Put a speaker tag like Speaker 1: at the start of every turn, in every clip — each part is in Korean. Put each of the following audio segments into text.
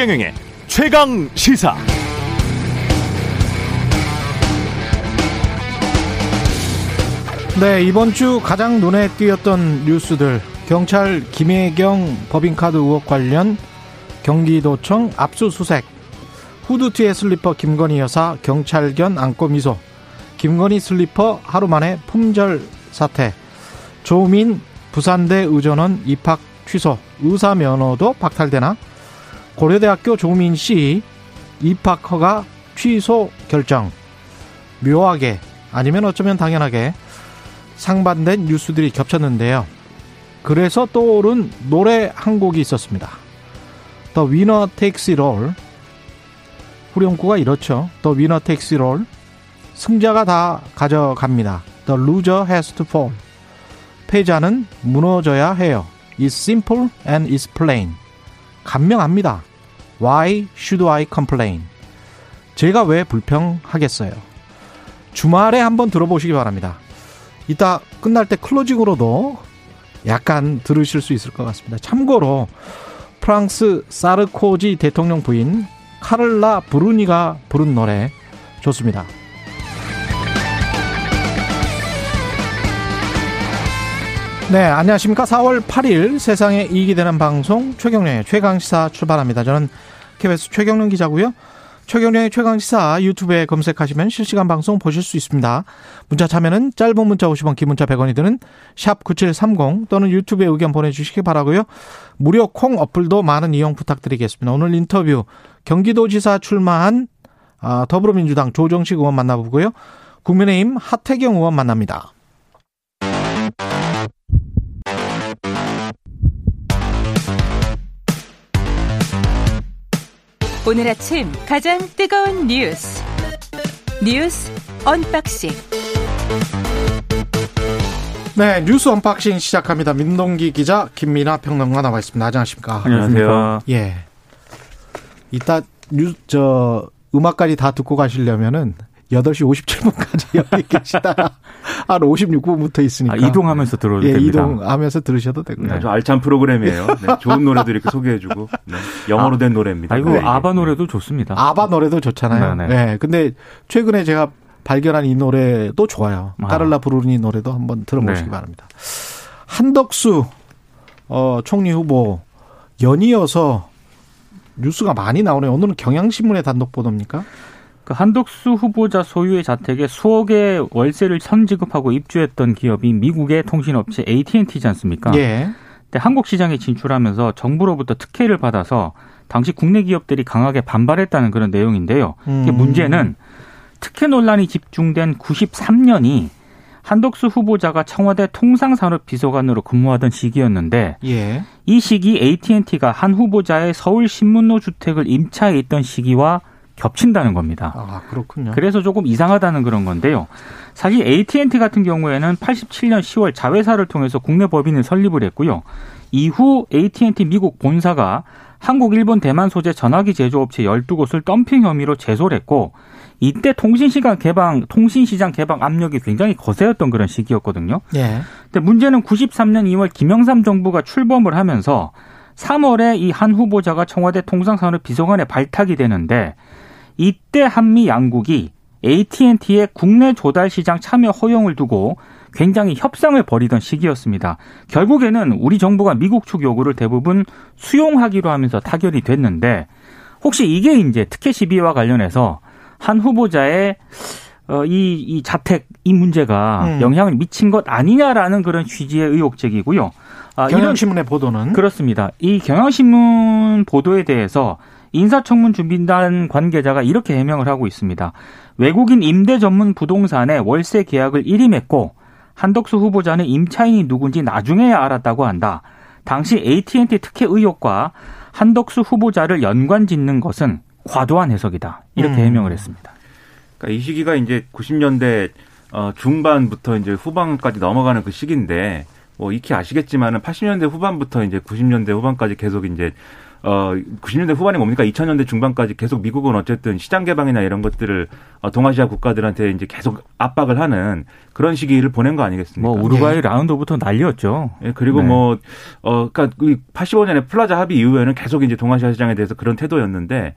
Speaker 1: 최경영의 최강 시사.
Speaker 2: 네, 이번 주 가장 눈에 띄었던 뉴스들. 경찰 김혜경 법인카드 의혹 관련 경기도청 압수수색. 후드 티에 슬리퍼 김건희 여사 경찰견 안고 미소. 김건희 슬리퍼 하루 만에 품절 사태. 조민 부산대 의전원 입학 취소. 의사 면허도 박탈되나? 고려대학교 조민 씨 입학 허가 취소 결정. 묘하게 아니면 어쩌면 당연하게 상반된 뉴스들이 겹쳤는데요. 그래서 떠오른 노래 한 곡이 있었습니다. Winner Takes It All. 후렴구가 이렇죠. Winner Takes It All. 승자가 다 가져갑니다. The Loser Has to Fall. 패자는 무너져야 해요. It's simple and it's plain. 간명합니다. Why should I complain? 제가 왜 불평하겠어요? 주말에 한번 들어보시기 바랍니다. 이따 끝날 때 클로징으로도 약간 들으실 수 있을 것 같습니다. 참고로 프랑스 사르코지 대통령 부인 카를라 브루니가 부른 노래 좋습니다. 네, 안녕하십니까. 4월 8일 세상에 이익이 되는 방송 최경련의 최강시사 출발합니다. 저는 KBS 최경련 기자고요. 최경련의 최강시사 유튜브에 검색하시면 실시간 방송 보실 수 있습니다. 문자 참여는 짧은 문자 50원, 긴 문자 100원이 드는 샵 9730 또는 유튜브에 의견 보내주시기 바라고요. 무료 콩 어플도 많은 이용 부탁드리겠습니다. 오늘 인터뷰 경기도지사 출마한 아, 더불어민주당 조정식 의원 만나보고요. 국민의힘 하태경 의원 만납니다.
Speaker 3: 오늘 아침 가장 뜨거운 뉴스 뉴스 unboxing
Speaker 2: 네, 뉴스 unboxing 시작합니다. 민동기 기자, 김민아 평론가 나와 있습니다. 안녕하십니까?
Speaker 4: 안녕하세요.
Speaker 2: 예. 이따 뉴, 저, 음악까지 다 듣고 가시려면은 8시 57분까지 여기 계시다가 한 56분부터 있으니까.
Speaker 4: 아, 이동하면서 들어도
Speaker 2: 예,
Speaker 4: 됩니다.
Speaker 2: 이동하면서 들으셔도 되고요.
Speaker 4: 네.
Speaker 5: 아주 알찬 프로그램이에요. 네, 좋은 노래도 이렇게 소개해주고 네, 영어로 된 노래입니다.
Speaker 4: 아이고
Speaker 5: 네.
Speaker 4: 아바 노래도 좋습니다.
Speaker 2: 아바 노래도 좋잖아요.
Speaker 4: 네네.
Speaker 2: 네. 근데 최근에 제가 발견한 이 노래도 좋아요.
Speaker 4: 아.
Speaker 2: 카를라 브루니 노래도 한번 들어보시기
Speaker 4: 네.
Speaker 2: 바랍니다. 한덕수 어, 총리 후보 연이어서 뉴스가 많이 나오네요. 오늘은 경향신문의 단독 보도입니까?
Speaker 4: 그 한덕수 후보자 소유의 자택에 수억의 월세를 선지급하고 입주했던 기업이 미국의 통신업체 AT&T지 않습니까?
Speaker 2: 예.
Speaker 4: 근데 한국 시장에 진출하면서 정부로부터 특혜를 받아서 당시 국내 기업들이 강하게 반발했다는 그런 내용인데요.
Speaker 2: 음.
Speaker 4: 문제는 특혜 논란이 집중된 93년이 한덕수 후보자가 청와대 통상산업비서관으로 근무하던 시기였는데
Speaker 2: 예.
Speaker 4: 이 시기 AT&T가 한 후보자의 서울 신문로 주택을 임차해 있던 시기와 겹친다는 겁니다.
Speaker 2: 아, 그렇군요.
Speaker 4: 그래서 조금 이상하다는 그런 건데요. 사실 AT&T 같은 경우에는 87년 10월 자회사를 통해서 국내 법인을 설립을 했고요. 이후 AT&T 미국 본사가 한국, 일본, 대만 소재 전화기 제조업체 12곳을 덤핑 혐의로 제소를 했고 이때 통신시장 개방, 통신시장 개방 압력이 굉장히 거세였던 그런 시기였거든요.
Speaker 2: 예.
Speaker 4: 근데 문제는 93년 2월 김영삼 정부가 출범을 하면서 3월에 이 한 후보자가 청와대 통상산업 비서관에 발탁이 되는데 이때 한미 양국이 AT&T의 국내 조달 시장 참여 허용을 두고 굉장히 협상을 벌이던 시기였습니다. 결국에는 우리 정부가 미국 측 요구를 대부분 수용하기로 하면서 타결이 됐는데 혹시 이게 이제 특혜 시비와 관련해서 한 후보자의 어, 이, 이 자택, 이 문제가
Speaker 2: 음.
Speaker 4: 영향을 미친 것 아니냐라는 그런 취지의 의혹 제기고요. 아,
Speaker 2: 경향신문의 보도는
Speaker 4: 그렇습니다. 이 경향신문 보도에 대해서 인사청문 준비단 관계자가 이렇게 해명을 하고 있습니다. 외국인 임대 전문 부동산에 월세 계약을 일이 맺고 한덕수 후보자는 임차인이 누군지 나중에야 알았다고 한다. 당시 AT&T 특혜 의혹과 한덕수 후보자를 연관 짓는 것은 과도한 해석이다. 이렇게
Speaker 2: 음.
Speaker 4: 해명을 했습니다.
Speaker 5: 그러니까 이 시기가 이제 90년대 어, 중반부터 이제 후반까지 넘어가는 그 시기인데 뭐 익히 아시겠지만은 80년대 후반부터 이제 90년대 후반까지 계속 이제 어 90년대 후반에 뭡니까 2000년대 중반까지 계속 미국은 어쨌든 시장 개방이나 이런 것들을 어, 동아시아 국가들한테 이제 계속 압박을 하는 그런 시기를 보낸 거 아니겠습니까?
Speaker 4: 뭐 우루과이 예. 라운드부터 난리였죠.
Speaker 5: 예, 그리고 네. 뭐 어, 그러니까 85년에 플라자 합의 이후에는 계속 이제 동아시아 시장에 대해서 그런 태도였는데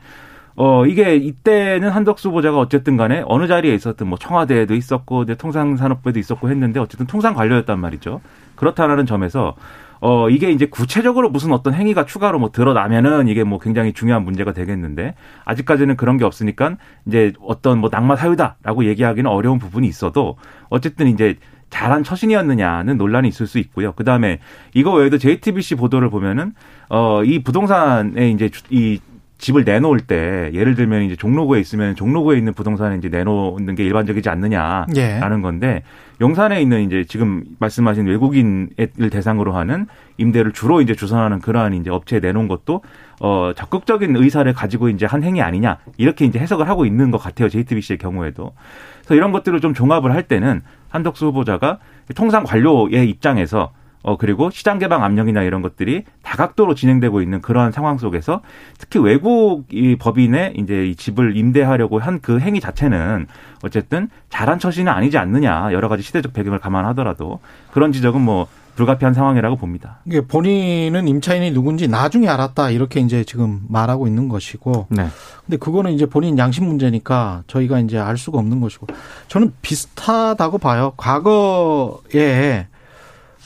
Speaker 5: 어, 이게 이때는 한덕수 후보자가 어쨌든 간에 어느 자리에 있었든 뭐 청와대에도 있었고, 통상산업부에도 있었고 했는데 어쨌든 통상 관료였단 말이죠. 그렇다라는 점에서 어, 이게 이제 구체적으로 무슨 어떤 행위가 추가로 뭐 드러나면은 이게 뭐 굉장히 중요한 문제가 되겠는데 아직까지는 그런 게 없으니까 이제 어떤 뭐 낙마 사유다라고 얘기하기는 어려운 부분이 있어도 어쨌든 이제 잘한 처신이었느냐는 논란이 있을 수 있고요. 그 다음에 이거 외에도 JTBC 보도를 보면은 어, 이 부동산에 이제 이 집을 내놓을 때 예를 들면 이제 종로구에 있으면 종로구에 있는 부동산에 이제 내놓는 게 일반적이지 않느냐라는 예. 건데 용산에 있는 이제 지금 말씀하신 외국인을 대상으로 하는 임대를 주로 이제 주선하는 그러한 이제 업체에 내놓은 것도 어 적극적인 의사를 가지고 이제 한 행위 아니냐 이렇게 이제 해석을 하고 있는 것 같아요 JTBC의 경우에도 그래서 이런 것들을 좀 종합을 할 때는 한덕수 후보자가 통상 관료의 입장에서 어, 그리고 시장 개방 압력이나 이런 것들이 다각도로 진행되고 있는 그러한 상황 속에서 특히 외국 이 법인의 이제 이 집을 임대하려고 한 그 행위 자체는 어쨌든 잘한 처신은 아니지 않느냐 여러 가지 시대적 배경을 감안하더라도 그런 지적은 뭐 불가피한 상황이라고 봅니다.
Speaker 2: 이게 본인은 임차인이 누군지 나중에 알았다 이렇게 이제 지금 말하고 있는 것이고, 네. 근데 그거는 이제 본인 양심 문제니까 저희가 이제 알 수가 없는 것이고, 저는 비슷하다고 봐요. 과거에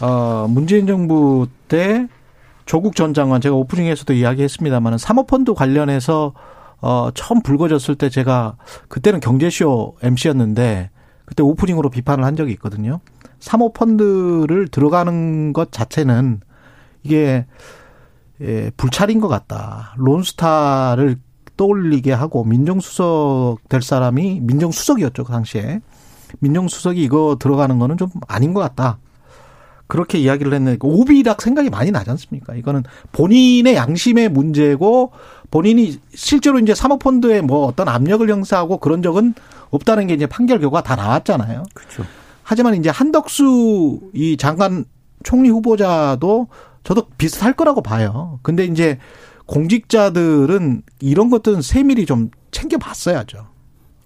Speaker 2: 어, 문재인 정부 때 조국 전 장관 제가 오프닝에서도 이야기했습니다만은 사모펀드 관련해서 어, 처음 불거졌을 때 제가 그때는 경제쇼 MC였는데 그때 오프닝으로 비판을 한 적이 있거든요. 사모펀드를 들어가는 것 자체는 이게 예, 불찰인 것 같다. 론스타를 떠올리게 하고 민정수석 될 사람이 민정수석이었죠 그 당시에 민정수석이 이거 들어가는 거는 좀 아닌 것 같다. 그렇게 이야기를 했는데 오비락 생각이 많이 나지 않습니까? 이거는 본인의 양심의 문제고 본인이 실제로 이제 사모펀드에 뭐 어떤 압력을 형사하고 그런 적은 없다는 게 이제 판결 결과 다 나왔잖아요.
Speaker 4: 그렇죠.
Speaker 2: 하지만 이제 한덕수 이 장관 총리 후보자도 저도 비슷할 거라고 봐요. 근데 이제 공직자들은 이런 것들은 세밀히 좀 챙겨봤어야죠.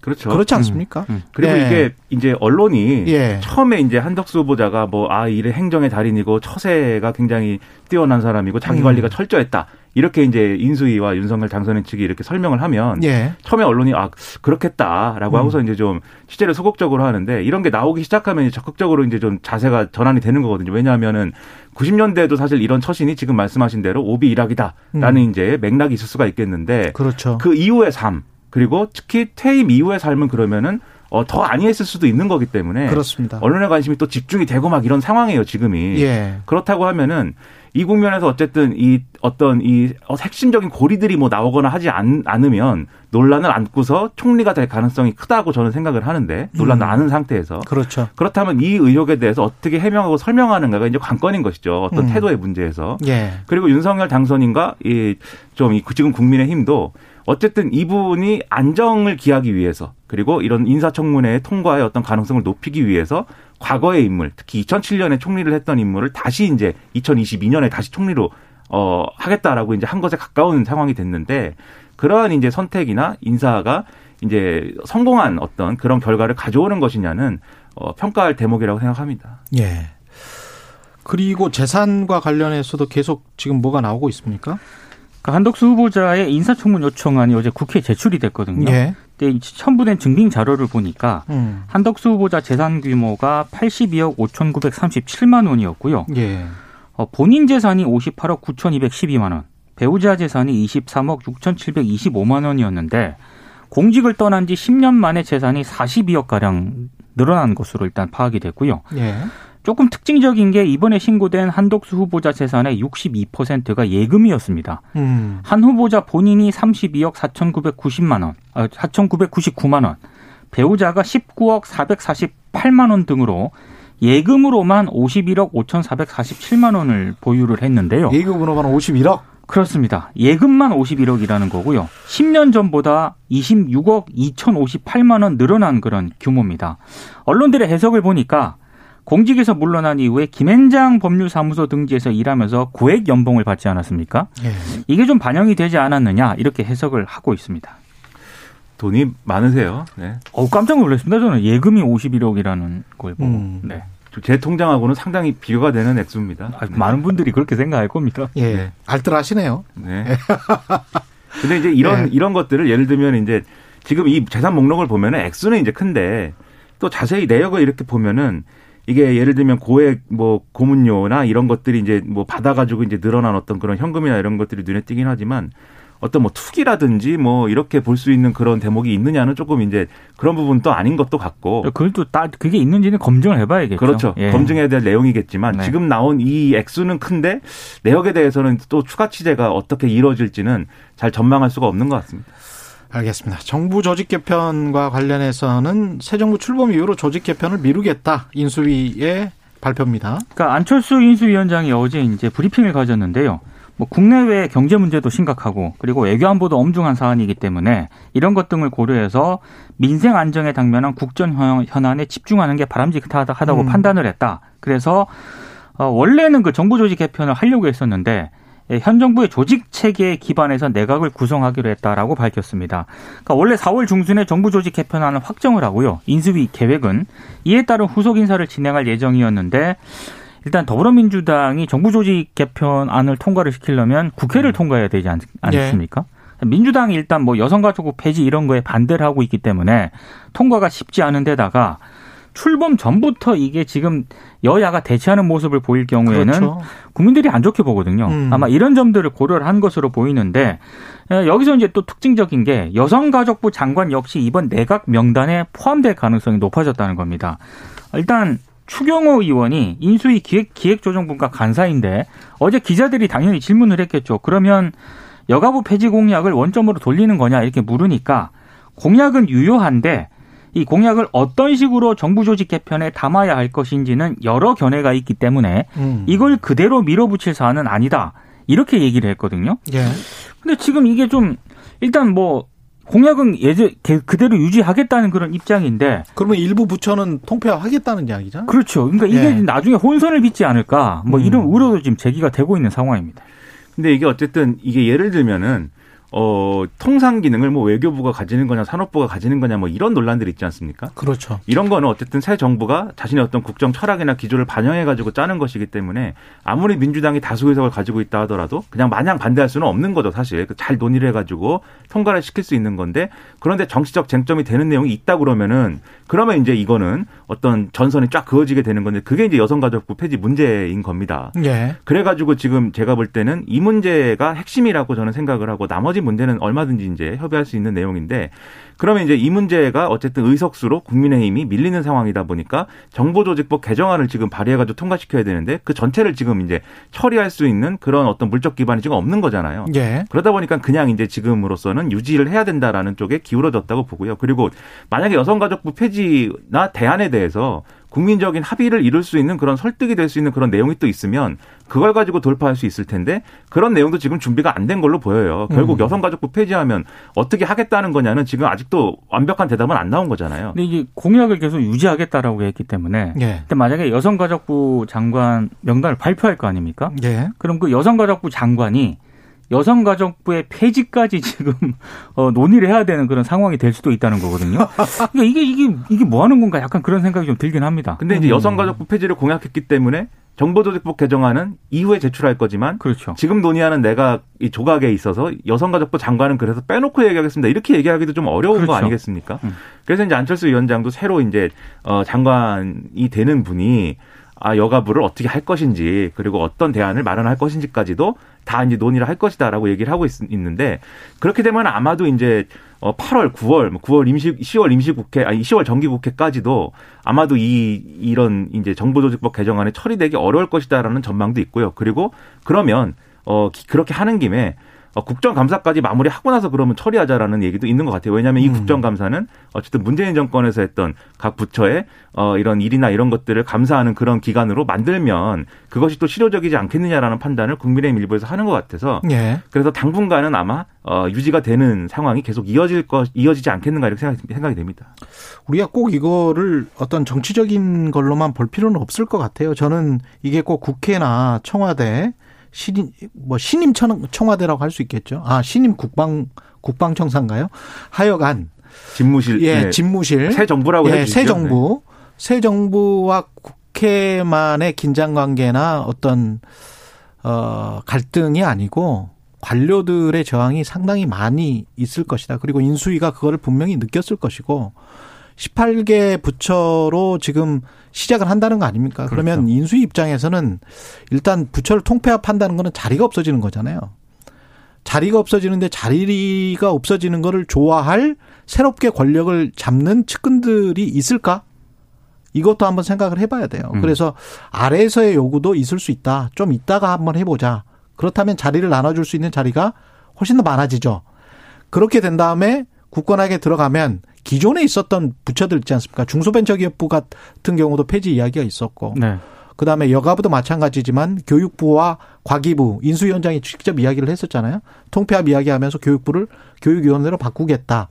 Speaker 5: 그렇죠.
Speaker 2: 그렇지 않습니까? 음, 음.
Speaker 5: 그리고 예. 이게 이제 언론이 예. 처음에 이제 한덕수 후보자가 뭐 아 이래 행정의 달인이고 처세가 굉장히 뛰어난 사람이고 자기 음. 관리가 철저했다. 이렇게 이제 인수위와 윤석열 당선인 측이 이렇게 설명을 하면 예. 처음에 언론이 아 그렇겠다라고 음. 하고서 이제 좀 취재를 소극적으로 하는데 이런 게 나오기 시작하면 이제 적극적으로 이제 좀 자세가 전환이 되는 거거든요. 왜냐하면은 90년대에도 사실 이런 처신이 지금 말씀하신 대로 오비 일학이다라는 음. 이제 맥락이 있을 수가 있겠는데
Speaker 2: 그렇죠.
Speaker 5: 그 이후의 삶 그리고 특히 퇴임 이후의 삶은 그러면은 어, 더 아니했을 수도 있는 거기 때문에
Speaker 2: 그렇습니다.
Speaker 5: 언론의 관심이 또 집중이 되고 막 이런 상황이에요 지금이 예. 그렇다고 하면은 이 국면에서 어쨌든 이 어떤 이 핵심적인 고리들이 뭐 나오거나 하지 않, 으면 논란을 안고서 총리가 될 가능성이 크다고 저는 생각을 하는데 논란을 음. 아는 상태에서
Speaker 2: 그렇죠.
Speaker 5: 그렇다면 이 의혹에 대해서 어떻게 해명하고 설명하는가가 이제 관건인 것이죠. 어떤 음. 태도의 문제에서
Speaker 2: 예.
Speaker 5: 그리고 윤석열 당선인과 이좀 지금 국민의힘도 어쨌든 이분이 안정을 기하기 위해서 그리고 이런 인사청문회 통과의 어떤 가능성을 높이기 위해서 과거의 인물, 특히 2007년에 총리를 했던 인물을 다시 이제 2022년에 다시 총리로 어 하겠다라고 이제 한 것에 가까운 상황이 됐는데 그러한 이제 선택이나 인사가 이제 성공한 어떤 그런 결과를 가져오는 것이냐는 어 평가할 대목이라고 생각합니다.
Speaker 2: 예. 그리고 재산과 관련해서도 계속 지금 뭐가 나오고 있습니까?
Speaker 4: 그러니까 한덕수 후보자의 인사청문 요청안이 어제 국회에 제출이 됐거든요. 예. 근데 첨부된 증빙 자료를 보니까 음. 한덕수 후보자 재산 규모가 82억 5,937만 원이었고요. 예. 어, 본인 재산이 58억 9,212만 원, 배우자 재산이 23억 6,725만 원이었는데 공직을 떠난 지 10년 만에 재산이 42억 가량 늘어난 것으로 일단 파악이 됐고요. 예. 조금 특징적인 게 이번에 신고된 한독수 후보자 재산의 62%가 예금이었습니다. 음. 한 후보자 본인이 32억 4,990만 원, 아, 4,999만 원, 배우자가 19억 448만 원 등으로 예금으로만 51억 5,447만 원을 보유를 했는데요.
Speaker 2: 예금으로만 51억?
Speaker 4: 그렇습니다. 예금만 51억이라는 거고요. 10년 전보다 26억 2,058만 원 늘어난 그런 규모입니다. 언론들의 해석을 보니까 공직에서 물러난 이후에 김앤장 법률사무소 등지에서 일하면서 고액 연봉을 받지 않았습니까?
Speaker 2: 예.
Speaker 4: 이게 좀 반영이 되지 않았느냐 이렇게 해석을 하고 있습니다.
Speaker 5: 돈이 많으세요. 네.
Speaker 4: 어 깜짝 놀랐습니다. 저는 예금이 51억이라는 걸 보고.
Speaker 2: 음.
Speaker 4: 네.
Speaker 5: 제 통장하고는 상당히 비교가 되는 액수입니다.
Speaker 4: 아, 많은 분들이 그렇게 생각할 겁니다.
Speaker 2: 예.
Speaker 5: 네.
Speaker 2: 알뜰하시네요.
Speaker 5: 네. 근데 이제 이런
Speaker 2: 네.
Speaker 5: 이런 것들을 예를 들면 이제 지금 이 재산 목록을 보면은 액수는 이제 큰데 또 자세히 내역을 이렇게 보면은 이게 예를 들면 고액 뭐 고문료나 이런 것들이 이제 뭐 받아가지고 이제 늘어난 어떤 그런 현금이나 이런 것들이 눈에 띄긴 하지만 어떤 뭐 투기라든지 뭐 이렇게 볼 수 있는 그런 대목이 있느냐는 조금 이제 그런 부분도 아닌 것도 같고
Speaker 4: 그걸 또 따, 그게 있는지는 검증을 해봐야겠죠.
Speaker 5: 그렇죠.
Speaker 4: 예.
Speaker 5: 검증해야 될 내용이겠지만
Speaker 4: 네.
Speaker 5: 지금 나온 이 액수는 큰데 내역에 대해서는 또 추가 취재가 어떻게 이루어질지는 잘 전망할 수가 없는 것 같습니다.
Speaker 2: 알겠습니다. 정부 조직 개편과 관련해서는 새 정부 출범 이후로 조직 개편을 미루겠다. 인수위의 발표입니다.
Speaker 4: 그러니까 안철수 인수위원장이 어제 이제 브리핑을 가졌는데요. 뭐 국내외 경제 문제도 심각하고 그리고 외교 안보도 엄중한 사안이기 때문에 이런 것 등을 고려해서 민생 안정에 당면한 국정 현- 현안에 집중하는 게 바람직하다고
Speaker 2: 음.
Speaker 4: 판단을 했다. 그래서 어, 원래는 그 정부 조직 개편을 하려고 했었는데 예, 현 정부의 조직 체계에 기반해서 내각을 구성하기로 했다라고 밝혔습니다. 그러니까 원래 4월 중순에 정부 조직 개편안을 확정을 하고요. 인수위 계획은 이에 따른 후속 인사를 진행할 예정이었는데 일단 더불어민주당이 정부 조직 개편안을 통과를 시키려면 국회를 통과해야 되지 않, 않습니까? 민주당이 일단 뭐 여성가족부 폐지 이런 거에 반대를 하고 있기 때문에 통과가 쉽지 않은 데다가 출범 전부터 이게 지금 여야가 대치하는 모습을 보일 경우에는
Speaker 2: 그렇죠.
Speaker 4: 국민들이 안 좋게 보거든요.
Speaker 2: 음.
Speaker 4: 아마 이런 점들을 고려를 한 것으로 보이는데 에, 여기서 이제 또 특징적인 게 여성가족부 장관 역시 이번 내각 명단에 포함될 가능성이 높아졌다는 겁니다. 일단 추경호 의원이 인수위 기획, 기획조정분과 간사인데 어제 기자들이 당연히 질문을 했겠죠. 그러면 여가부 폐지 공약을 원점으로 돌리는 거냐 이렇게 물으니까 공약은 유효한데 이 공약을 어떤 식으로 정부 조직 개편에 담아야 할 것인지는 여러 견해가 있기 때문에
Speaker 2: 음.
Speaker 4: 이걸 그대로 밀어붙일 사안은 아니다. 이렇게 얘기를 했거든요.
Speaker 2: 예.
Speaker 4: 근데 지금 이게 좀 일단 뭐 공약은 예전 그대로 유지하겠다는 그런 입장인데
Speaker 2: 그러면 일부 부처는 통폐합하겠다는 이야기잖아요.
Speaker 4: 그렇죠. 그러니까 이게
Speaker 2: 예.
Speaker 4: 나중에 혼선을 빚지 않을까 뭐
Speaker 2: 음.
Speaker 4: 이런 우려도 지금 제기가 되고 있는 상황입니다.
Speaker 5: 근데 이게 어쨌든 이게 예를 들면은 어 통상 기능을 뭐 외교부가 가지는 거냐 산업부가 가지는 거냐 뭐 이런 논란들이 있지 않습니까?
Speaker 2: 그렇죠.
Speaker 5: 이런 거는 어쨌든 새 정부가 자신의 어떤 국정 철학이나 기조를 반영해 가지고 짜는 것이기 때문에 아무리 민주당이 다수 의석을 가지고 있다 하더라도 그냥 마냥 반대할 수는 없는 거죠 사실 그잘 논의를 해 가지고 통과를 시킬 수 있는 건데 그런데 정치적 쟁점이 되는 내용이 있다 그러면은 그러면 이제 이거는 어떤 전선이 쫙 그어지게 되는 건데 그게 이제 여성가족부 폐지 문제인 겁니다.
Speaker 2: 예.
Speaker 5: 그래가지고 지금 제가 볼 때는 이 문제가 핵심이라고 저는 생각을 하고 나머지 문제는 얼마든지 이제 협의할 수 있는 내용인데 그러면 이제 이 문제가 어쨌든 의석수로 국민의힘이 밀리는 상황이다 보니까 정보조직법 개정안을 지금 발의해가지고 통과시켜야 되는데 그 전체를 지금 이제 처리할 수 있는 그런 어떤 물적 기반이 지금 없는 거잖아요.
Speaker 2: 예.
Speaker 5: 그러다 보니까 그냥 이제 지금으로서는 유지를 해야 된다라는 쪽에 기울어졌다고 보고요. 그리고 만약에 여성가족부 폐지나 대안에 대해서 국민적인 합의를 이룰 수 있는 그런 설득이 될 수 있는 그런 내용이 또 있으면 그걸 가지고 돌파할 수 있을 텐데 그런 내용도 지금 준비가 안 된 걸로 보여요. 결국
Speaker 2: 음.
Speaker 5: 여성가족부 폐지하면 어떻게 하겠다는 거냐는 지금 아직도 완벽한 대답은 안 나온 거잖아요.
Speaker 4: 근데 이제 공약을 계속 유지하겠다라고 했기 때문에
Speaker 2: 예.
Speaker 4: 근데 만약에 여성가족부 장관 명단을 발표할 거 아닙니까?
Speaker 2: 예.
Speaker 4: 그럼 그 여성가족부 장관이 여성가족부의 폐지까지 지금 어, 논의를 해야 되는 그런 상황이 될 수도 있다는 거거든요. 그러니까 이게 이게 이게 뭐 하는 건가 약간 그런 생각이 좀 들긴 합니다.
Speaker 5: 근데 이제
Speaker 2: 음.
Speaker 5: 여성가족부 폐지를 공약했기 때문에 정보조직법 개정안은 이후에 제출할 거지만
Speaker 4: 그렇죠.
Speaker 5: 지금 논의하는 내가 이 조각에 있어서 여성가족부 장관은 그래서 빼놓고 얘기하겠습니다. 이렇게 얘기하기도 좀 어려운 거
Speaker 4: 그렇죠.
Speaker 5: 아니겠습니까?
Speaker 4: 음.
Speaker 5: 그래서 이제 안철수 위원장도 새로 이제 어 장관이 되는 분이 아 여가부를 어떻게 할 것인지 그리고 어떤 대안을 마련할 것인지까지도 다 이제 논의를 할 것이다라고 얘기를 하고 있, 는데 그렇게 되면 아마도 이제 어 8월, 9월, 뭐 9월 임시 10월 임시국회 아니 10월 정기국회까지도 아마도 이 이런 이제 정보조직법 개정안이 처리되기 어려울 것이다라는 전망도 있고요. 그리고 그러면 어 기- 그렇게 하는 김에 어, 국정감사까지 마무리하고 나서 그러면 처리하자라는 얘기도 있는 것 같아요. 왜냐하면 이
Speaker 2: 음.
Speaker 5: 국정감사는 어쨌든 문재인 정권에서 했던 각 부처의 어, 이런 일이나 이런 것들을 감사하는 그런 기관으로 만들면 그것이 또 실효적이지 않겠느냐라는 판단을 국민의힘 일부에서 하는 것 같아서
Speaker 2: 예.
Speaker 5: 그래서 당분간은 아마 어, 유지가 되는 상황이 계속 이어질 것 이어지지 않겠는가 이렇게 생각이, 생각이 됩니다.
Speaker 2: 우리가 꼭 이거를 어떤 정치적인 걸로만 볼 필요는 없을 것 같아요. 저는 이게 꼭 국회나 청와대 신임 뭐 신임 청- 청와대라고 할 수 있겠죠. 아 신임 국방 국방청사인가요? 하여간
Speaker 5: 집무실
Speaker 2: 예
Speaker 5: 네.
Speaker 2: 집무실
Speaker 5: 새 정부라고
Speaker 2: 예,
Speaker 5: 해주시죠.
Speaker 2: 새 정부 새 정부와 국회만의 긴장 관계나 어떤 어 갈등이 아니고 관료들의 저항이 상당히 많이 있을 것이다. 그리고 인수위가 그거를 분명히 느꼈을 것이고 18개 부처로 지금 시작을 한다는 거 아닙니까? 그러면
Speaker 5: 그렇죠.
Speaker 2: 인수위 입장에서는 일단 부처를 통폐합한다는 거는 자리가 없어지는 거잖아요. 자리가 없어지는데 자리가 없어지는 거를 좋아할 새롭게 권력을 잡는 측근들이 있을까? 이것도 한번 생각을 해봐야 돼요.
Speaker 4: 음.
Speaker 2: 그래서 아래에서의 요구도 있을 수 있다. 좀 이따가 한번 해보자. 그렇다면 자리를 나눠줄 수 있는 자리가 훨씬 더 많아지죠. 그렇게 된 다음에 국권하게 들어가면 기존에 있었던 부처들 있지 않습니까? 중소벤처기업부 같은 경우도 폐지 이야기가 있었고,
Speaker 4: 네.
Speaker 2: 그 다음에 여가부도 마찬가지지만 교육부와 과기부 인수위원장이 직접 이야기를 했었잖아요. 통폐합 이야기하면서 교육부를 교육위원회로 바꾸겠다.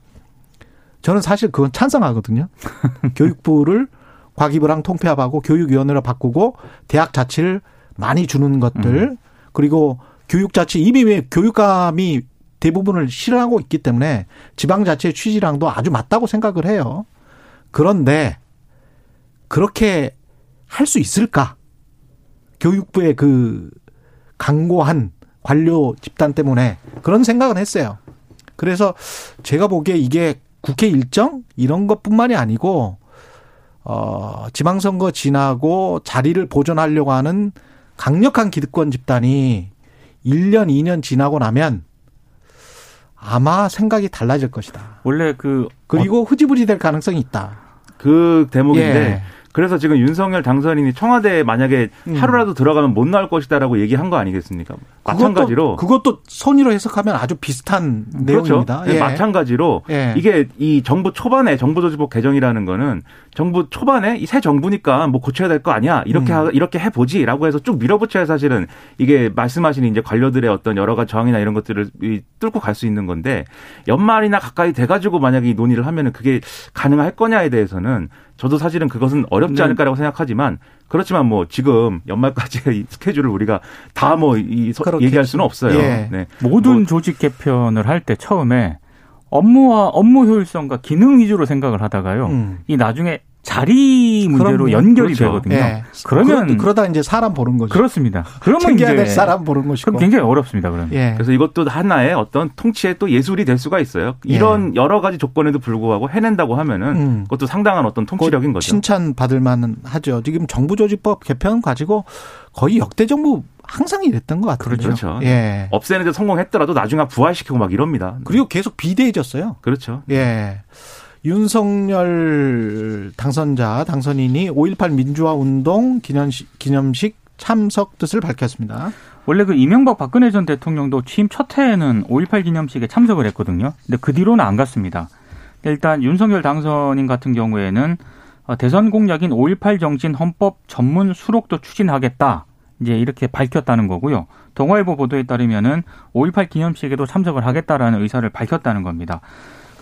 Speaker 2: 저는 사실 그건 찬성하거든요. 교육부를 과기부랑 통폐합하고 교육위원회로 바꾸고 대학 자치를 많이 주는 것들 그리고 교육자치 이미 왜 교육감이 대부분을 실현하고 있기 때문에 지방자치의 취지랑도 아주 맞다고 생각을 해요. 그런데 그렇게 할 수 있을까? 교육부의 그 강고한 관료 집단 때문에 그런 생각은 했어요. 그래서 제가 보기에 이게 국회 일정 이런 것뿐만이 아니고 어 지방선거 지나고 자리를 보존하려고 하는 강력한 기득권 집단이 1년 2년 지나고 나면 아마 생각이 달라질 것이다.
Speaker 4: 원래 그
Speaker 2: 그리고 흐지부지 될 가능성이 있다.
Speaker 5: 그 대목인데
Speaker 2: 예.
Speaker 5: 그래서 지금 윤석열 당선인이 청와대에 만약에
Speaker 2: 음.
Speaker 5: 하루라도 들어가면 못 나올 것이다라고 얘기한 거 아니겠습니까? 마찬가지로
Speaker 2: 그것도, 선의로 해석하면 아주 비슷한
Speaker 5: 그렇죠.
Speaker 2: 내용입니다.
Speaker 5: 네,
Speaker 2: 예.
Speaker 5: 마찬가지로
Speaker 2: 예.
Speaker 5: 이게 이 정부 초반에 정부조직법 개정이라는 거는 정부 초반에 이 새 정부니까 뭐 고쳐야 될 거 아니야 이렇게
Speaker 2: 음.
Speaker 5: 하, 이렇게 해보지라고 해서 쭉 밀어붙여야 사실은 이게 말씀하신 이제 관료들의 어떤 여러 가지 저항이나 이런 것들을 이 뚫고 갈 수 있는 건데 연말이나 가까이 돼가지고 만약에 이 논의를 하면은 그게 가능할 거냐에 대해서는 저도 사실은 그것은 어렵지
Speaker 4: 네.
Speaker 5: 않을까라고 생각하지만 그렇지만 뭐 지금 연말까지의 이 스케줄을 우리가 다 뭐. 얘기할 수는 없어요.
Speaker 2: 예.
Speaker 5: 네.
Speaker 4: 모든
Speaker 5: 뭐
Speaker 4: 조직 개편을 할 때 처음에 업무와 업무 효율성과 기능 위주로 생각을 하다가요.
Speaker 2: 음.
Speaker 4: 이 나중에 자리 문제로
Speaker 2: 그럼요.
Speaker 4: 연결이
Speaker 5: 그렇죠.
Speaker 4: 되거든요.
Speaker 2: 예.
Speaker 4: 그러면
Speaker 2: 그러, 그러다 이제 사람 보는 거죠.
Speaker 4: 그렇습니다. 그러면
Speaker 2: 챙겨야
Speaker 4: 이제
Speaker 2: 될 사람 보는 것이고.
Speaker 4: 그럼 굉장히 어렵습니다. 그러면.
Speaker 2: 예.
Speaker 5: 그래서 이것도 하나의 어떤 통치의 또 예술이 될 수가 있어요. 이런 여러 가지 조건에도 불구하고 해낸다고 하면은
Speaker 2: 음.
Speaker 5: 그것도 상당한 어떤 통치력인
Speaker 2: 그
Speaker 5: 거죠.
Speaker 2: 칭찬 받을 만은 하죠. 지금 정부조직법 개편 가지고 거의 역대 정부 항상 이랬던 것 같아요.
Speaker 5: 그렇죠.
Speaker 2: 예.
Speaker 5: 없애는데 성공했더라도 나중에 부활시키고 막 이럽니다.
Speaker 2: 그리고 계속 비대해졌어요.
Speaker 5: 그렇죠.
Speaker 2: 예. 윤석열 당선자, 당선인이 5.18 민주화 운동 기념식, 기념식 참석 뜻을 밝혔습니다.
Speaker 4: 원래 그 이명박 박근혜 전 대통령도 취임 첫 해에는 5.18 기념식에 참석을 했거든요. 근데 그 뒤로는 안 갔습니다. 일단 윤석열 당선인 같은 경우에는 어, 대선 공약인 5.18 정신 헌법 전문 수록도 추진하겠다. 이제 이렇게 밝혔다는 거고요. 동아일보 보도에 따르면은 5.18 기념식에도 참석을 하겠다라는 의사를 밝혔다는 겁니다.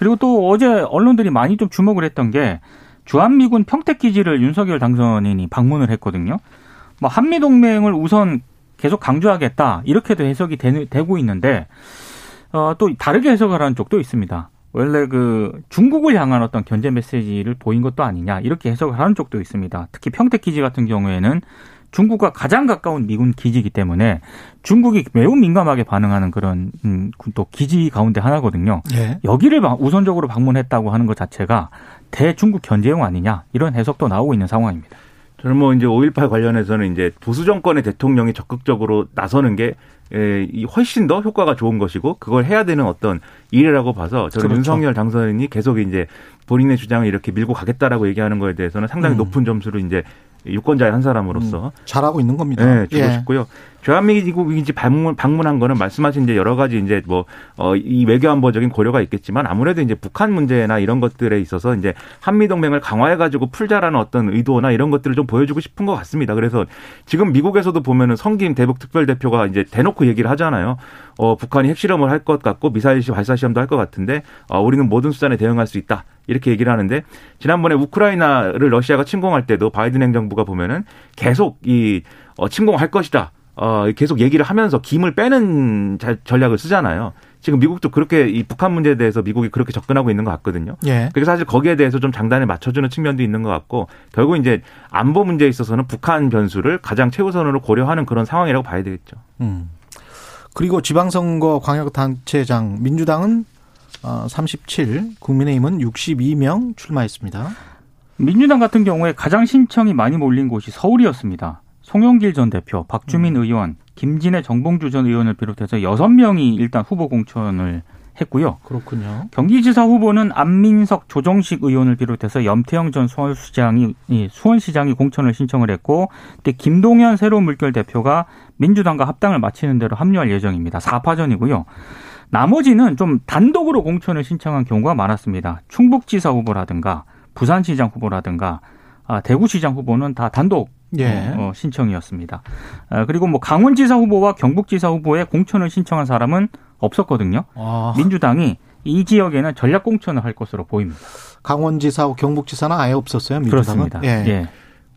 Speaker 4: 그리고 또 어제 언론들이 많이 좀 주목을 했던 게 주한미군 평택 기지를 윤석열 당선인이 방문을 했거든요. 뭐 한미 동맹을 우선 계속 강조하겠다 이렇게도 해석이 되, 되고 있는데 어, 또 다르게 해석을 하는 쪽도 있습니다. 원래 그 중국을 향한 어떤 견제 메시지를 보인 것도 아니냐 이렇게 해석을 하는 쪽도 있습니다. 특히 평택 기지 같은 경우에는 중국과 가장 가까운 미군 기지이기 때문에 중국이 매우 민감하게 반응하는 그런 음, 또 기지 가운데 하나거든요.
Speaker 2: 예.
Speaker 4: 여기를 방- 우선적으로 방문했다고 하는 것 자체가 대중국 견제용 아니냐 이런 해석도 나오고 있는 상황입니다.
Speaker 5: 저는 뭐 이제 5.18 관련해서는 이제 보수 정권의 대통령이 적극적으로 나서는 게 에, 이 훨씬 더 효과가 좋은 것이고 그걸 해야 되는 어떤 일이라고 봐서 저는
Speaker 2: 그렇죠.
Speaker 5: 윤석열 당선인이 계속 이제 본인의 주장을 이렇게 밀고 가겠다라고 얘기하는 거에 대해서는 상당히
Speaker 2: 음.
Speaker 5: 높은 점수를 이제 유권자의 한 사람으로서
Speaker 2: 잘하고 있는 겁니다.
Speaker 5: 네, 주고
Speaker 2: 예.
Speaker 5: 싶고요. 주한미국인지 방문 방문한 거는 말씀하신 이제 여러 가지 이제 뭐 어 이 외교안보적인 고려가 있겠지만 아무래도 이제 북한 문제나 이런 것들에 있어서 이제 한미 동맹을 강화해 가지고 풀자라는 어떤 의도나 이런 것들을 좀 보여주고 싶은 것 같습니다. 그래서 지금 미국에서도 보면은 성김 대북 특별 대표가 이제 대놓고 얘기를 하잖아요. 어 북한이 핵실험을 할 것 같고 미사일 발사 시험도 할 것 같은데 어 우리는 모든 수단에 대응할 수 있다. 이렇게 얘기를 하는데 지난번에 우크라이나를 러시아가 침공할 때도 바이든 행정부가 보면은 계속 이 어, 침공할 것이다. 어, 계속 얘기를 하면서 김을 빼는 전략을 쓰잖아요. 지금 미국도 그렇게 이 북한 문제에 대해서 미국이 그렇게 접근하고 있는 것 같거든요. 예. 그래서 사실 거기에 대해서 좀 장단을 맞춰주는 측면도 있는 것 같고 결국 이제 안보 문제에 있어서는 북한 변수를 가장 최우선으로 고려하는 그런 상황이라고 봐야 되겠죠. 음.
Speaker 2: 그리고 지방선거 광역단체장 민주당은 37, 어, 국민의힘은 62명 출마했습니다.
Speaker 4: 민주당 같은 경우에 가장 신청이 많이 몰린 곳이 서울이었습니다. 송영길 전 대표, 박주민 음. 의원, 김진애 정봉주 전 의원을 비롯해서 여섯 명이 일단 후보 공천을 했고요.
Speaker 2: 그렇군요.
Speaker 4: 경기지사 후보는 안민석, 조정식 의원을 비롯해서 염태영 전 수원시장이 수원시장이 공천을 신청을 했고, 근데 김동연 새로운 물결 대표가 민주당과 합당을 마치는 대로 합류할 예정입니다. 4파전이고요. 나머지는 좀 단독으로 공천을 신청한 경우가 많았습니다. 충북지사 후보라든가 부산시장 후보라든가 아, 대구시장 후보는 다 단독 예. 어, 신청이었습니다. 아, 그리고 뭐 강원지사 후보와 경북지사 후보에 공천을 신청한 사람은 없었거든요. 아. 민주당이 이 지역에는 전략 공천을 할 것으로 보입니다.
Speaker 2: 강원지사하고 경북지사는 아예 없었어요. 민주당은.
Speaker 4: 그렇습니다. 예. 예.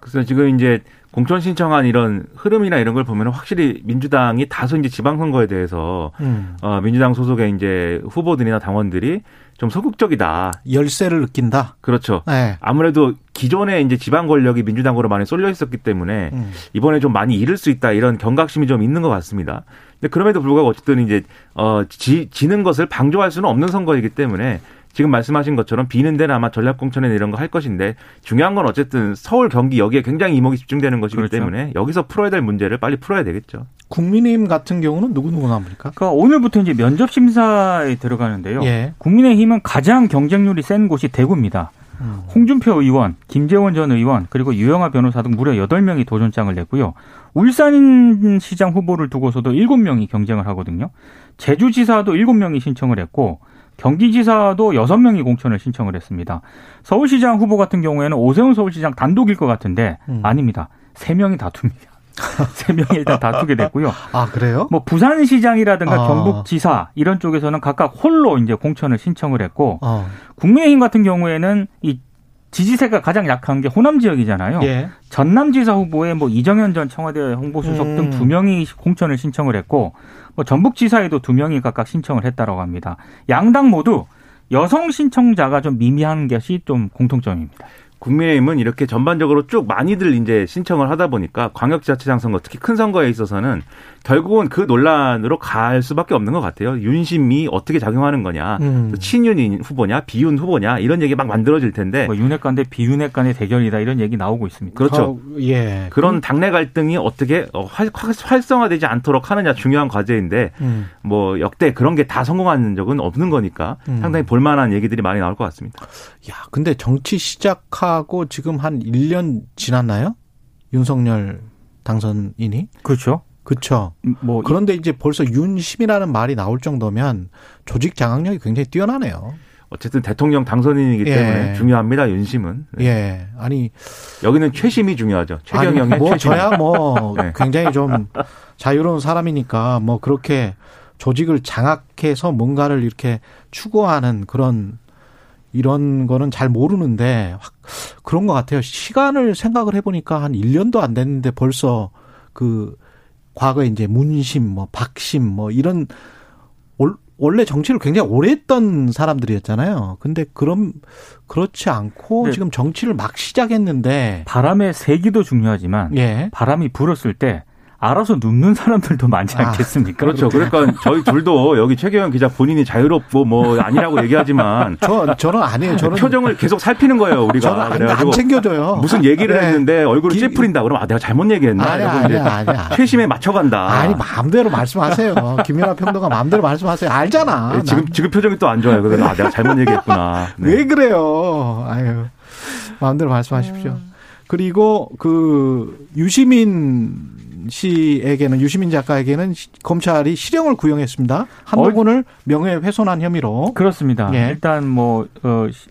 Speaker 5: 그래서 지금 이제 공천 신청한 이런 흐름이나 이런 걸 보면 확실히 민주당이 다소 이제 지방선거에 대해서 음. 어, 민주당 소속의 이제 후보들이나 당원들이 좀 소극적이다.
Speaker 2: 열세를 느낀다.
Speaker 5: 그렇죠. 네. 아무래도 기존에 이제 지방 권력이 민주당으로 많이 쏠려 있었기 때문에 음. 이번에 좀 많이 잃을 수 있다 이런 경각심이 좀 있는 것 같습니다. 근데 그럼에도 불구하고 어쨌든 이제 어 지, 지는 것을 방조할 수는 없는 선거이기 때문에 지금 말씀하신 것처럼 비는 데는 아마 전략공천에 이런 거 할 것인데 중요한 건 어쨌든 서울 경기 여기에 굉장히 이목이 집중되는 것이기 그렇죠. 때문에 여기서 풀어야 될 문제를 빨리 풀어야 되겠죠.
Speaker 2: 국민의힘 같은 경우는 누구 누구 나옵니까?
Speaker 4: 그러니까 오늘부터 이제 면접 심사에 들어가는데요. 예. 국민의힘은 가장 경쟁률이 센 곳이 대구입니다. 음. 홍준표 의원, 김재원 전 의원, 그리고 유영아 변호사 등 무려 8명이 도전장을 냈고요. 울산시장 후보를 두고서도 7명이 경쟁을 하거든요. 제주지사도 7명이 신청을 했고 경기지사도 6명이 공천을 신청을 했습니다. 서울시장 후보 같은 경우에는 오세훈 서울시장 단독일 것 같은데 음. 아닙니다. 3명이 다툽니다. 세 명이 일단 다투게 됐고요.
Speaker 2: 아 그래요?
Speaker 4: 뭐 부산시장이라든가 아. 경북지사 이런 쪽에서는 각각 홀로 이제 공천을 신청을 했고 아. 국민의힘 같은 경우에는 이 지지세가 가장 약한 게 호남 지역이잖아요. 예. 전남지사 후보에 뭐 이정현 전 청와대 홍보수석 음. 등두 명이 공천을 신청을 했고 뭐 전북지사에도 두 명이 각각 신청을 했다라고 합니다. 양당 모두 여성 신청자가 좀 미미한 것이 좀 공통점입니다.
Speaker 5: 국민의힘은 이렇게 전반적으로 쭉 많이들 이제 신청을 하다 보니까 광역지자체장 선거 특히 큰 선거에 있어서는 결국은 그 논란으로 갈 수밖에 없는 것 같아요. 윤심이 어떻게 작용하는 거냐, 음. 친윤 후보냐, 비윤 후보냐 이런 얘기 막 만들어질 텐데.
Speaker 4: 뭐 윤핵 관 대 비윤핵 간의 대결이다 이런 얘기 나오고 있습니다.
Speaker 5: 그렇죠. 어, 예. 그런 당내 갈등이 어떻게 어, 활, 활성화되지 않도록 하느냐 중요한 과제인데 음. 뭐 역대 그런 게 다 성공한 적은 없는 거니까 음. 상당히 볼만한 얘기들이 많이 나올 것 같습니다.
Speaker 2: 야, 근데 정치 시작하 고 지금 한 1년 지났나요? 윤석열 당선인이?
Speaker 4: 그렇죠.
Speaker 2: 그렇죠. 뭐 그런데 이제 벌써 윤심이라는 말이 나올 정도면 조직 장악력이 굉장히 뛰어나네요.
Speaker 5: 어쨌든 대통령 당선인이기 예. 때문에 중요합니다. 윤심은.
Speaker 2: 네. 예. 아니
Speaker 5: 여기는 최심이 중요하죠. 최경영의
Speaker 2: 뭐
Speaker 5: 최심.
Speaker 2: 저야 뭐 네. 굉장히 좀 자유로운 사람이니까 뭐 그렇게 조직을 장악해서 뭔가를 이렇게 추구하는 그런 이런 거는 잘 모르는데 확 그런 것 같아요. 시간을 생각을 해보니까 한 1년도 안 됐는데 벌써 그 과거에 이제 문심, 뭐 박심, 뭐 이런 원래 정치를 굉장히 오래 했던 사람들이었잖아요. 근데 그럼 그렇지 않고 네. 지금 정치를 막 시작했는데
Speaker 4: 바람의 세기도 중요하지만 예. 바람이 불었을 때 알아서 눕는 사람들도 많지 아, 않겠습니까?
Speaker 5: 그렇죠. 그러니까 저희 둘도 여기 최경영 기자 본인이 자유롭고 뭐 아니라고 얘기하지만
Speaker 2: 저 저는 아니에요. 저는
Speaker 5: 표정을 계속 살피는 거예요. 우리가
Speaker 2: 저는 안, 안 챙겨줘요.
Speaker 5: 무슨 얘기를 네. 했는데 얼굴을 찌푸린다. 그러면 아 내가 잘못 얘기했나?
Speaker 2: 아니 아니 아니
Speaker 5: 최심에 맞춰간다.
Speaker 2: 아니 마음대로 말씀하세요. 김연아 평론가 마음대로 말씀하세요. 알잖아.
Speaker 5: 네, 지금 지금 표정이 또 안 좋아요. 그래서 아 내가 잘못 얘기했구나.
Speaker 2: 네. 왜 그래요? 아유 마음대로 말씀하십시오. 음. 그리고 그 유시민 씨에게는 유시민 작가에게는 시- 검찰이 실형을 구형했습니다. 한동훈을 명예훼손한 혐의로.
Speaker 4: 그렇습니다.
Speaker 2: 예.
Speaker 4: 일단 뭐 어, 시-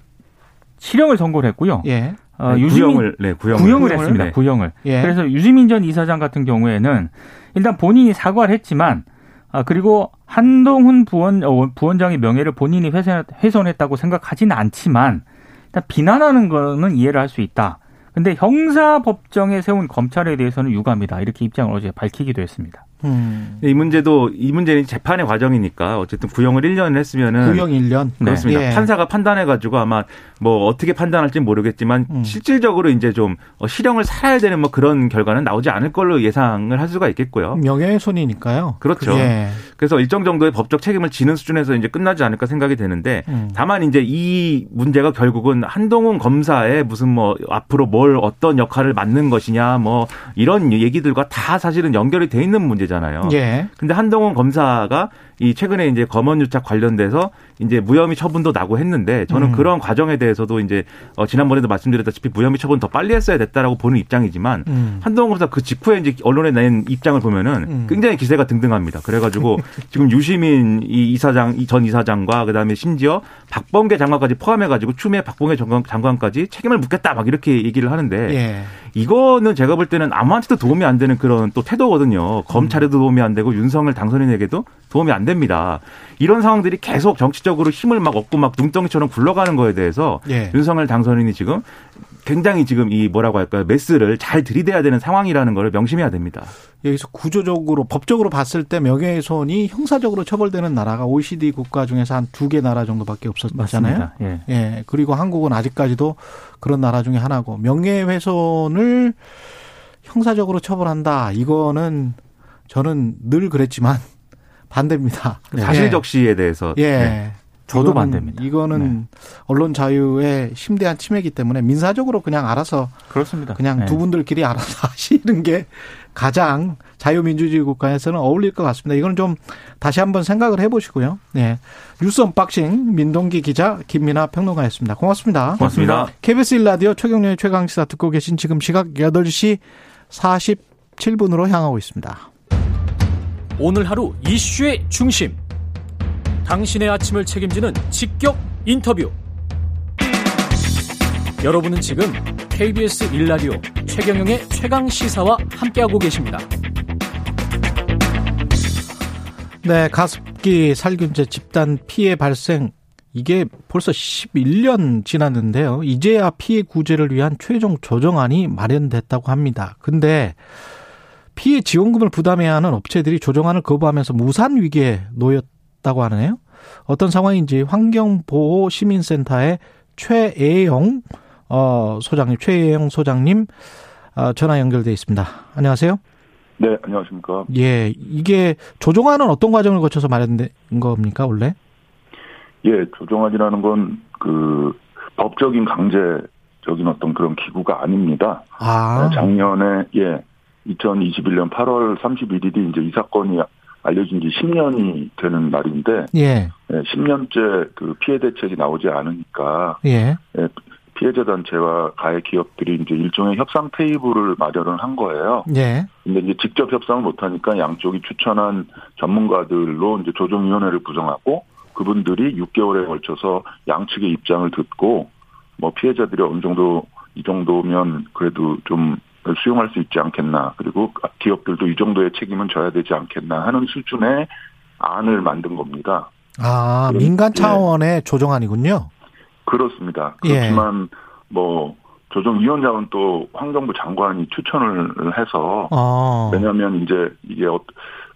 Speaker 4: 실형을 선고를 했고요.
Speaker 2: 예.
Speaker 4: 어,
Speaker 5: 네,
Speaker 4: 유시민
Speaker 5: 구형을 네 구형을,
Speaker 4: 구형을
Speaker 2: 구형을?
Speaker 4: 했습니다.
Speaker 5: 네.
Speaker 4: 구형을.
Speaker 2: 예.
Speaker 4: 그래서 유시민 전 이사장 같은 경우에는 일단 본인이 사과를 했지만 아 그리고 한동훈 부원 어, 부원장의 명예를 본인이 훼손, 훼손했다고 생각하지는 않지만 일단 비난하는 거는 이해를 할 수 있다. 근데 형사 법정에 세운 검찰에 대해서는 유감이다. 이렇게 입장을 어제 밝히기도 했습니다.
Speaker 2: 음.
Speaker 5: 이 문제도 이 문제는 재판의 과정이니까 어쨌든 구형을 1년을 했으면은
Speaker 2: 구형 1년.
Speaker 5: 그렇습니다.
Speaker 2: 예.
Speaker 5: 판사가 판단해 가지고 아마 뭐 어떻게 판단할지 모르겠지만
Speaker 2: 음.
Speaker 5: 실질적으로 이제 좀 어, 실형을 살아야 되는 뭐 그런 결과는 나오지 않을 걸로 예상을 할 수가 있겠고요.
Speaker 2: 명예훼손이니까요.
Speaker 5: 그렇죠.
Speaker 2: 예.
Speaker 5: 그래서 일정 정도의 법적 책임을 지는 수준에서 이제 끝나지 않을까 생각이 되는데
Speaker 2: 음.
Speaker 5: 다만 이제 이 문제가 결국은 한동훈 검사의 무슨 뭐 앞으로 뭘 어떤 역할을 맡는 것이냐 뭐 이런 얘기들과 다 사실은 연결이 돼 있는 문제 잖아요.
Speaker 2: 예.
Speaker 5: 근데 한동훈 검사가 이 최근에 이제 검언유착 관련돼서 이제 무혐의 처분도 나고 했는데 저는
Speaker 2: 음.
Speaker 5: 그런 과정에 대해서도 이제 어 지난번에도 말씀드렸다시피 무혐의 처분 더 빨리 했어야 됐다라고 보는 입장이지만
Speaker 2: 음.
Speaker 5: 한동훈 검사 그 직후에 이제 언론에 낸 입장을 보면은
Speaker 2: 음.
Speaker 5: 굉장히 기세가 등등합니다. 그래가지고 지금 유시민 이 이사장 이 전 이사장과 그다음에 심지어 박범계 장관까지 포함해가지고 추미애 박범계 장관, 장관 까지 책임을 묻겠다 막 이렇게 얘기를 하는데
Speaker 2: 예.
Speaker 5: 이거는 제가 볼 때는 아무한테도 도움이 안 되는 그런 또 태도거든요. 검찰에도 도움이 안 되고 윤석열 당선인에게도 도움이 안 됩니다. 이런 상황들이 계속 정치적으로 힘을 막 얻고 막 눈덩이처럼 굴러가는 거에 대해서
Speaker 2: 예.
Speaker 5: 윤석열 당선인이 지금 굉장히 지금 이 뭐라고 할까요? 메스를 잘 들이대야 되는 상황이라는 걸 명심해야 됩니다.
Speaker 2: 여기서 구조적으로 법적으로 봤을 때 명예훼손이 형사적으로 처벌되는 나라가 OECD 국가 중에서 한 두 개 나라 정도밖에 없었잖아요.
Speaker 4: 맞습니다. 예.
Speaker 2: 예. 그리고 한국은 아직까지도 그런 나라 중에 하나고 명예훼손을 형사적으로 처벌한다. 이거는 저는 늘 그랬지만 반대입니다.
Speaker 5: 사실 적시에 대해서
Speaker 2: 예.
Speaker 5: 네.
Speaker 4: 저도
Speaker 2: 이거는-
Speaker 4: 반대입니다.
Speaker 2: 이거는 언론 자유의 심대한 침해이기 때문에 민사적으로 그냥 알아서
Speaker 4: 그렇습니다.
Speaker 2: 그냥
Speaker 4: 예.
Speaker 2: 두 분들끼리 알아서 하시는 게 가장 자유민주주의 국가에서는 어울릴 것 같습니다. 이건 좀 다시 한번 생각을 해보시고요. 네. 뉴스 언박싱 민동기 기자 김민아 평론가였습니다. 고맙습니다.
Speaker 5: 고맙습니다.
Speaker 2: KBS 1라디오 최경영의 최강시사 듣고 계신 지금 시각 8시 47분으로 향하고 있습니다.
Speaker 6: 오늘 하루 이슈의 중심. 당신의 아침을 책임지는 직격 인터뷰. 여러분은 지금 KBS 1라디오 최경영의 최강 시사와 함께하고 계십니다.
Speaker 2: 네, 가습기 살균제 집단 피해 발생 이게 벌써 11년 지났는데요. 이제야 피해 구제를 위한 최종 조정안이 마련됐다고 합니다. 근데 피해 지원금을 부담해야 하는 업체들이 조정안을 거부하면서 무산 위기에 놓였다고 하네요. 어떤 상황인지 환경보호 시민센터의 최애영 어, 소장님, 최애영 소장님 어, 전화 연결돼 있습니다. 안녕하세요.
Speaker 7: 네, 안녕하십니까.
Speaker 2: 예, 이게 조정안은 어떤 과정을 거쳐서 마련된 겁니까, 원래?
Speaker 7: 예, 조정안이라는 건 그 법적인 강제적인 어떤 그런 기구가 아닙니다.
Speaker 2: 아,
Speaker 7: 어, 작년에 예, 2021년 8월 31일이 이제 이 사건이 알려진 지 10년이 되는 날인데
Speaker 2: 예,
Speaker 7: 예, 10년째 그 피해 대책이 나오지 않으니까
Speaker 2: 예,
Speaker 7: 예, 피해자 단체와 가해 기업들이 이제 일종의 협상 테이블을 마련을 한 거예요.
Speaker 2: 예,
Speaker 7: 근데 이제 직접 협상을 못 하니까 양쪽이 추천한 전문가들로 이제 조정위원회를 구성하고 그분들이 6개월에 걸쳐서 양측의 입장을 듣고 뭐 피해자들이 어느 정도 이 정도면 그래도 좀 수용할 수 있지 않겠나 그리고 기업들도 이 정도의 책임은 져야 되지 않겠나 하는 수준의 안을 만든 겁니다.
Speaker 2: 아, 민간
Speaker 7: 예.
Speaker 2: 차원의 조정안이군요.
Speaker 7: 그렇습니다.
Speaker 2: 예.
Speaker 7: 그렇지만 뭐 조정위원장은 또 환경부 장관이 추천을 해서
Speaker 2: 어,
Speaker 7: 왜냐하면 이제 이게 어-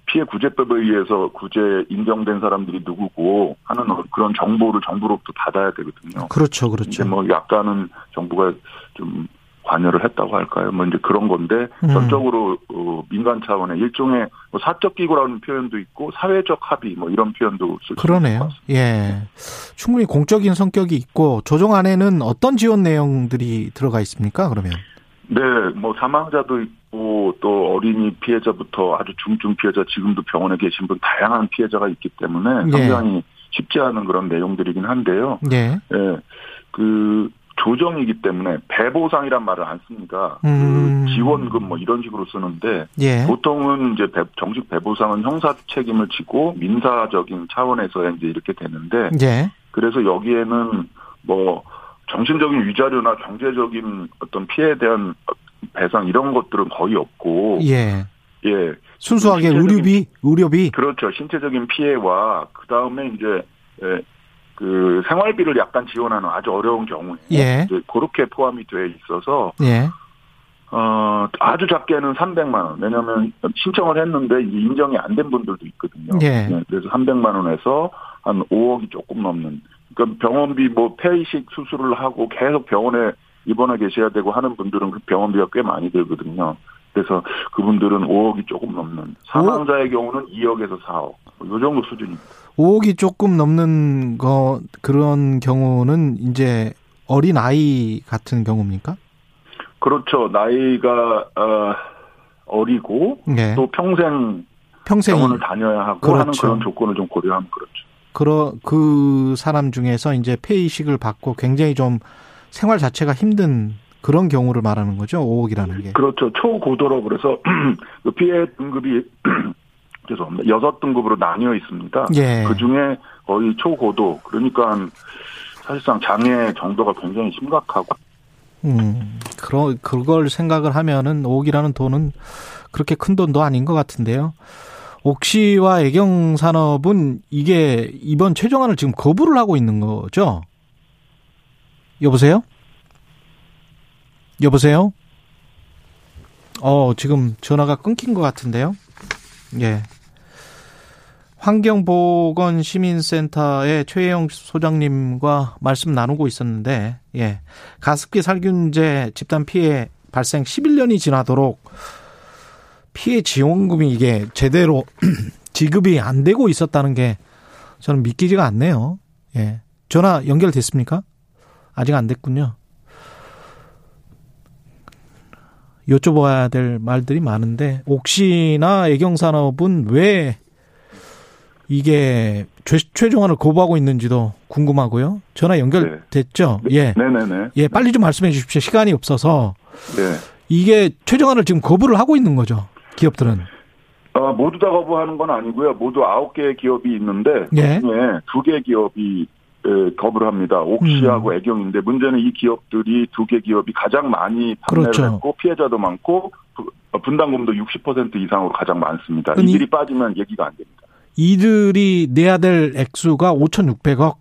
Speaker 7: 피해 구제법에 의해서 구제 인정된 사람들이 누구고 하는 어- 그런 정보를 정부로부터 받아야 되거든요.
Speaker 2: 그렇죠, 그렇죠.
Speaker 7: 뭐 약간은 정부가 좀 관여를 했다고 할까요? 뭐 이제 그런 건데
Speaker 2: 음.
Speaker 7: 전적으로 어, 민간 차원의 일종의 뭐 사적 기구라는 표현도 있고 사회적 합의 뭐 이런 표현도 것
Speaker 2: 그러네요. 예. 충분히 공적인 성격이 있고 조정 안에는 어떤 지원 내용들이 들어가 있습니까? 그러면
Speaker 7: 네, 뭐 사망자도 있고 또 어린이 피해자부터 아주 중증 피해자 지금도 병원에 계신 분 다양한 피해자가 있기 때문에
Speaker 2: 예.
Speaker 7: 상당히 쉽지 않은 그런 내용들이긴 한데요.
Speaker 2: 예,
Speaker 7: 예, 그 조정이기 때문에 배보상이란 말을 안 씁니다.
Speaker 2: 음.
Speaker 7: 그 지원금 뭐 이런 식으로 쓰는데
Speaker 2: 예.
Speaker 7: 보통은 이제 배- 정식 배보상은 형사 책임을 지고 민사적인 차원에서 이제 이렇게 되는데
Speaker 2: 예.
Speaker 7: 그래서 여기에는 뭐 정신적인 위자료나 경제적인 어떤 피해에 대한 배상 이런 것들은 거의 없고
Speaker 2: 예.
Speaker 7: 예
Speaker 2: 순수하게 의료비, 의료비.
Speaker 7: 그렇죠 신체적인 피해와 그 다음에 이제 예, 그 생활비를 약간 지원하는 아주 어려운 경우에
Speaker 2: 예.
Speaker 7: 이제 그렇게 포함이 돼 있어서
Speaker 2: 예.
Speaker 7: 어 아주 작게는 300만 원 왜냐하면 신청을 했는데 인정이 안 된 분들도 있거든요.
Speaker 2: 예.
Speaker 7: 네, 그래서 300만 원에서 한 5억이 조금 넘는 그러니까 병원비 뭐 폐이식 수술을 하고 계속 병원에 입원해 계셔야 되고 하는 분들은 그 병원비가 꽤 많이 들거든요. 그래서 그분들은 5억이 조금 넘는 사망자의 경우는 2억에서 4억 이 정도 수준입니다.
Speaker 2: 5억이 조금 넘는 거 그런 경우는 이제 어린 아이 같은 경우입니까?
Speaker 7: 그렇죠. 나이가 어, 어리고
Speaker 2: 예.
Speaker 7: 또 평생
Speaker 2: 평생
Speaker 7: 병원을 다녀야 하고 하는
Speaker 2: 그렇죠.
Speaker 7: 그런 조건을 좀 고려하면 그렇죠.
Speaker 2: 그러 그 사람 중에서 이제 폐이식을 받고 굉장히 좀 생활 자체가 힘든 그런 경우를 말하는 거죠. 5억이라는 게.
Speaker 7: 그렇죠. 초고도로 그래서 그 피해 등급이 죄송합니다. 여섯 등급으로 나뉘어 있습니다.
Speaker 2: 예.
Speaker 7: 그 중에 거의 초고도 그러니까 사실상 장애 정도가 굉장히 심각하고
Speaker 2: 음. 그러 그걸 생각을 하면은 5억이라는 돈은 그렇게 큰 돈도 아닌 것 같은데요. 옥시와 애경 산업은 이게 이번 최종안을 지금 거부를 하고 있는 거죠. 여보세요? 여보세요? 어, 지금 전화가 끊긴 것 같은데요. 예. 환경보건 시민센터의 최혜영 소장님과 말씀 나누고 있었는데, 예. 가습기 살균제 집단 피해 발생 11년이 지나도록 피해 지원금이 이게 제대로 지급이 안 되고 있었다는 게 저는 믿기지가 않네요. 예. 전화 연결됐습니까? 아직 안 됐군요. 여쭤봐야 될 말들이 많은데 옥시나 애경산업은 왜 이게 최, 최종안을 거부하고 있는지도 궁금하고요. 전화 연결됐죠? 예.
Speaker 7: 네네네.
Speaker 2: 예, 빨리 좀 말씀해 주십시오. 시간이 없어서
Speaker 7: 네.
Speaker 2: 이게 최종안을 지금 거부를 하고 있는 거죠. 기업들은.
Speaker 7: 어, 모두 다 거부하는 건 아니고요. 모두 아홉 개의 기업이 있는데
Speaker 2: 예.
Speaker 7: 그중에 두 개 기업이 에, 거부를 합니다. 옥시하고
Speaker 2: 음.
Speaker 7: 애경인데 문제는 이 기업들이 두 개 기업이 가장 많이 판매를
Speaker 2: 그렇죠.
Speaker 7: 했고 피해자도 많고 부- 어, 분담금도 60% 이상으로 가장 많습니다. 이들이 빠지면 얘기가 안 됩니다.
Speaker 2: 이들이 내야 될 액수가 5,600억.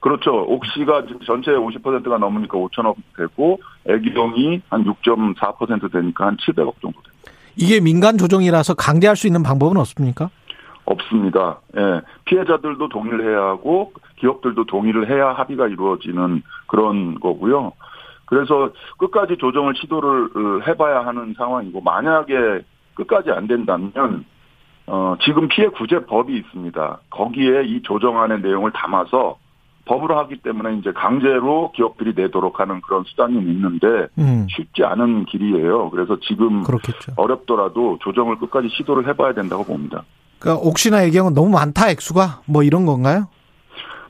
Speaker 7: 그렇죠. 옥시가 전체의 50%가 넘으니까 5천억 되고 애경이 한 6.4% 되니까 한 700억 정도 됩니다.
Speaker 2: 이게 민간 조정이라서 강제할 수 있는 방법은 없습니까?
Speaker 7: 없습니다. 예. 피해자들도 동의를 해야 하고 기업들도 동의를 해야 합의가 이루어지는 그런 거고요. 그래서 끝까지 조정을 시도를 어, 해봐야 하는 상황이고 만약에 끝까지 안 된다면 어, 지금 피해 구제법이 있습니다. 거기에 이 조정안의 내용을 담아서 법으로 하기 때문에 이제 강제로 기업들이 내도록 하는 그런 수단이 있는데
Speaker 2: 음,
Speaker 7: 쉽지 않은 길이에요. 그래서 지금
Speaker 2: 그렇겠죠.
Speaker 7: 어렵더라도 조정을 끝까지 시도를 해봐야 된다고 봅니다.
Speaker 2: 그러니까 옥시나 애경은 너무 많다 액수가 뭐 이런 건가요?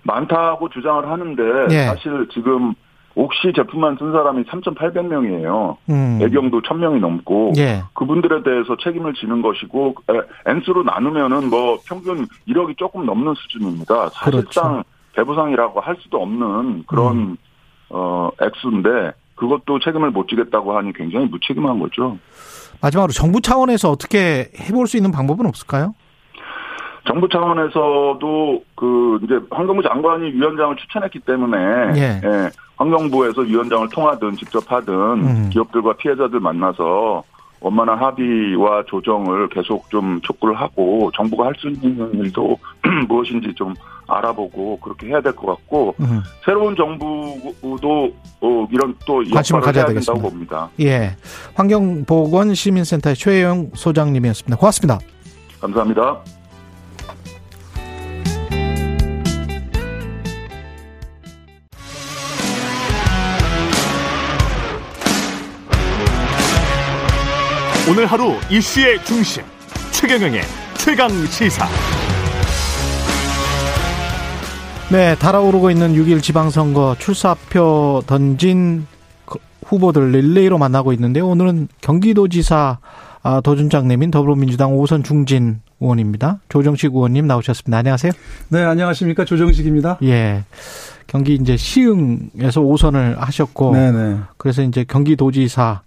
Speaker 7: 많다고 주장을 하는데
Speaker 2: 예.
Speaker 7: 사실 지금 옥시 제품만 쓴 사람이 3,800명이에요.
Speaker 2: 음.
Speaker 7: 애경도 1,000명이 넘고
Speaker 2: 예.
Speaker 7: 그분들에 대해서 책임을 지는 것이고 에, N수로 나누면은 뭐 평균 1억이 조금 넘는 수준입니다. 사실상
Speaker 2: 그렇죠.
Speaker 7: 배부상이라고 할 수도 없는 그런
Speaker 2: 음.
Speaker 7: 어 액수인데 그것도 책임을 못 지겠다고 하니 굉장히 무책임한 거죠.
Speaker 2: 마지막으로 정부 차원에서 어떻게 해볼 수 있는 방법은 없을까요?
Speaker 7: 정부 차원에서도 그 이제 환경부 장관이 위원장을 추천했기 때문에
Speaker 2: 예.
Speaker 7: 예, 환경부에서 위원장을 통하든 직접 하든
Speaker 2: 음.
Speaker 7: 기업들과 피해자들 만나서 원만한 합의와 조정을 계속 좀 촉구를 하고 정부가 할 수 있는 일도 무엇인지 좀 알아보고 그렇게 해야 될 것 같고
Speaker 2: 음.
Speaker 7: 새로운 정부도 어, 이런 또
Speaker 2: 관심을 가져야.
Speaker 7: 된다고 봅니다.
Speaker 2: 예. 환경보건 시민센터의 최영 소장님이었습니다. 고맙습니다.
Speaker 7: 감사합니다.
Speaker 1: 오늘 하루 이슈의 중심 최경영의 최강 시사
Speaker 2: 네, 달아오르고 있는 6일 지방선거 출사표 던진 후보들 릴레이로 만나고 있는데 오늘은 경기도지사 아, 도준장 내민 더불어민주당 오선 중진 의원입니다. 조정식 의원님 나오셨습니다. 안녕하세요.
Speaker 8: 네, 안녕하십니까. 조정식입니다.
Speaker 2: 예. 경기 이제 시흥에서 오선을 하셨고 네네. 그래서 이제 경기도지사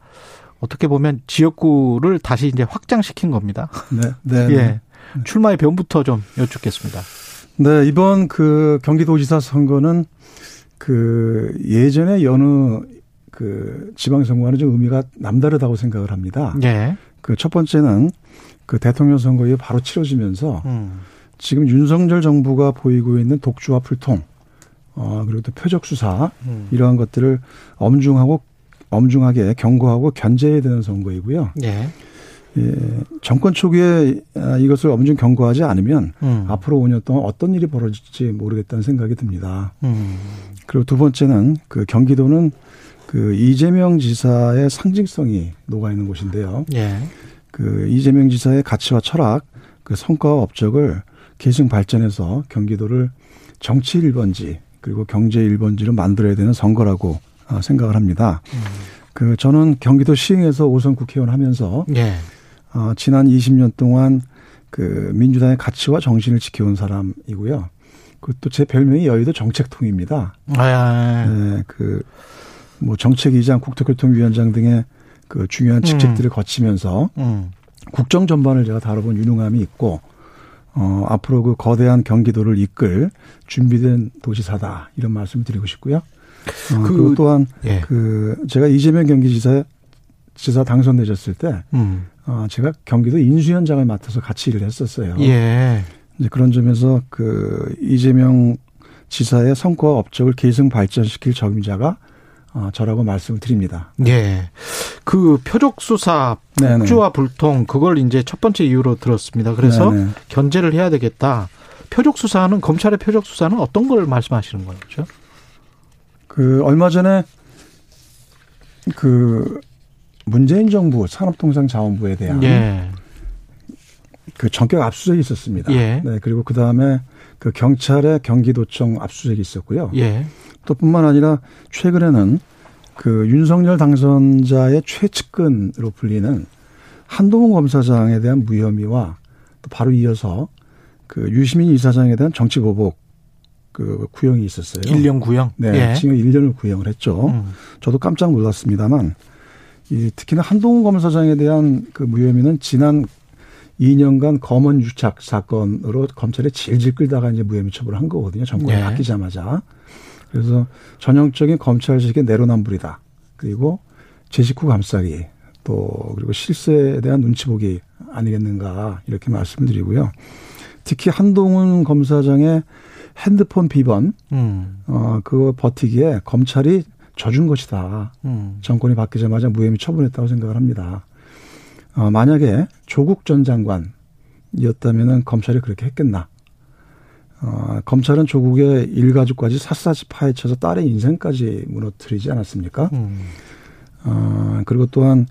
Speaker 2: 어떻게 보면 지역구를 다시 이제 확장시킨 겁니다.
Speaker 8: 네. 네.
Speaker 2: 예. 네. 출마의 변부터 좀 여쭙겠습니다.
Speaker 8: 네, 이번 그 경기도지사 선거는 그 예전에 여느 그 지방선거와는 좀 의미가 남다르다고 생각을 합니다.
Speaker 2: 예.
Speaker 8: 그첫 번째는 그 대통령 선거에 바로 치러지면서 음. 지금 윤석열 정부가 보이고 있는 독주와 불통, 어, 그리고 또 표적 수사, 음. 이러한 것들을 엄중하고 엄중하게 경고하고 견제해야 되는 선거이고요.
Speaker 2: 예.
Speaker 8: 예, 정권 초기에 아, 이것을 엄중 경고하지 않으면 음. 앞으로 5년 동안 어떤 일이 벌어질지 모르겠다는 생각이 듭니다.
Speaker 2: 음.
Speaker 8: 그리고 두 번째는 그 경기도는 그 이재명 지사의 상징성이 녹아 있는 곳인데요.
Speaker 2: 예.
Speaker 8: 그 이재명 지사의 가치와 철학, 그 성과와 업적을 계승 발전해서 경기도를 정치 1번지 그리고 경제 1번지로 만들어야 되는 선거라고 아, 생각을 합니다. 음. 그 저는 경기도 시흥에서 오선 국회의원 하면서
Speaker 2: 예.
Speaker 8: 어, 지난 20년 동안 그 민주당의 가치와 정신을 지켜온 사람이고요. 그것도 제 별명이 여의도 정책통입니다.
Speaker 2: 아, 아,
Speaker 8: 네, 그, 뭐 정책위장, 국토교통위원장 등의 그 중요한 직책들을 음. 거치면서
Speaker 2: 음.
Speaker 8: 국정 전반을 제가 다뤄본 유능함이 있고, 어, 앞으로 그 거대한 경기도를 이끌 준비된 도시사다. 이런 말씀을 드리고 싶고요. 어, 그, 그리고 또한 예. 그 제가 이재명 경기지사 지사 당선되셨을 때
Speaker 2: 음.
Speaker 8: 어, 제가 경기도 인수위원장을 맡아서 같이 일을 했었어요.
Speaker 2: 예.
Speaker 8: 이제 그런 점에서 그 이재명 지사의 성과와 업적을 계승 발전시킬 적임자가 어, 저라고 말씀을 드립니다.
Speaker 2: 예. 그 표적 수사 폭주와 불통 그걸 이제 첫 번째 이유로 들었습니다. 그래서 네네. 견제를 해야 되겠다. 표적 수사는 검찰의 표적 수사는 어떤 걸 말씀하시는 거죠?
Speaker 8: 그 얼마 전에 그 문재인 정부 산업통상자원부에 대한
Speaker 2: 예.
Speaker 8: 그 전격 압수수색이 있었습니다.
Speaker 2: 예.
Speaker 8: 네, 그리고 그 다음에 그 경찰의 경기도청 압수수색이 있었고요.
Speaker 2: 예.
Speaker 8: 또 뿐만 아니라 최근에는 그 윤석열 당선자의 최측근으로 불리는 한동훈 검사장에 대한 무혐의와 또 바로 이어서 그 유시민 이사장에 대한 정치 보복 그 구형이 있었어요.
Speaker 2: 1년 구형?
Speaker 8: 네. 예. 징역 1년을 구형을 했죠.
Speaker 2: 음.
Speaker 8: 저도 깜짝 놀랐습니다만 이 특히나 한동훈 검사장에 대한 그 무혐의는 지난 2년간 검언 유착 사건으로 검찰에 질질 끌다가 이제 무혐의 처벌을 한 거거든요. 정권이 네. 바뀌자마자. 그래서 전형적인 검찰식의 내로남불이다. 그리고 제 식구 감싸기 또 그리고 실세에 대한 눈치 보기 아니겠는가 이렇게 말씀을 드리고요. 특히 한동훈 검사장의 핸드폰 비번,
Speaker 2: 음.
Speaker 8: 어, 그거 버티기에 검찰이 져준 것이다.
Speaker 2: 음.
Speaker 8: 정권이 바뀌자마자 무혐의 처분했다고 생각을 합니다. 어, 만약에 조국 전 장관이었다면은 검찰이 그렇게 했겠나? 어, 검찰은 조국의 일가족까지 샅샅이 파헤쳐서 딸의 인생까지 무너뜨리지 않았습니까?
Speaker 2: 음.
Speaker 8: 어, 그리고 또한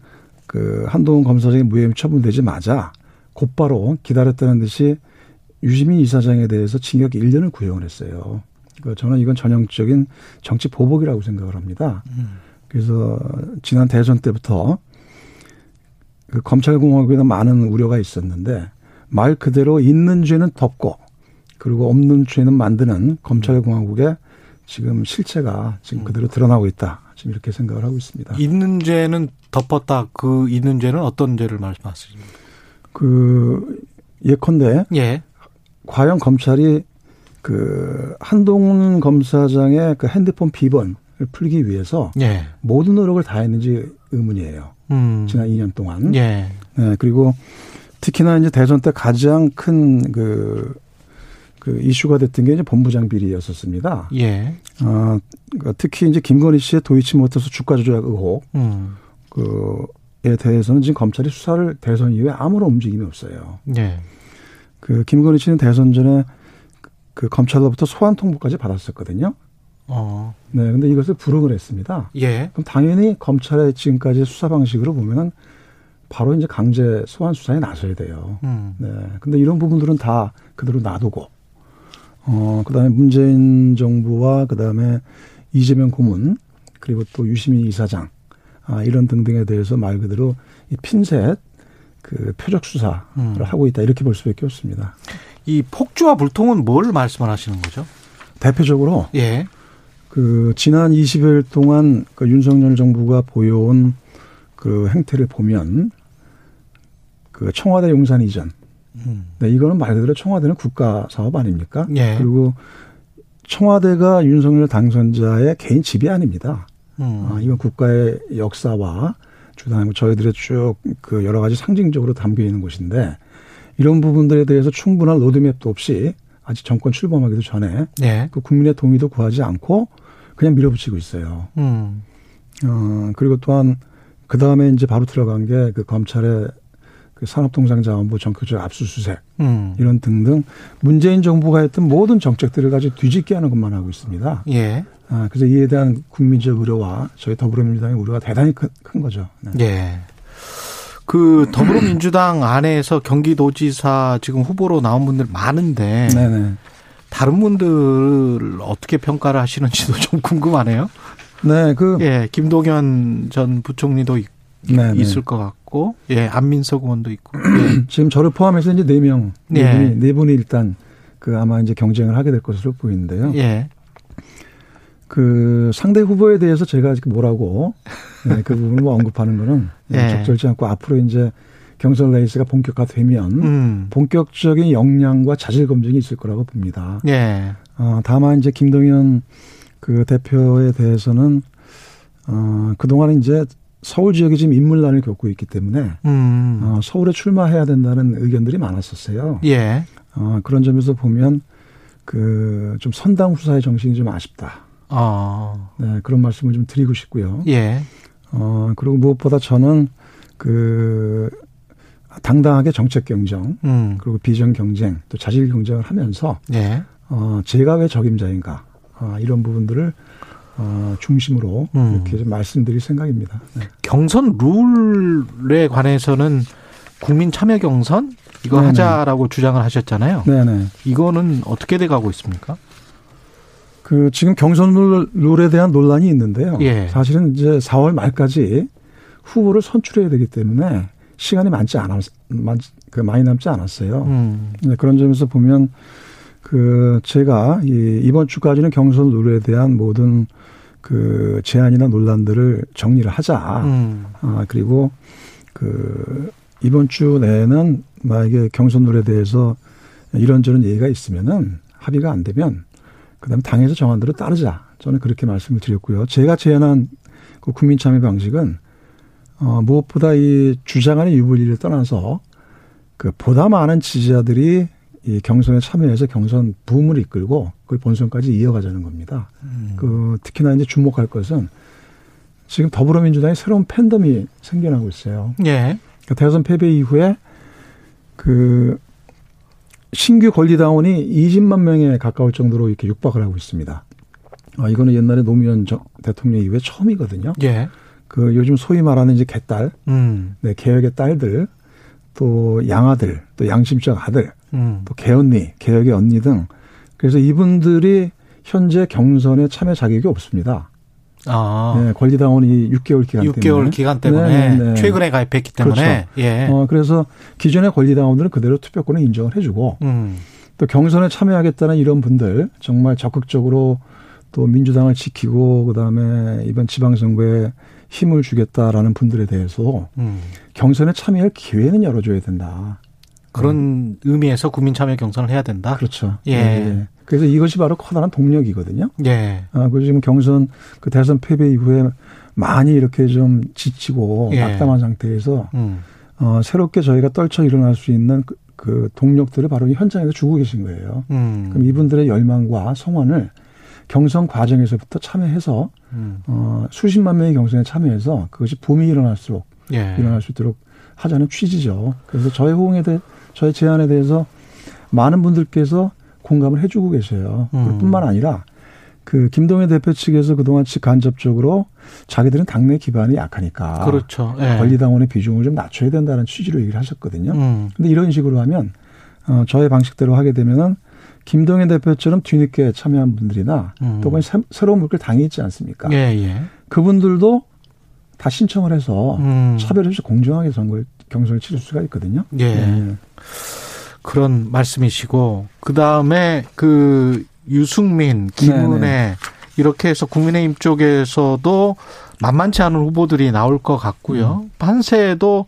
Speaker 8: 그 한동훈 검사장이 무혐의 처분되지마자 곧바로 기다렸다는 듯이 유시민 이사장에 대해서 징역 1년을 구형을 했어요. 그 저는 이건 전형적인 정치 보복이라고 생각을 합니다.
Speaker 2: 음.
Speaker 8: 그래서 지난 대선 때부터 그 검찰공화국에 는 많은 우려가 있었는데 말 그대로 있는 죄는 덮고 그리고 없는 죄는 만드는 검찰공화국의 지금 실체가 지금 음. 그대로 드러나고 있다. 지금 이렇게 생각을 하고 있습니다.
Speaker 2: 있는 죄는 덮었다. 그 있는 죄는 어떤 죄를 말씀하시는
Speaker 8: 그 예컨대
Speaker 2: 예.
Speaker 8: 과연 검찰이 그 한동훈 검사장의 그 핸드폰 비번을 풀기 위해서
Speaker 2: 예.
Speaker 8: 모든 노력을 다했는지 의문이에요.
Speaker 2: 음.
Speaker 8: 지난 2년 동안.
Speaker 2: 예.
Speaker 8: 네, 그리고 특히나 이제 대선 때 가장 큰 그, 그 이슈가 됐던 게 이제 본부장 비리였었습니다.
Speaker 2: 예.
Speaker 8: 어, 특히 이제 김건희 씨의 도이치모터스 주가 조작 의혹.
Speaker 2: 음.
Speaker 8: 그에 대해서는 지금 검찰이 수사를 대선 이후에 아무런 움직임이 없어요.
Speaker 2: 예.
Speaker 8: 그 김건희 씨는 대선 전에 그 검찰로부터 소환 통보까지 받았었거든요.
Speaker 2: 어.
Speaker 8: 네, 근데 이것을 불응을 했습니다.
Speaker 2: 예.
Speaker 8: 그럼 당연히 검찰의 지금까지 수사 방식으로 보면은 바로 이제 강제 소환 수사에 나서야 돼요.
Speaker 2: 음.
Speaker 8: 네. 근데 이런 부분들은 다 그대로 놔두고 어, 그 다음에 문재인 정부와 그 다음에 이재명 고문, 그리고 또 유시민 이사장, 아, 이런 등등에 대해서 말 그대로 이 핀셋, 그 표적 수사를
Speaker 2: 음.
Speaker 8: 하고 있다. 이렇게 볼 수밖에 없습니다.
Speaker 2: 이 폭주와 불통은 뭘 말씀하시는 거죠?
Speaker 8: 대표적으로
Speaker 2: 예.
Speaker 8: 그 지난 20일 동안 그 윤석열 정부가 보여온 그 행태를 보면 그 청와대 용산 이전.
Speaker 2: 음.
Speaker 8: 네, 이거는 말 그대로 청와대는 국가 사업 아닙니까?
Speaker 2: 예.
Speaker 8: 그리고 청와대가 윤석열 당선자의 개인 집이 아닙니다.
Speaker 2: 음.
Speaker 8: 아, 이건 국가의 역사와 주당하고 저희들의 쭉 그 여러 가지 상징적으로 담겨 있는 곳인데 이런 부분들에 대해서 충분한 로드맵도 없이 아직 정권 출범하기도 전에
Speaker 2: 예.
Speaker 8: 그 국민의 동의도 구하지 않고 그냥 밀어붙이고 있어요.
Speaker 2: 음.
Speaker 8: 어, 그리고 또한 그 다음에 이제 바로 들어간 게 그 검찰의 그 산업통상자원부 전격적 압수수색
Speaker 2: 음.
Speaker 8: 이런 등등 문재인 정부가 했던 모든 정책들을 가지고 뒤집게 하는 것만 하고 있습니다.
Speaker 2: 예.
Speaker 8: 아, 그래서 이에 대한 국민적 우려와 저희 더불어민주당의 우려가 대단히 큰, 큰 거죠. 네.
Speaker 2: 예. 그 더불어민주당 안에서 경기도지사 지금 후보로 나온 분들 많은데
Speaker 8: 네네.
Speaker 2: 다른 분들 어떻게 평가를 하시는지도 좀 궁금하네요.
Speaker 8: 네, 그,
Speaker 2: 예, 김동연 전 부총리도 있,
Speaker 8: 네네.
Speaker 2: 을것 같고, 예, 안민석 의원도 있고, 예.
Speaker 8: 지금 저를 포함해서 이제 네 명, 네
Speaker 2: 예.
Speaker 8: 분이, 네 분이 일단 그 아마 이제 경쟁을 하게 될 것으로 보이는데요.
Speaker 2: 예,
Speaker 8: 그 상대 후보에 대해서 제가 지금 뭐라고 네, 그 부분을 뭐 언급하는 거는
Speaker 2: 예.
Speaker 8: 적절치 않고 앞으로 이제 경선 레이스가 본격화되면
Speaker 2: 음,
Speaker 8: 본격적인 역량과 자질 검증이 있을 거라고 봅니다.
Speaker 2: 예,
Speaker 8: 어, 다만 이제 김동연 그 대표에 대해서는 어, 그동안은 이제 서울 지역이 지금 인물난을 겪고 있기 때문에
Speaker 2: 음,
Speaker 8: 어, 서울에 출마해야 된다는 의견들이 많았었어요.
Speaker 2: 예,
Speaker 8: 어, 그런 점에서 보면 그 좀 선당 후사의 정신이 좀 아쉽다.
Speaker 2: 어,
Speaker 8: 네, 그런 말씀을 좀 드리고 싶고요.
Speaker 2: 예,
Speaker 8: 어, 그리고 무엇보다 저는 그 당당하게 정책 경쟁,
Speaker 2: 음,
Speaker 8: 그리고 비전 경쟁, 또 자질 경쟁을 하면서
Speaker 2: 예,
Speaker 8: 어, 제가 왜 적임자인가, 아, 이런 부분들을 어, 중심으로
Speaker 2: 음.
Speaker 8: 이렇게 좀 말씀드릴 생각입니다. 네.
Speaker 2: 경선 룰에 관해서는 국민 참여 경선 이거
Speaker 8: 네네.
Speaker 2: 하자라고 주장을 하셨잖아요.
Speaker 8: 네네.
Speaker 2: 이거는 어떻게 돼 가고 있습니까?
Speaker 8: 그 지금 경선 룰, 룰에 대한 논란이 있는데요.
Speaker 2: 예.
Speaker 8: 사실은 이제 4월 말까지 후보를 선출해야 되기 때문에 시간이 많지 않았, 많, 그 많이 남지 않았어요.
Speaker 2: 음,
Speaker 8: 네, 그런 점에서 보면 그 제가 이 이번 주까지는 경선 룰에 대한 모든 그 제안이나 논란들을 정리를 하자.
Speaker 2: 음,
Speaker 8: 아 그리고 그 이번 주 내에는 만약에 경선 룰에 대해서 이런저런 얘기가 있으면은 합의가 안 되면 그다음에 당에서 정한 대로 따르자. 저는 그렇게 말씀을 드렸고요. 제가 제안한 그 국민 참여 방식은 어 무엇보다 이 주장안의 유불리를 떠나서 그 보다 많은 지지자들이 이 경선에 참여해서 경선 붐을 이끌고 그걸 본선까지 이어가자는 겁니다. 그 특히나 이제 주목할 것은 지금 더불어민주당의 새로운 팬덤이 생겨나고 있어요.
Speaker 2: 예,
Speaker 8: 그러니까 대선 패배 이후에 그 신규 권리당원이 20만 명에 가까울 정도로 이렇게 육박을 하고 있습니다. 아, 이거는 옛날에 노무현 정- 대통령 이후에 처음이거든요.
Speaker 2: 예,
Speaker 8: 그 요즘 소위 말하는 이제 개딸,
Speaker 2: 음,
Speaker 8: 네, 개혁의 딸들, 또 양아들, 또 양심적 아들,
Speaker 2: 음,
Speaker 8: 또 개언니, 개혁의 언니 등 그래서 이분들이 현재 경선에 참여 자격이 없습니다.
Speaker 2: 아,
Speaker 8: 네, 권리당원이 6개월 기간
Speaker 2: 6개월
Speaker 8: 때문에.
Speaker 2: 기간 때문에
Speaker 8: 네, 네, 네.
Speaker 2: 최근에 가입했기 때문에 예,
Speaker 8: 어, 그래서 기존의 권리당원들은 그대로 투표권을 인정을 해주고
Speaker 2: 음,
Speaker 8: 또 경선에 참여하겠다는 이런 분들 정말 적극적으로 또 민주당을 지키고 그 다음에 이번 지방선거에 힘을 주겠다라는 분들에 대해서
Speaker 2: 음.
Speaker 8: 경선에 참여할 기회는 열어줘야 된다.
Speaker 2: 그런 의미에서 국민 참여 경선을 해야 된다.
Speaker 8: 그렇죠.
Speaker 2: 예.
Speaker 8: 그래서 이것이 바로 커다란 동력이거든요.
Speaker 2: 예,
Speaker 8: 아, 그 지금 경선 그 대선 패배 이후에 많이 이렇게 좀 지치고
Speaker 2: 예.
Speaker 8: 낙담한 상태에서
Speaker 2: 음,
Speaker 8: 어, 새롭게 저희가 떨쳐 일어날 수 있는 그, 그 동력들을 바로 이 현장에서 주고 계신 거예요.
Speaker 2: 음,
Speaker 8: 그럼 이분들의 열망과 성원을 경선 과정에서부터 참여해서
Speaker 2: 음,
Speaker 8: 어, 수십만 명의 경선에 참여해서 그것이 붐이 일어날수록
Speaker 2: 예,
Speaker 8: 일어날 수 있도록 하자는 취지죠. 그래서 저의 호응에 대해 저의 제안에 대해서 많은 분들께서 공감을 해주고 계세요.
Speaker 2: 음.
Speaker 8: 뿐만 아니라 그 김동연 대표 측에서 그동안 간접적으로 자기들은 당내 기반이 약하니까
Speaker 2: 그렇죠. 예.
Speaker 8: 권리당원의 비중을 좀 낮춰야 된다는 취지로 얘기를 하셨거든요.
Speaker 2: 음,
Speaker 8: 근데 이런 식으로 하면 어 저의 방식대로 하게 되면은 김동연 대표처럼 뒤늦게 참여한 분들이나
Speaker 2: 음.
Speaker 8: 또 새- 새로운 물결 당이 있지 않습니까?
Speaker 2: 예, 예.
Speaker 8: 그분들도 다 신청을 해서
Speaker 2: 음.
Speaker 8: 차별 없이 공정하게 선거를 경선을 치를 수가 있거든요.
Speaker 2: 예.
Speaker 8: 네.
Speaker 2: 그런 말씀이시고 그 다음에 그 유승민, 김은혜
Speaker 8: 네네.
Speaker 2: 이렇게 해서 국민의힘 쪽에서도 만만치 않은 후보들이 나올 것 같고요.
Speaker 8: 음.
Speaker 2: 판세도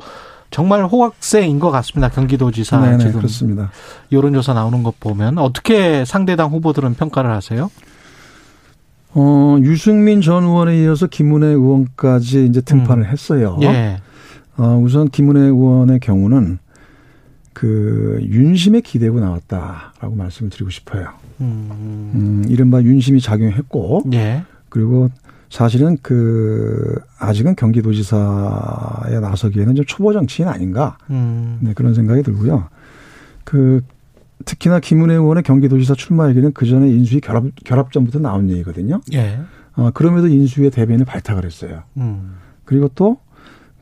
Speaker 2: 정말 호각세인 것 같습니다. 경기도지사
Speaker 8: 네네,
Speaker 2: 지금
Speaker 8: 그렇습니다.
Speaker 2: 여론조사 나오는 것 보면 어떻게 상대당 후보들은 평가를 하세요?
Speaker 8: 어, 유승민 전 의원에 이어서 김은혜 의원까지 이제 등판을
Speaker 2: 음.
Speaker 8: 했어요.
Speaker 2: 예.
Speaker 8: 어, 우선 김은혜 의원의 경우는 그 윤심에 기대고 나왔다라고 말씀을 드리고 싶어요.
Speaker 2: 음,
Speaker 8: 음, 이른바 윤심이 작용했고
Speaker 2: 예.
Speaker 8: 그리고 사실은 그 아직은 경기도지사에 나서기에는 좀 초보 정치인 아닌가
Speaker 2: 음,
Speaker 8: 네, 그런 생각이 들고요. 그 특히나 김은혜 의원의 경기도지사 출마 얘기는 그 전에 인수위 결합 결합 전부터 나온 얘기거든요.
Speaker 2: 예.
Speaker 8: 어, 그럼에도 인수위의 대변인을 발탁을 했어요.
Speaker 2: 음,
Speaker 8: 그리고 또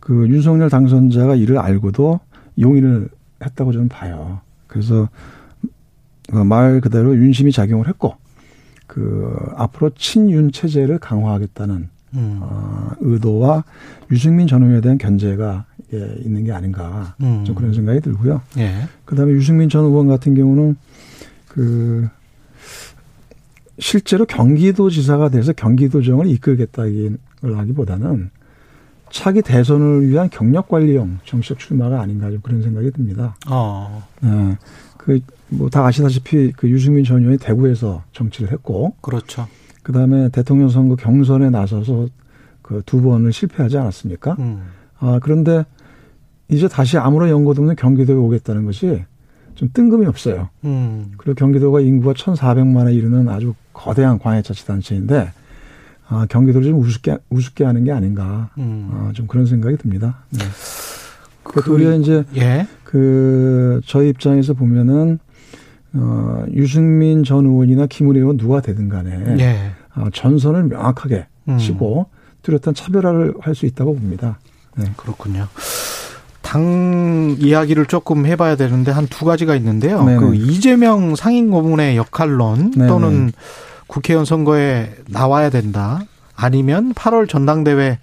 Speaker 8: 그 윤석열 당선자가 이를 알고도 용인을 했다고 저는 봐요. 그래서 어, 말 그대로 윤심이 작용을 했고 그 앞으로 친윤 체제를 강화하겠다는
Speaker 2: 음,
Speaker 8: 어, 의도와 유승민 전 의원에 대한 견제가 예, 있는 게 아닌가
Speaker 2: 음.
Speaker 8: 좀 그런 생각이 들고요.
Speaker 2: 예.
Speaker 8: 그다음에 유승민 전 의원 같은 경우는 그 실제로 경기도지사가 돼서 경기도정을 이끌겠다기보다는 차기 대선을 위한 경력 관리용 정치적 출마가 아닌가 좀 그런 생각이 듭니다.
Speaker 2: 어,
Speaker 8: 네. 그 뭐 다 아시다시피 그 유승민 전 의원이 대구에서 정치를 했고
Speaker 2: 그렇죠.
Speaker 8: 그다음에 대통령 선거 경선에 나서서 그 두 번을 실패하지 않았습니까?
Speaker 2: 음,
Speaker 8: 아, 그런데 이제 다시 아무런 연고도 없는 경기도에 오겠다는 것이 좀 뜬금이 없어요.
Speaker 2: 음,
Speaker 8: 그리고 경기도가 인구가 1,400만에 이르는 아주 거대한 광해자치단체인데 아, 경기도를 좀 우습게 우습게 하는 게 아닌가
Speaker 2: 음.
Speaker 8: 아, 좀 그런 생각이 듭니다. 네.
Speaker 2: 그-
Speaker 8: 그 우리가 이제
Speaker 2: 예.
Speaker 8: 그 저희 입장에서 보면은 어, 유승민 전 의원이나 김은혜 의원 누가 되든 간에
Speaker 2: 예.
Speaker 8: 아, 전선을 명확하게
Speaker 2: 음.
Speaker 8: 치고 뚜렷한 차별화를 할 수 있다고 봅니다. 네.
Speaker 2: 그렇군요. 당 이야기를 조금 해봐야 되는데 한 두 가지가 있는데요.
Speaker 8: 네네.
Speaker 2: 그 이재명 상임 고문의 역할론
Speaker 8: 네네.
Speaker 2: 또는 국회의원 선거에 나와야 된다. 아니면 8월 전당대회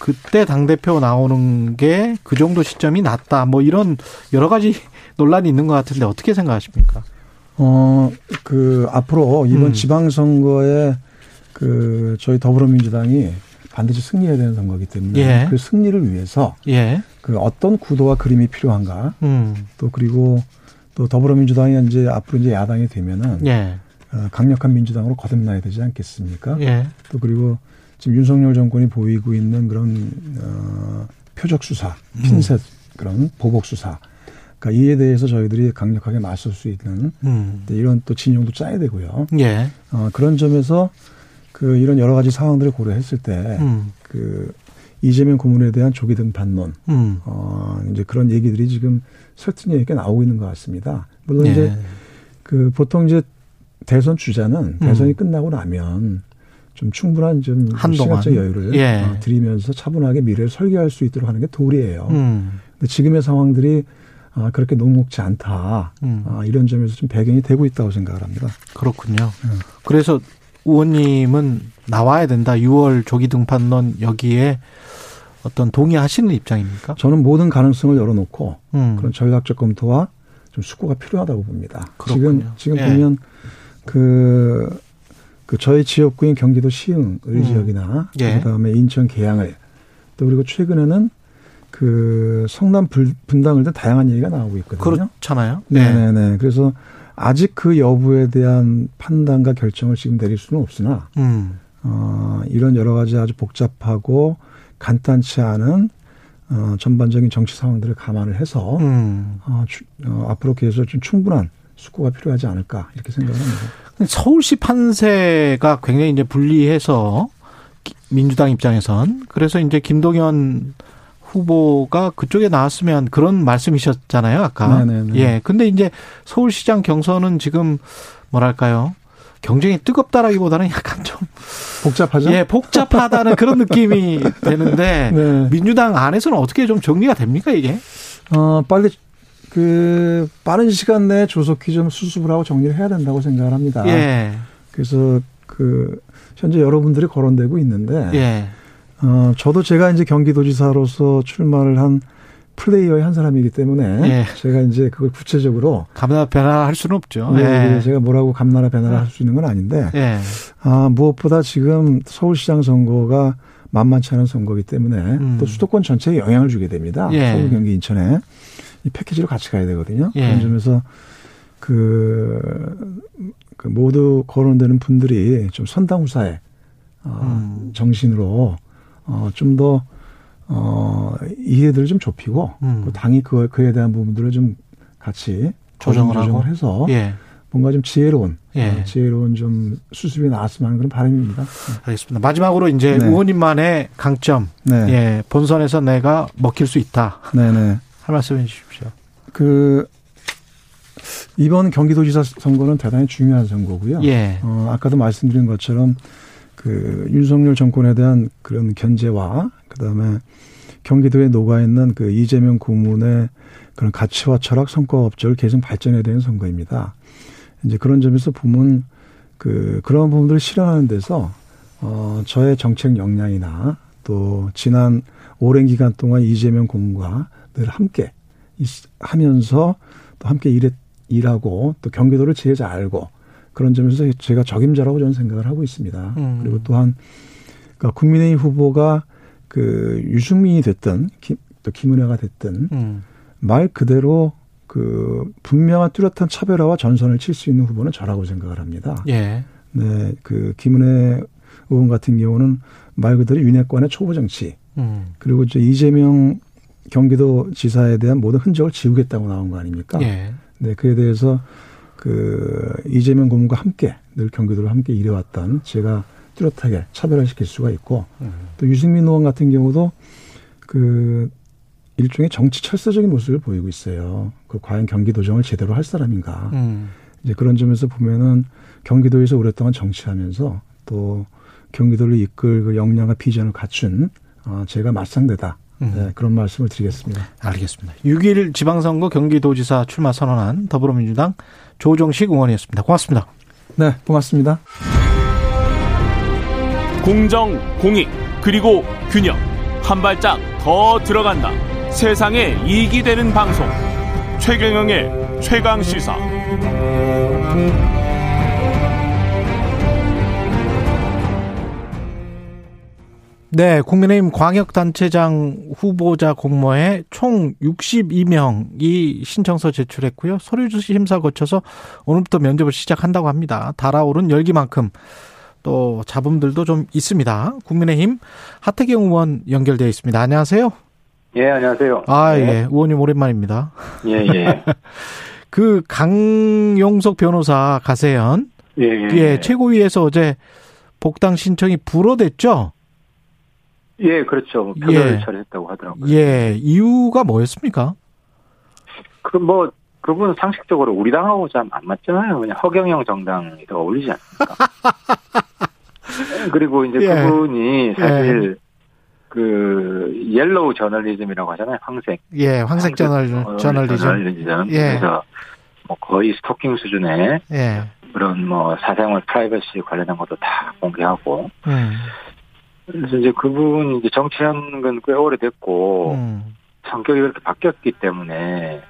Speaker 2: 그때 당 대표 나오는 게 그 정도 시점이 낫다. 뭐 이런 여러 가지 논란이 있는 것 같은데 어떻게 생각하십니까?
Speaker 8: 어, 그, 앞으로 이번
Speaker 2: 음.
Speaker 8: 지방선거에 그, 저희 더불어민주당이 반드시 승리해야 되는 선거기 때문에
Speaker 2: 예.
Speaker 8: 그 승리를 위해서
Speaker 2: 예.
Speaker 8: 그 어떤 구도와 그림이 필요한가
Speaker 2: 음.
Speaker 8: 또 그리고 또 더불어민주당이 이제 앞으로 이제 야당이 되면은
Speaker 2: 예.
Speaker 8: 어, 강력한 민주당으로 거듭나야 되지 않겠습니까?
Speaker 2: 예.
Speaker 8: 또 그리고 지금 윤석열 정권이 보이고 있는 그런 어, 표적 수사, 핀셋 그런 보복 수사, 그러니까 이에 대해서 저희들이 강력하게 맞설 수 있는
Speaker 2: 음.
Speaker 8: 네, 이런 또 진영도 짜야 되고요.
Speaker 2: 예.
Speaker 8: 어, 그런 점에서 그 이런 여러 가지 상황들을 고려했을 때
Speaker 2: 음.
Speaker 8: 그 이재명 고문에 대한 조기 등판론,
Speaker 2: 음.
Speaker 8: 어, 이제 그런 얘기들이 지금 설득력 있게 나오고 있는 것 같습니다. 물론
Speaker 2: 예.
Speaker 8: 이제 그 보통 이제 대선 주자는
Speaker 2: 음.
Speaker 8: 대선이 끝나고 나면 좀 충분한 좀
Speaker 2: 한동안.
Speaker 8: 시간적 여유를
Speaker 2: 예.
Speaker 8: 어, 드리면서 차분하게 미래를 설계할 수 있도록 하는 게 도리예요.
Speaker 2: 음.
Speaker 8: 근데 지금의 상황들이 아, 그렇게 녹록지 않다.
Speaker 2: 음.
Speaker 8: 아, 이런 점에서 좀 배경이 되고 있다고 생각을 합니다.
Speaker 2: 그렇군요. 그래서 의원님은 나와야 된다. 6월 조기 등판론 여기에 어떤 동의하시는 입장입니까?
Speaker 8: 저는 모든 가능성을 열어놓고
Speaker 2: 음.
Speaker 8: 그런 전략적 검토와 좀 숙고가 필요하다고 봅니다.
Speaker 2: 그렇군요.
Speaker 8: 지금 지금
Speaker 2: 예.
Speaker 8: 보면 그, 그 저희 지역구인 경기도 시흥 의
Speaker 2: 음.
Speaker 8: 지역이나
Speaker 2: 예.
Speaker 8: 그다음에 인천 계양을 또 그리고 최근에는 그 성남 불- 분당을 등 다양한 얘기가 나오고 있거든요.
Speaker 2: 그렇잖아요.
Speaker 8: 네 네네. 그래서 아직 그 여부에 대한 판단과 결정을 지금 내릴 수는 없으나
Speaker 2: 음.
Speaker 8: 어, 이런 여러 가지 아주 복잡하고 간단치 않은 어, 전반적인 정치 상황들을 감안을 해서
Speaker 2: 음.
Speaker 8: 어, 추- 어, 앞으로 계속 좀 충분한 숙고가 필요하지 않을까 이렇게 생각을 합니다.
Speaker 2: 서울시 판세가 굉장히 이제 불리해서 기- 민주당 입장에선 그래서 이제 김동연 후보가 그쪽에 나왔으면 그런 말씀이셨잖아요, 아까.
Speaker 8: 네네네.
Speaker 2: 예. 근데 이제 서울시장 경선은 지금 뭐랄까요? 경쟁이 뜨겁다라기보다는 약간 좀
Speaker 8: 복잡하죠?
Speaker 2: 예, 복잡하다는 그런 느낌이 되는데
Speaker 8: 네.
Speaker 2: 민주당 안에서는 어떻게 좀 정리가 됩니까, 이게?
Speaker 8: 어, 빨리 그 빠른 시간 내에 조속히 좀 수습을 하고 정리를 해야 된다고 생각을 합니다.
Speaker 2: 예.
Speaker 8: 그래서 그 현재 여러분들이 거론되고 있는데
Speaker 2: 예.
Speaker 8: 어 저도 제가 이제 경기도지사로서 출마를 한 플레이어의 한 사람이기 때문에
Speaker 2: 예.
Speaker 8: 제가 이제 그걸 구체적으로
Speaker 2: 감나 변화할 수는 없죠.
Speaker 8: 예,
Speaker 2: 예.
Speaker 8: 제가 뭐라고 감나라 배나라 할수 있는 건 아닌데
Speaker 2: 예.
Speaker 8: 아 무엇보다 지금 서울시장 선거가 만만치 않은 선거이기 때문에
Speaker 2: 음.
Speaker 8: 또 수도권 전체에 영향을 주게 됩니다.
Speaker 2: 예.
Speaker 8: 서울, 경기, 인천에 이 패키지로 같이 가야 되거든요.
Speaker 2: 예.
Speaker 8: 그런 점에서 그, 그 모두 거론되는 분들이 좀 선당후사의 어,
Speaker 2: 음.
Speaker 8: 정신으로 어, 좀 더 어, 이해들을 좀 좁히고
Speaker 2: 음.
Speaker 8: 그 당이 그, 그에 대한 부분들을 좀 같이
Speaker 2: 조정을
Speaker 8: 조정을? 해서
Speaker 2: 예.
Speaker 8: 뭔가 좀 지혜로운
Speaker 2: 예.
Speaker 8: 어, 지혜로운 좀 수습이 나왔으면 하는 그런 바람입니다.
Speaker 2: 알겠습니다. 마지막으로 이제
Speaker 8: 네.
Speaker 2: 의원님만의 강점.
Speaker 8: 네.
Speaker 2: 예. 본선에서 내가 먹힐 수 있다.
Speaker 8: 네네.
Speaker 2: 할 말씀 해 주십시오.
Speaker 8: 그 이번 경기도지사 선거는 대단히 중요한 선거고요.
Speaker 2: 예.
Speaker 8: 어, 아까도 말씀드린 것처럼 그 윤석열 정권에 대한 그런 견제와 그다음에 경기도에 녹아 있는 그 이재명 고문의 그런 가치와 철학, 성과 업적을 계속 발전해야 되는 선거입니다. 이제 그런 점에서 보면 그 그런 부분들을 실현하는 데서 어 저의 정책 역량이나 또 지난 오랜 기간 동안 이재명 고문과 늘 함께 있- 하면서 또 함께 일해, 일하고 또 경기도를 제일 잘 알고 그런 점에서 제가 적임자라고 저는 생각을 하고 있습니다.
Speaker 2: 음.
Speaker 8: 그리고 또한 그러니까 국민의힘 후보가 그 유승민이 됐든 김, 또 김은혜가 됐든
Speaker 2: 음.
Speaker 8: 말 그대로 그 분명한 뚜렷한 차별화와 전선을 칠 수 있는 후보는 저라고 생각을 합니다.
Speaker 2: 예.
Speaker 8: 네, 그 김은혜 의원 같은 경우는 말 그대로 윤핵관의 초보 정치
Speaker 2: 음.
Speaker 8: 그리고 이제 이재명 경기도 지사에 대한 모든 흔적을 지우겠다고 나온 거 아닙니까?
Speaker 2: 예.
Speaker 8: 네, 그에 대해서 그 이재명 고문과 함께 늘 경기도를 함께 일해왔던 제가 뚜렷하게 차별화시킬 수가 있고
Speaker 2: 음.
Speaker 8: 또 유승민 의원 같은 경우도 그 일종의 정치 철새적인 모습을 보이고 있어요. 그 과연 경기도정을 제대로 할 사람인가?
Speaker 2: 음.
Speaker 8: 이제 그런 점에서 보면은 경기도에서 오랫동안 정치하면서 또 경기도를 이끌 그 역량과 비전을 갖춘 어, 제가 맞상대다.
Speaker 2: 음.
Speaker 8: 네, 그런 말씀을 드리겠습니다.
Speaker 2: 알겠습니다. 6일 지방선거 경기도지사 출마 선언한 더불어민주당 조정식 의원이었습니다. 고맙습니다.
Speaker 8: 네, 고맙습니다.
Speaker 1: 공정, 공익, 그리고 균형. 한 발짝 더 들어간다. 세상에 이익이 되는 방송. 최경영의 최강 시사.
Speaker 2: 네, 국민의힘 광역단체장 후보자 공모에 총 62명이 신청서 제출했고요. 서류 심사 거쳐서 오늘부터 면접을 시작한다고 합니다. 달아오른 열기만큼 또 잡음들도 좀 있습니다. 국민의힘 하태경 의원 연결되어 있습니다. 안녕하세요.
Speaker 9: 예, 안녕하세요.
Speaker 2: 아,
Speaker 9: 네.
Speaker 2: 예. 의원님 오랜만입니다.
Speaker 9: 예, 예.
Speaker 2: 그 강용석 변호사 가세현
Speaker 9: 예, 예.
Speaker 2: 예, 최고위에서 어제 복당 신청이 불어댔죠?
Speaker 9: 예, 그렇죠.
Speaker 2: 예.
Speaker 9: 표결을 처리했다고 하더라고요.
Speaker 2: 예, 이유가 뭐였습니까?
Speaker 9: 그, 뭐, 그분은 상식적으로 우리 당하고 참 안 맞잖아요. 그냥 허경영 정당이 더 어울리지 않습니까? 그리고 이제
Speaker 2: 예.
Speaker 9: 그분이 사실 그 옐로우 저널리즘이라고 하잖아요. 황색.
Speaker 2: 예, 황색 저널,
Speaker 9: 어,
Speaker 2: 저널리즘.
Speaker 9: 저널리즘.
Speaker 2: 예.
Speaker 9: 그래서 뭐 거의 스토킹 수준의
Speaker 2: 예,
Speaker 9: 그런 뭐 사생활 프라이버시 관련한 것도 다 공개하고
Speaker 2: 음,
Speaker 9: 그래서 이제 그분이 이제 정치하는 건 꽤 오래됐고
Speaker 2: 음,
Speaker 9: 성격이 그렇게 바뀌었기 때문에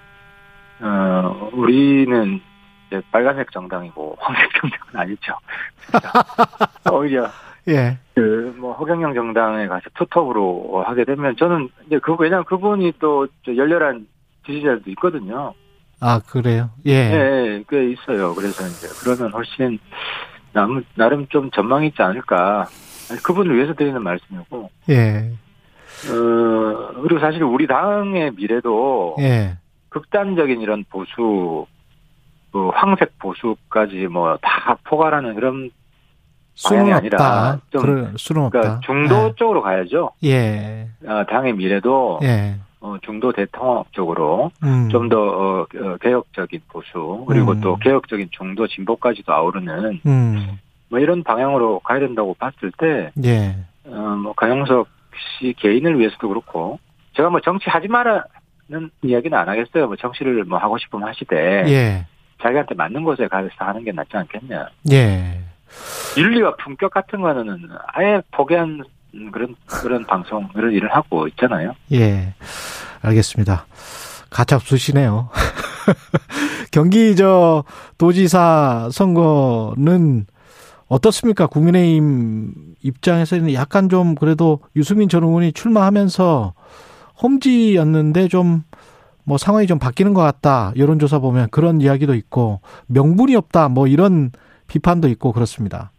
Speaker 9: 어 우리는 이제 빨간색 정당이고 황색 정당은 아니죠. 그래서 오히려
Speaker 2: 예,
Speaker 9: 그 뭐 허경영 정당에 가서 투톱으로 하게 되면 저는 이제 그 왜냐면 그분이 또저 열렬한 지지자들도 있거든요.
Speaker 2: 아, 그래요?
Speaker 9: 예,
Speaker 2: 예,
Speaker 9: 예, 꽤 있어요. 그래서 이제 그러면 훨씬 남, 나름 좀 전망이 있지 않을까. 아니, 그분을 위해서 드리는 말씀이고.
Speaker 2: 예,
Speaker 9: 어, 그리고 사실 우리 당의 미래도
Speaker 2: 예,
Speaker 9: 극단적인 이런 보수, 그 황색 보수까지 뭐 다 포괄하는 그런 방향이 아니라. 좀
Speaker 2: 그럴.
Speaker 9: 그러니까 중도 쪽으로 가야죠.
Speaker 2: 예,
Speaker 9: 어, 당의 미래도
Speaker 2: 예,
Speaker 9: 어, 중도 대통합 쪽으로
Speaker 2: 음,
Speaker 9: 좀더 어, 어, 개혁적인 보수 그리고
Speaker 2: 음.
Speaker 9: 또 개혁적인 중도 진보까지도 아우르는
Speaker 2: 음,
Speaker 9: 뭐 이런 방향으로 가야 된다고 봤을 때
Speaker 2: 예,
Speaker 9: 어, 뭐 강영석 씨 개인을 위해서도 그렇고 제가 뭐 정치 하지 마라 이야기는 안 하겠어요. 뭐 정치를 뭐 하고 싶으면 하시되
Speaker 2: 예.
Speaker 9: 자기한테 맞는 곳에 가서 하는 게 낫지 않겠냐.
Speaker 2: 예.
Speaker 9: 윤리와 품격 같은 거는 아예 포기한 그런 그런 방송 그런 일을 하고 있잖아요.
Speaker 2: 예. 알겠습니다. 가짜 없으시네요. 경기 저 도지사 선거는 어떻습니까? 국민의힘 입장에서는 약간 좀 그래도 유승민 전 의원이 출마하면서 홈지였는데 좀 뭐 상황이 좀 바뀌는 것 같다. 여론조사 보면 그런 이야기도 있고 명분이 없다. 뭐 이런 비판도 있고 그렇습니다.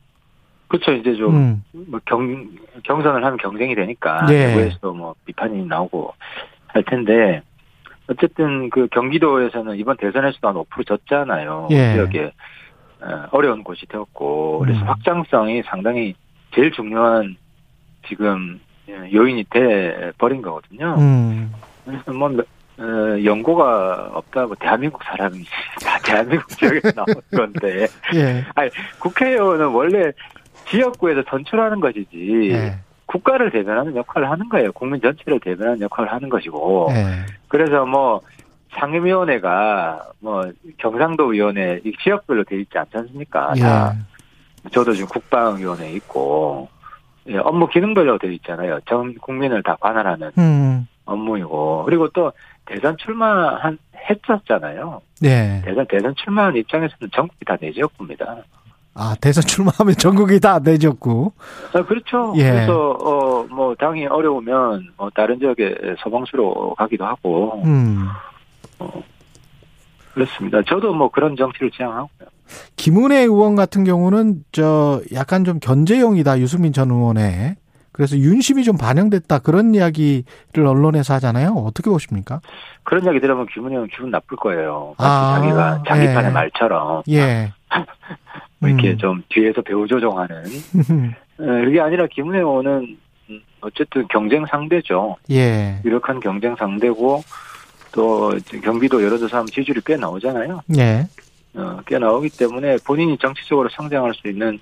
Speaker 9: 그렇죠. 이제 좀
Speaker 2: 음.
Speaker 9: 뭐 경, 경선을 하면 경쟁이 되니까
Speaker 2: 예.
Speaker 9: 내부에서도 뭐 비판이 나오고 할 텐데 어쨌든 그 경기도에서는 이번 대선에서도 한 5% 졌잖아요.
Speaker 2: 예.
Speaker 9: 지역에 어, 어려운 곳이 되었고 그래서
Speaker 2: 음.
Speaker 9: 확장성이 상당히 제일 중요한 지금 요인이 돼 버린 거거든요.
Speaker 2: 음.
Speaker 9: 그래서 뭐 어, 연고가 없다고 대한민국 사람이 다 대한민국 지역에서 나온 건데
Speaker 2: 예.
Speaker 9: 국회의원은 원래 지역구에서 선출하는 것이지
Speaker 2: 예.
Speaker 9: 국가를 대변하는 역할을 하는 거예요. 국민 전체를 대변하는 역할을 하는 것이고
Speaker 2: 예.
Speaker 9: 그래서 뭐 상임위원회가 뭐 경상도 위원회 이 지역별로 돼 있지 않지 않습니까? 다
Speaker 2: 예.
Speaker 9: 저도 지금 국방위원회 있고 예, 업무 기능별로 되어 있잖아요. 전 국민을 다 관할하는
Speaker 2: 음.
Speaker 9: 업무이고 그리고 또 대선 출마한 했었잖아요.
Speaker 2: 예.
Speaker 9: 대선 대선 출마한 입장에서는 전국이 다 내 지역구입니다.
Speaker 2: 아, 대선 출마하면 전국이 다 내졌고.
Speaker 9: 아, 그렇죠.
Speaker 2: 예.
Speaker 9: 그래서 어 뭐 당이 어려우면 뭐 다른 지역에 서방수로 가기도 하고
Speaker 2: 음.
Speaker 9: 그렇습니다. 저도 뭐 그런 정치를 지향하고요.
Speaker 2: 김은혜 의원 같은 경우는 저 약간 좀 견제용이다 유승민 전 의원의 그래서 윤심이 좀 반영됐다 그런 이야기를 언론에서 하잖아요. 어떻게 보십니까?
Speaker 9: 그런 이야기 들으면 기분이 형 기분 나쁠 거예요.
Speaker 2: 아,
Speaker 9: 자기가 자기
Speaker 2: 예.
Speaker 9: 판의 말처럼
Speaker 2: 예.
Speaker 9: 뭐 이렇게
Speaker 2: 음.
Speaker 9: 좀 뒤에서 배우 조종하는 에, 그게 아니라 김은혜 의원은 음, 어쨌든 경쟁 상대죠.
Speaker 2: 예.
Speaker 9: 유력한 경쟁 상대고 또 경기도 여론조사하면 지지율이 꽤 나오잖아요.
Speaker 2: 예.
Speaker 9: 어, 꽤 나오기 때문에 본인이 정치적으로 성장할 수 있는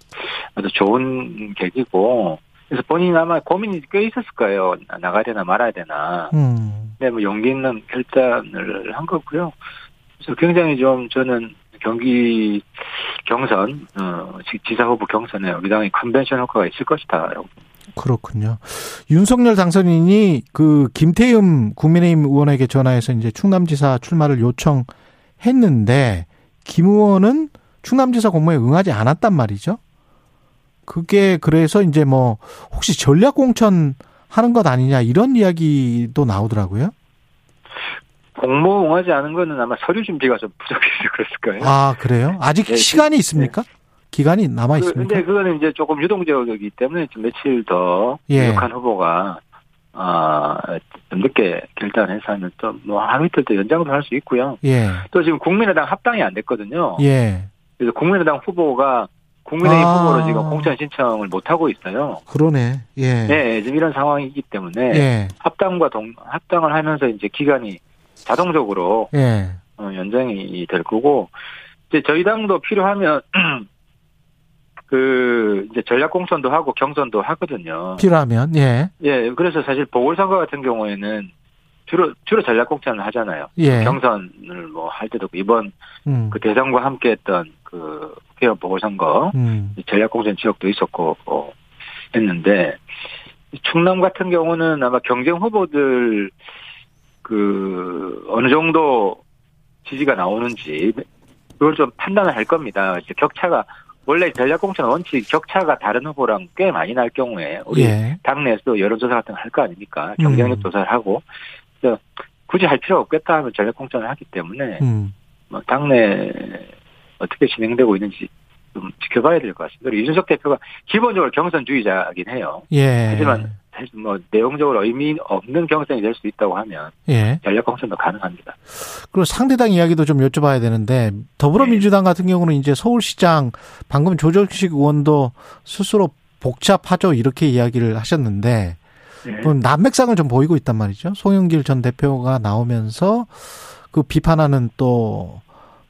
Speaker 9: 아주 좋은 계기고 그래서 본인이 아마 고민이 꽤 있었을 거예요. 나- 나가야 되나 말아야 되나.
Speaker 2: 음.
Speaker 9: 근데 뭐 용기 있는 결단을 한 거고요. 그래서 굉장히 좀 저는 경기 경선, 어, 지- 지사 후보 경선에 우리 당의 컨벤션 효과가 있을 것이다.
Speaker 2: 그렇군요. 윤석열 당선인이 그 김태흠 국민의힘 의원에게 전화해서 이제 충남지사 출마를 요청했는데 김 의원은 충남지사 공모에 응하지 않았단 말이죠. 그게 그래서 이제 뭐 혹시 전략 공천 하는 것 아니냐 이런 이야기도 나오더라고요.
Speaker 9: 공모 응하지 않은 거는 아마 서류 준비가 좀 부족해서 그랬을 거예요.
Speaker 2: 아 그래요? 아직
Speaker 9: 네,
Speaker 2: 시간이 있습니까? 기간이 남아
Speaker 9: 그,
Speaker 2: 있습니까?
Speaker 9: 근데 그거는 이제 조금 유동적이기 때문에 좀 며칠 더
Speaker 2: 예.
Speaker 9: 유력한 후보가 아, 좀 늦게 결단해서 하면 또뭐 하루 이틀 더 연장도 할 수 있고요.
Speaker 2: 예,
Speaker 9: 또 지금 국민의당 합당이 안 됐거든요.
Speaker 2: 예,
Speaker 9: 그래서 국민의당 후보가 국민의힘
Speaker 2: 아.
Speaker 9: 후보로 지금 공천 신청을 못 하고 있어요.
Speaker 2: 그러네. 예,
Speaker 9: 네, 지금 이런 상황이기 때문에
Speaker 2: 예,
Speaker 9: 합당과 동 합당을 하면서 이제 기간이 자동적으로
Speaker 2: 예,
Speaker 9: 어, 연장이 될 거고 이제 저희 당도 필요하면 그 이제 전략 공천도 하고 경선도 하거든요.
Speaker 2: 필요하면 예,
Speaker 9: 예, 그래서 사실 보궐선거 같은 경우에는 주로 주로 전략 공천을 하잖아요.
Speaker 2: 예.
Speaker 9: 경선을 뭐 할 때도 이번
Speaker 2: 음,
Speaker 9: 그 대선과 함께했던 그 국회의원 보궐선거
Speaker 2: 음,
Speaker 9: 전략 공천 지역도 있었고 어, 했는데 충남 같은 경우는 아마 경쟁 후보들 그 어느 정도 지지가 나오는지 그걸 좀 판단을 할 겁니다. 이제 격차가 원래 전략 공천 원칙 격차가 다른 후보랑 꽤 많이 날 경우에 우리
Speaker 2: 예,
Speaker 9: 당내에서 여론조사 같은 거 할 거 아닙니까? 경쟁력
Speaker 2: 음.
Speaker 9: 조사를 하고 그래서 굳이 할 필요가 없겠다 하면 전략 공천을 하기 때문에
Speaker 2: 음,
Speaker 9: 뭐 당내 어떻게 진행되고 있는지 좀 지켜봐야 될 것 같습니다. 그리고 이준석 대표가 기본적으로 경선주의자이긴 해요.
Speaker 2: 예.
Speaker 9: 하지만 사실 뭐 내용적으로 의미 없는 경선이 될 수 있다고 하면
Speaker 2: 예.
Speaker 9: 전략 공천도 가능합니다.
Speaker 2: 그리고 상대당 이야기도 좀 여쭤봐야 되는데 더불어민주당 같은 경우는 이제 서울시장 방금 조정식 의원도 스스로 복잡하죠 이렇게 이야기를 하셨는데
Speaker 9: 네.
Speaker 2: 그럼 난맥상을 좀 보이고 있단 말이죠. 송영길 전 대표가 나오면서 그 비판하는 또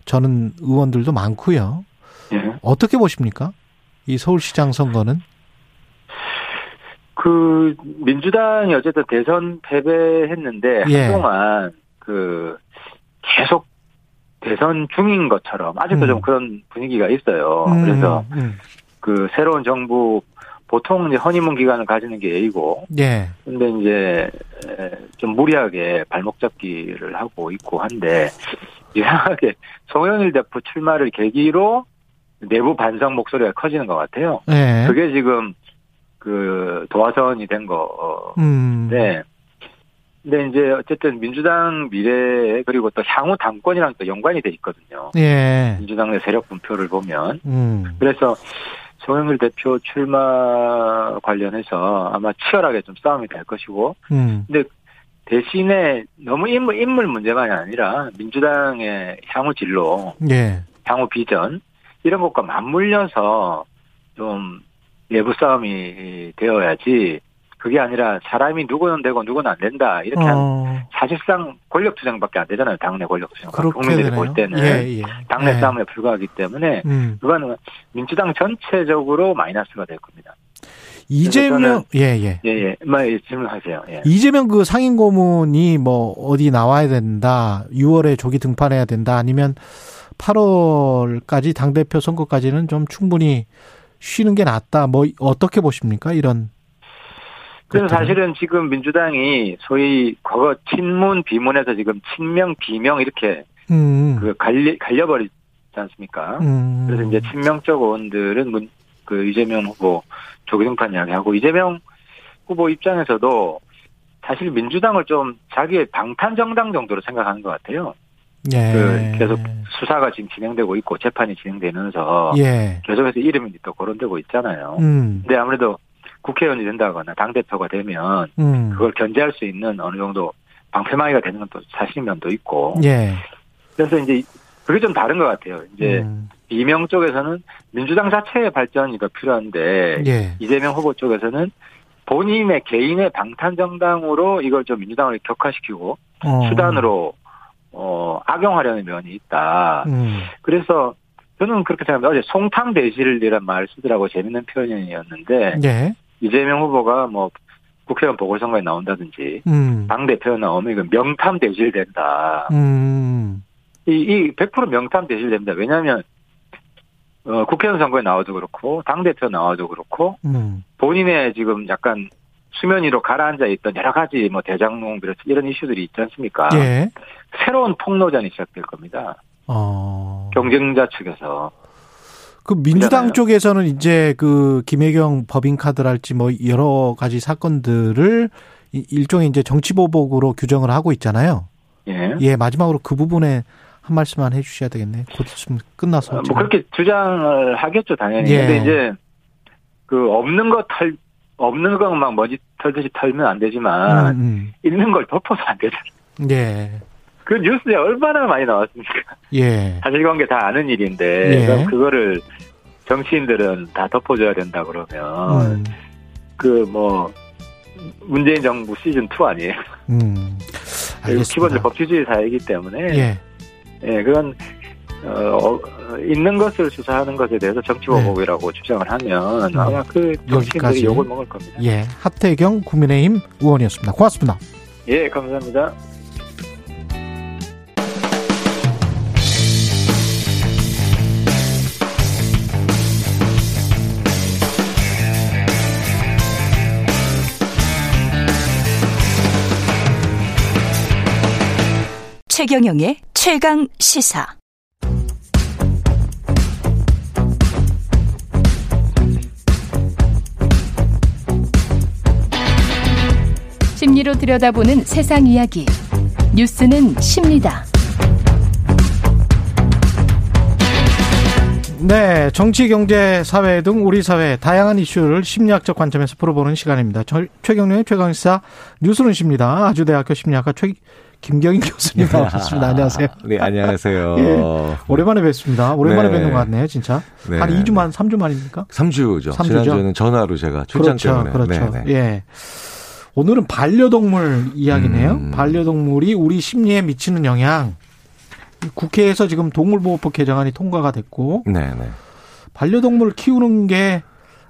Speaker 2: 저는 의원들도 많고요.
Speaker 9: 예.
Speaker 2: 어떻게 보십니까? 이 서울시장 선거는?
Speaker 9: 그 민주당이 어쨌든 대선 패배했는데
Speaker 2: 예.
Speaker 9: 한동안 그그 계속 대선 중인 것처럼 아직도
Speaker 2: 음.
Speaker 9: 좀 그런 분위기가 있어요.
Speaker 2: 음,
Speaker 9: 그래서
Speaker 2: 음.
Speaker 9: 그 새로운 정부 보통 이제 허니문 기간을 가지는 게 A고
Speaker 2: 예.
Speaker 9: 근데 이제 에, 좀 무리하게 발목 잡기를 하고 있고 한데 이상하게 송영일 대표 출마를 계기로 내부 반성 목소리가 커지는 것 같아요.
Speaker 2: 예.
Speaker 9: 그게 지금 그 도화선이 된 거인데
Speaker 2: 음.
Speaker 9: 근데 이제 어쨌든 민주당 미래 그리고 또 향후 당권이랑 또 연관이 돼 있거든요.
Speaker 2: 예.
Speaker 9: 민주당 내 세력 분표를 보면
Speaker 2: 음.
Speaker 9: 그래서 송영길 대표 출마 관련해서 아마 치열하게 좀 싸움이 될 것이고
Speaker 2: 음.
Speaker 9: 대신에 너무 인물, 인물 문제만이 아니라 민주당의 향후 진로,
Speaker 2: 예.
Speaker 9: 향후 비전 이런 것과 맞물려서 좀 내부 싸움이 되어야지 그게 아니라 사람이 누구는 되고 누구는 안 된다 이렇게
Speaker 2: 어.
Speaker 9: 사실상 권력 투쟁밖에 안 되잖아요 당내 권력 투쟁 국민들이
Speaker 2: 되네요.
Speaker 9: 볼 때는
Speaker 2: 예, 예.
Speaker 9: 당내
Speaker 2: 예.
Speaker 9: 싸움에 불과하기 때문에
Speaker 2: 음.
Speaker 9: 그거는 민주당 전체적으로 마이너스가 될 겁니다.
Speaker 2: 이재명 예, 예.
Speaker 9: 예예, 뭐 예, 질문하세요. 예.
Speaker 2: 이재명 그 상임 고문이 뭐 어디 나와야 된다. 6월에 조기 등판해야 된다. 아니면 8월까지 당 대표 선거까지는 좀 충분히 쉬는 게 낫다. 뭐 어떻게 보십니까? 이런
Speaker 9: 그래서
Speaker 2: 것들은?
Speaker 9: 사실은 지금 민주당이 소위 과거 친문 비문에서 지금 친명 비명 이렇게
Speaker 2: 음.
Speaker 9: 그 갈려 갈려버리지 않습니까?
Speaker 2: 음.
Speaker 9: 그래서 이제 친명 쪽 의원들은 문, 그 이재명 후보 조기등판 이야기하고 이재명 후보 입장에서도 사실 민주당을 좀 자기의 방탄 정당 정도로 생각하는 것 같아요.
Speaker 2: 예.
Speaker 9: 그 계속 수사가 지금 진행되고 있고 재판이 진행되면서
Speaker 2: 예.
Speaker 9: 계속해서 이름이 또 거론되고 있잖아요.
Speaker 2: 음.
Speaker 9: 근데 아무래도 국회의원이 된다거나 당 대표가 되면
Speaker 2: 음.
Speaker 9: 그걸 견제할 수 있는 어느 정도 방패막이가 되는 건 또 사실인 면도 있고.
Speaker 2: 예.
Speaker 9: 그래서 이제 그게 좀 다른 것 같아요. 이제
Speaker 2: 음.
Speaker 9: 이명 쪽에서는 민주당 자체의 발전이 더 필요한데
Speaker 2: 예.
Speaker 9: 이재명 후보 쪽에서는 본인의 개인의 방탄 정당으로 이걸 좀 민주당을 격화시키고
Speaker 2: 어.
Speaker 9: 수단으로 어 악용하려는 면이 있다.
Speaker 2: 음.
Speaker 9: 그래서 저는 그렇게 생각합니다. 어제 송탕 대실이란 말 쓰더라고 재밌는 표현이었는데
Speaker 2: 예.
Speaker 9: 이재명 후보가 뭐 국회의원 보궐선거에 나온다든지
Speaker 2: 음.
Speaker 9: 당 대표 나오면 이거 명탐 대실된다.
Speaker 2: 음.
Speaker 9: 이, 이100% 명탐 대실됩니다. 왜냐하면 어, 국회의원 선거에 나와도 그렇고 당 대표 나와도 그렇고
Speaker 2: 음.
Speaker 9: 본인의 지금 약간 수면 위로 가라앉아 있던 여러 가지 뭐 대장동 비롯 이런 이슈들이 있지 않습니까?
Speaker 2: 예.
Speaker 9: 새로운 폭로전이 시작될 겁니다.
Speaker 2: 어.
Speaker 9: 경쟁자 측에서
Speaker 2: 그 민주당
Speaker 9: 그러잖아요.
Speaker 2: 쪽에서는 이제 그 김혜경 법인카드랄지 뭐 여러 가지 사건들을 이- 일종의 이제 정치보복으로 규정을 하고 있잖아요.
Speaker 9: 예.
Speaker 2: 예, 마지막으로 그 부분에 한 말씀만 해 주셔야 되겠네. 곧 있으면 끝나서.
Speaker 9: 어, 뭐 그렇게 주장을 하겠죠 당연히.
Speaker 2: 예.
Speaker 9: 근데 이제 그 없는 거털 없는 거막 먼지 털듯이 털면 안 되지만
Speaker 2: 음,
Speaker 9: 있는 걸 덮어서 안 되잖아요.
Speaker 2: 음. 예.
Speaker 9: 그 뉴스에 얼마나 많이 나왔습니까?
Speaker 2: 예.
Speaker 9: 사실관계 다 아는 일인데
Speaker 2: 예.
Speaker 9: 그럼 그거를 정치인들은 다 덮어줘야 된다 그러면
Speaker 2: 음.
Speaker 9: 그뭐 문재인 정부 시즌 2 아니에요?
Speaker 2: 음. 알겠습니다.
Speaker 9: 법치주의 사회이기 때문에
Speaker 2: 예.
Speaker 9: 예, 그건 어, 어, 있는 것을 수사하는 것에 대해서 정치보복이라고 주장을 하면
Speaker 2: 음.
Speaker 9: 아마 그
Speaker 2: 여기까지.
Speaker 9: 정치인들이 욕을 먹을 겁니다.
Speaker 2: 예. 하태경 국민의힘 의원이었습니다. 고맙습니다.
Speaker 9: 예, 감사합니다.
Speaker 3: 최경영의 최강 시사.
Speaker 10: 심리로 들여다보는 세상 이야기. 뉴스는 십니다.
Speaker 2: 네, 정치, 경제, 사회 등 우리 사회 다양한 이슈를 심리학적 관점에서 풀어보는 시간입니다. 저- 최경련의 최강시사 뉴스는 십니다. 아주대학교 심리학과 최 김경인 교수님 나오셨습니다. 안녕하세요.
Speaker 11: 네, 안녕하세요.
Speaker 2: 예. 오랜만에 뵙습니다. 오랜만에
Speaker 11: 네.
Speaker 2: 뵙는 것 같네요, 진짜.
Speaker 11: 네.
Speaker 2: 한 2주 만, 3주 만입니까?
Speaker 11: 3주죠.
Speaker 2: 삼 주죠?
Speaker 11: 지난주에는 전화로 제가 출장
Speaker 2: 그렇죠,
Speaker 11: 때문에.
Speaker 2: 그렇죠.
Speaker 11: 네, 네.
Speaker 2: 예. 오늘은 반려동물 이야기네요.
Speaker 11: 음.
Speaker 2: 반려동물이 우리 심리에 미치는 영향. 국회에서 지금 동물보호법 개정안이 통과가 됐고,
Speaker 11: 네, 네.
Speaker 2: 반려동물 키우는 게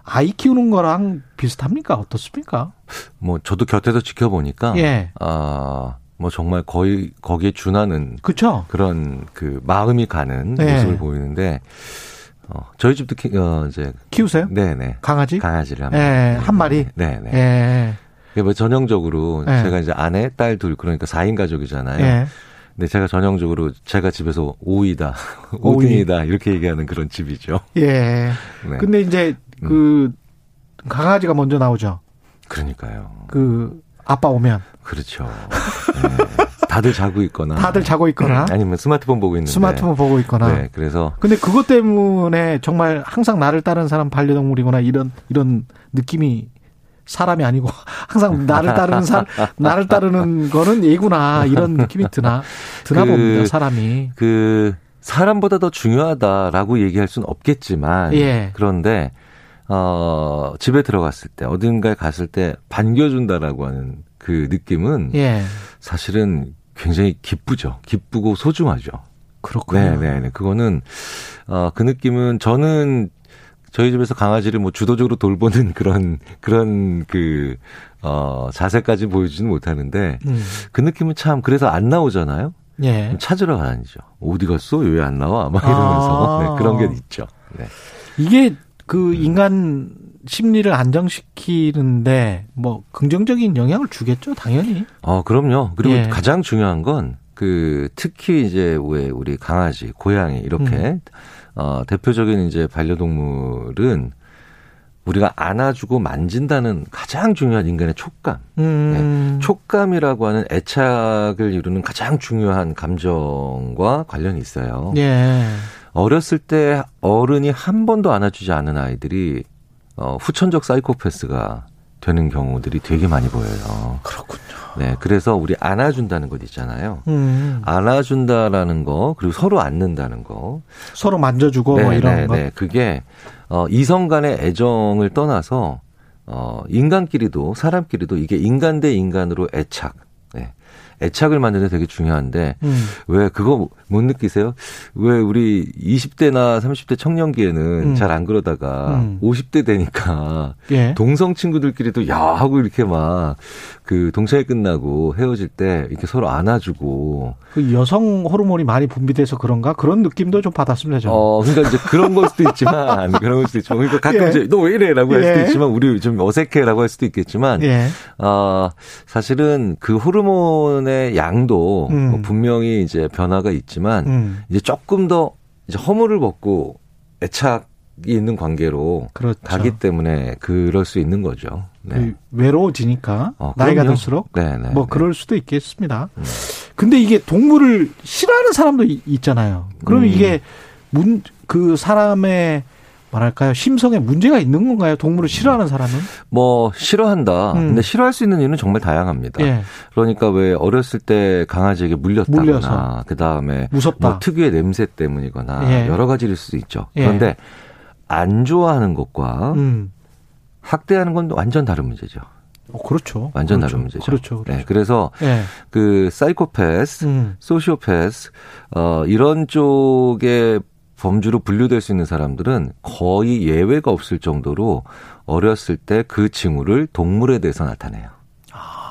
Speaker 2: 아이 키우는 거랑 비슷합니까? 어떻습니까?
Speaker 11: 뭐 저도 곁에서 지켜보니까
Speaker 2: 예.
Speaker 11: 아, 뭐 정말 거의 거기에 준하는
Speaker 2: 그렇죠.
Speaker 11: 그런 그 마음이 가는
Speaker 2: 네.
Speaker 11: 모습을 보이는데 어, 저희 집도 키, 어, 이제
Speaker 2: 키우세요?
Speaker 11: 네 네
Speaker 2: 강아지?
Speaker 11: 강아지를 한,
Speaker 2: 예, 한 마리.
Speaker 11: 네 네.
Speaker 2: 예.
Speaker 11: 이게 뭐 전형적으로
Speaker 2: 네.
Speaker 11: 제가 이제 아내, 딸 둘 그러니까 4인 가족이잖아요.
Speaker 2: 예.
Speaker 11: 근데 제가 전형적으로 제가 집에서 5위다,
Speaker 2: 오위.
Speaker 11: 5등이다 이렇게 얘기하는 그런 집이죠.
Speaker 2: 예.
Speaker 11: 네.
Speaker 2: 근데 이제 그 강아지가 먼저 나오죠.
Speaker 11: 그러니까요.
Speaker 2: 그 아빠 오면
Speaker 11: 그렇죠. 네. 다들 자고 있거나
Speaker 2: 다들 자고 있거나
Speaker 11: 아니면 스마트폰 보고 있는데
Speaker 2: 스마트폰 보고 있거나.
Speaker 11: 네, 그래서
Speaker 2: 근데 그것 때문에 정말 항상 나를 따르는 사람 반려동물이거나 이런 이런 느낌이 사람이 아니고 항상 나를 따르는 사 나를 따르는 거는 얘구나 이런 느낌이 드나 드나
Speaker 11: 그-
Speaker 2: 봅니다 사람이
Speaker 11: 그 사람보다 더 중요하다라고 얘기할 수는 없겠지만
Speaker 2: 예.
Speaker 11: 그런데 어 집에 들어갔을 때 어딘가에 갔을 때 반겨준다라고 하는 그 느낌은
Speaker 2: 예
Speaker 11: 사실은 굉장히 기쁘죠. 기쁘고 소중하죠.
Speaker 2: 그렇군요.
Speaker 11: 네, 네, 네. 그거는 어그 느낌은 저는 저희 집에서 강아지를 뭐 주도적으로 돌보는 그런 그런 그 어 자세까지 보여주지는 못하는데
Speaker 2: 음.
Speaker 11: 그 느낌은 참 그래서 안 나오잖아요.
Speaker 2: 예.
Speaker 11: 찾으러 다니죠. 어디 갔어? 왜 안 나와? 막 이러면서
Speaker 2: 아.
Speaker 11: 네, 그런 게 있죠. 네.
Speaker 2: 이게 그 인간 심리를 안정시키는데 뭐 긍정적인 영향을 주겠죠 당연히.
Speaker 11: 어, 그럼요. 그리고
Speaker 2: 예.
Speaker 11: 가장 중요한 건 그 특히 이제 왜 우리 강아지, 고양이 이렇게
Speaker 2: 음.
Speaker 11: 어 대표적인 이제 반려동물은 우리가 안아주고 만진다는 가장 중요한 인간의 촉감.
Speaker 2: 음.
Speaker 11: 네. 촉감이라고 하는 애착을 이루는 가장 중요한 감정과 관련이 있어요.
Speaker 2: 예.
Speaker 11: 어렸을 때 어른이 한 번도 안아주지 않은 아이들이 어, 후천적 사이코패스가 되는 경우들이 되게 많이 보여요.
Speaker 2: 그렇군요.
Speaker 11: 네, 그래서 우리 안아준다는 것 있잖아요.
Speaker 2: 음.
Speaker 11: 안아준다라는 거 그리고 서로 안는다는 거.
Speaker 2: 서로 만져주고 뭐 이런 거.
Speaker 11: 네. 그게 어, 이성 간의 애정을 떠나서 어, 인간끼리도 사람끼리도 이게 인간 대 인간으로 애착. 네. 애착을 만드는 데 되게 중요한데
Speaker 2: 음.
Speaker 11: 왜 그거 못 느끼세요? 왜 우리 20대나 30대 청년기에는
Speaker 2: 음.
Speaker 11: 잘안 그러다가
Speaker 2: 음.
Speaker 11: 50대 되니까
Speaker 2: 예.
Speaker 11: 동성 친구들끼리도 야 하고 이렇게 막 그 동창회 끝나고 헤어질 때 이렇게 서로 안아주고
Speaker 2: 그 여성 호르몬이 많이 분비돼서 그런가 그런 느낌도 좀 받았습니다. 저는.
Speaker 11: 어 그러니까 이제 그런 걸 수도 있지만 그런 걸 수도 있지만 그러니까 가끔
Speaker 2: 예.
Speaker 11: 이제 너 왜 이래라고 할 수도
Speaker 2: 예.
Speaker 11: 있지만 우리 좀 어색해라고 할 수도 있겠지만
Speaker 2: 예.
Speaker 11: 어, 사실은 그 호르몬 의 양도
Speaker 2: 음.
Speaker 11: 뭐 분명히 이제 변화가 있지만
Speaker 2: 음.
Speaker 11: 이제 조금 더 이제 허물을 벗고 애착 이 있는 관계로
Speaker 2: 그렇죠.
Speaker 11: 가기 때문에 그럴 수 있는 거죠. 네.
Speaker 2: 그 외로워지니까
Speaker 11: 어,
Speaker 2: 나이가. 들수록
Speaker 11: 네, 네,
Speaker 2: 뭐
Speaker 11: 네.
Speaker 2: 그럴 수도 있겠습니다.
Speaker 11: 음.
Speaker 2: 근데 이게 동물을 싫어하는 사람도 이- 있잖아요. 그러면
Speaker 11: 음.
Speaker 2: 이게 문 그 사람의 뭐랄까요 심성에 문제가 있는 건가요? 동물을 싫어하는 사람은?
Speaker 11: 뭐 싫어한다.
Speaker 2: 음.
Speaker 11: 근데 싫어할 수 있는 이유는 정말 다양합니다.
Speaker 2: 예.
Speaker 11: 그러니까 왜 어렸을 때 강아지에게 물렸다거나
Speaker 2: 물려서.
Speaker 11: 그다음에
Speaker 2: 무섭다.
Speaker 11: 뭐 특유의 냄새 때문이거나
Speaker 2: 예.
Speaker 11: 여러 가지일 수도 있죠.
Speaker 2: 예.
Speaker 11: 그런데 안 좋아하는 것과
Speaker 2: 음.
Speaker 11: 학대하는 건 완전 다른 문제죠.
Speaker 2: 어, 그렇죠.
Speaker 11: 완전
Speaker 2: 그렇죠.
Speaker 11: 다른 문제죠.
Speaker 2: 그렇죠.
Speaker 11: 네, 그래서
Speaker 2: 예.
Speaker 11: 그 사이코패스,
Speaker 2: 음.
Speaker 11: 소시오패스 어 이런 쪽의 범주로 분류될 수 있는 사람들은 거의 예외가 없을 정도로 어렸을 때 그 징후를 동물에 대해서 나타내요.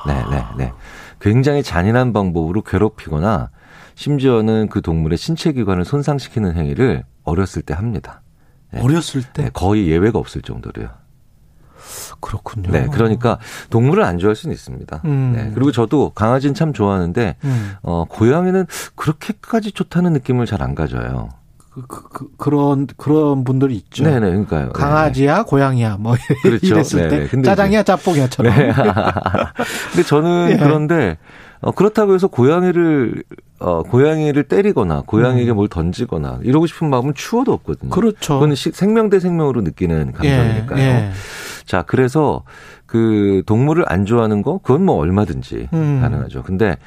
Speaker 11: 네, 네, 네. 굉장히 잔인한 방법으로 괴롭히거나 심지어는 그 동물의 신체 기관을 손상시키는 행위를 어렸을 때 합니다. 네.
Speaker 2: 어렸을 때
Speaker 11: 네, 거의 예외가 없을 정도로요.
Speaker 2: 그렇군요.
Speaker 11: 네, 그러니까 동물을 안 좋아할 수는 있습니다.
Speaker 2: 음.
Speaker 11: 네, 그리고 저도 강아지는 참 좋아하는데
Speaker 2: 음.
Speaker 11: 어, 고양이는 그렇게까지 좋다는 느낌을 잘 안 가져요.
Speaker 2: 그, 그, 그, 런 그런 분들이 있죠.
Speaker 11: 네네, 그러니까요.
Speaker 2: 강아지야, 고양이야, 뭐
Speaker 11: 그렇죠.
Speaker 2: 이랬을
Speaker 11: 네네.
Speaker 2: 때
Speaker 11: 근데
Speaker 2: 짜장이야, 짬뽕이야처럼.
Speaker 11: 네. 근데 저는
Speaker 2: 예.
Speaker 11: 그런데 어, 그렇다고 해서 고양이를 어, 고양이를 때리거나 고양이에게 뭘 던지거나 이러고 싶은 마음은 추워도 없거든요.
Speaker 2: 음. 그렇죠.
Speaker 11: 그건 시- 생명 대 생명으로 느끼는 감정이니까요.
Speaker 2: 예, 예.
Speaker 11: 자, 그래서 그 동물을 안 좋아하는 거 그건 뭐 얼마든지
Speaker 2: 음.
Speaker 11: 가능하죠. 근데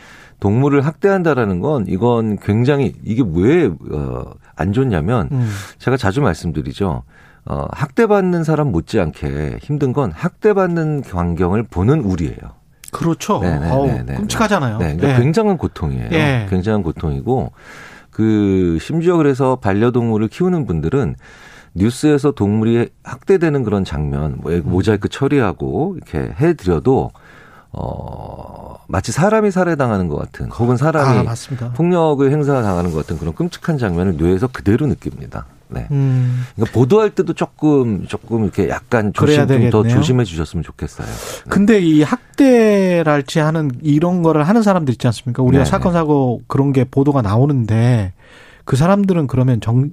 Speaker 11: 동물을 학대한다라는 건 이건 굉장히 이게 왜 안 좋냐면
Speaker 2: 음.
Speaker 11: 제가 자주 말씀드리죠. 어, 학대받는 사람 못지않게 힘든 건 학대받는 광경을 보는 우리예요.
Speaker 2: 그렇죠.
Speaker 11: 네네네네.
Speaker 2: 어우, 끔찍하잖아요.
Speaker 11: 네, 그러니까
Speaker 2: 네.
Speaker 11: 굉장한 고통이에요.
Speaker 2: 예.
Speaker 11: 굉장한 고통이고 그 심지어 그래서 반려동물을 키우는 분들은 뉴스에서 동물이 학대되는 그런 장면, 뭐
Speaker 2: 음.
Speaker 11: 모자이크 처리하고 이렇게 해드려도 어, 마치 사람이 살해당하는 것 같은 혹은 사람이
Speaker 2: 아.
Speaker 11: 폭력을 행사당하는 것 같은 그런 끔찍한 장면을 뇌에서 그대로 느낍니다. 네.
Speaker 2: 음.
Speaker 11: 그러니까 보도할 때도 조금 조금 이렇게 약간 조심 좀 더. 조심해 주셨으면 좋겠어요.
Speaker 2: 근데 이 학대랄지 하는 이런 거를 하는 사람들 있지 않습니까? 우리가
Speaker 11: 네네.
Speaker 2: 사건 사고 그런 게 보도가 나오는데 그 사람들은 그러면 정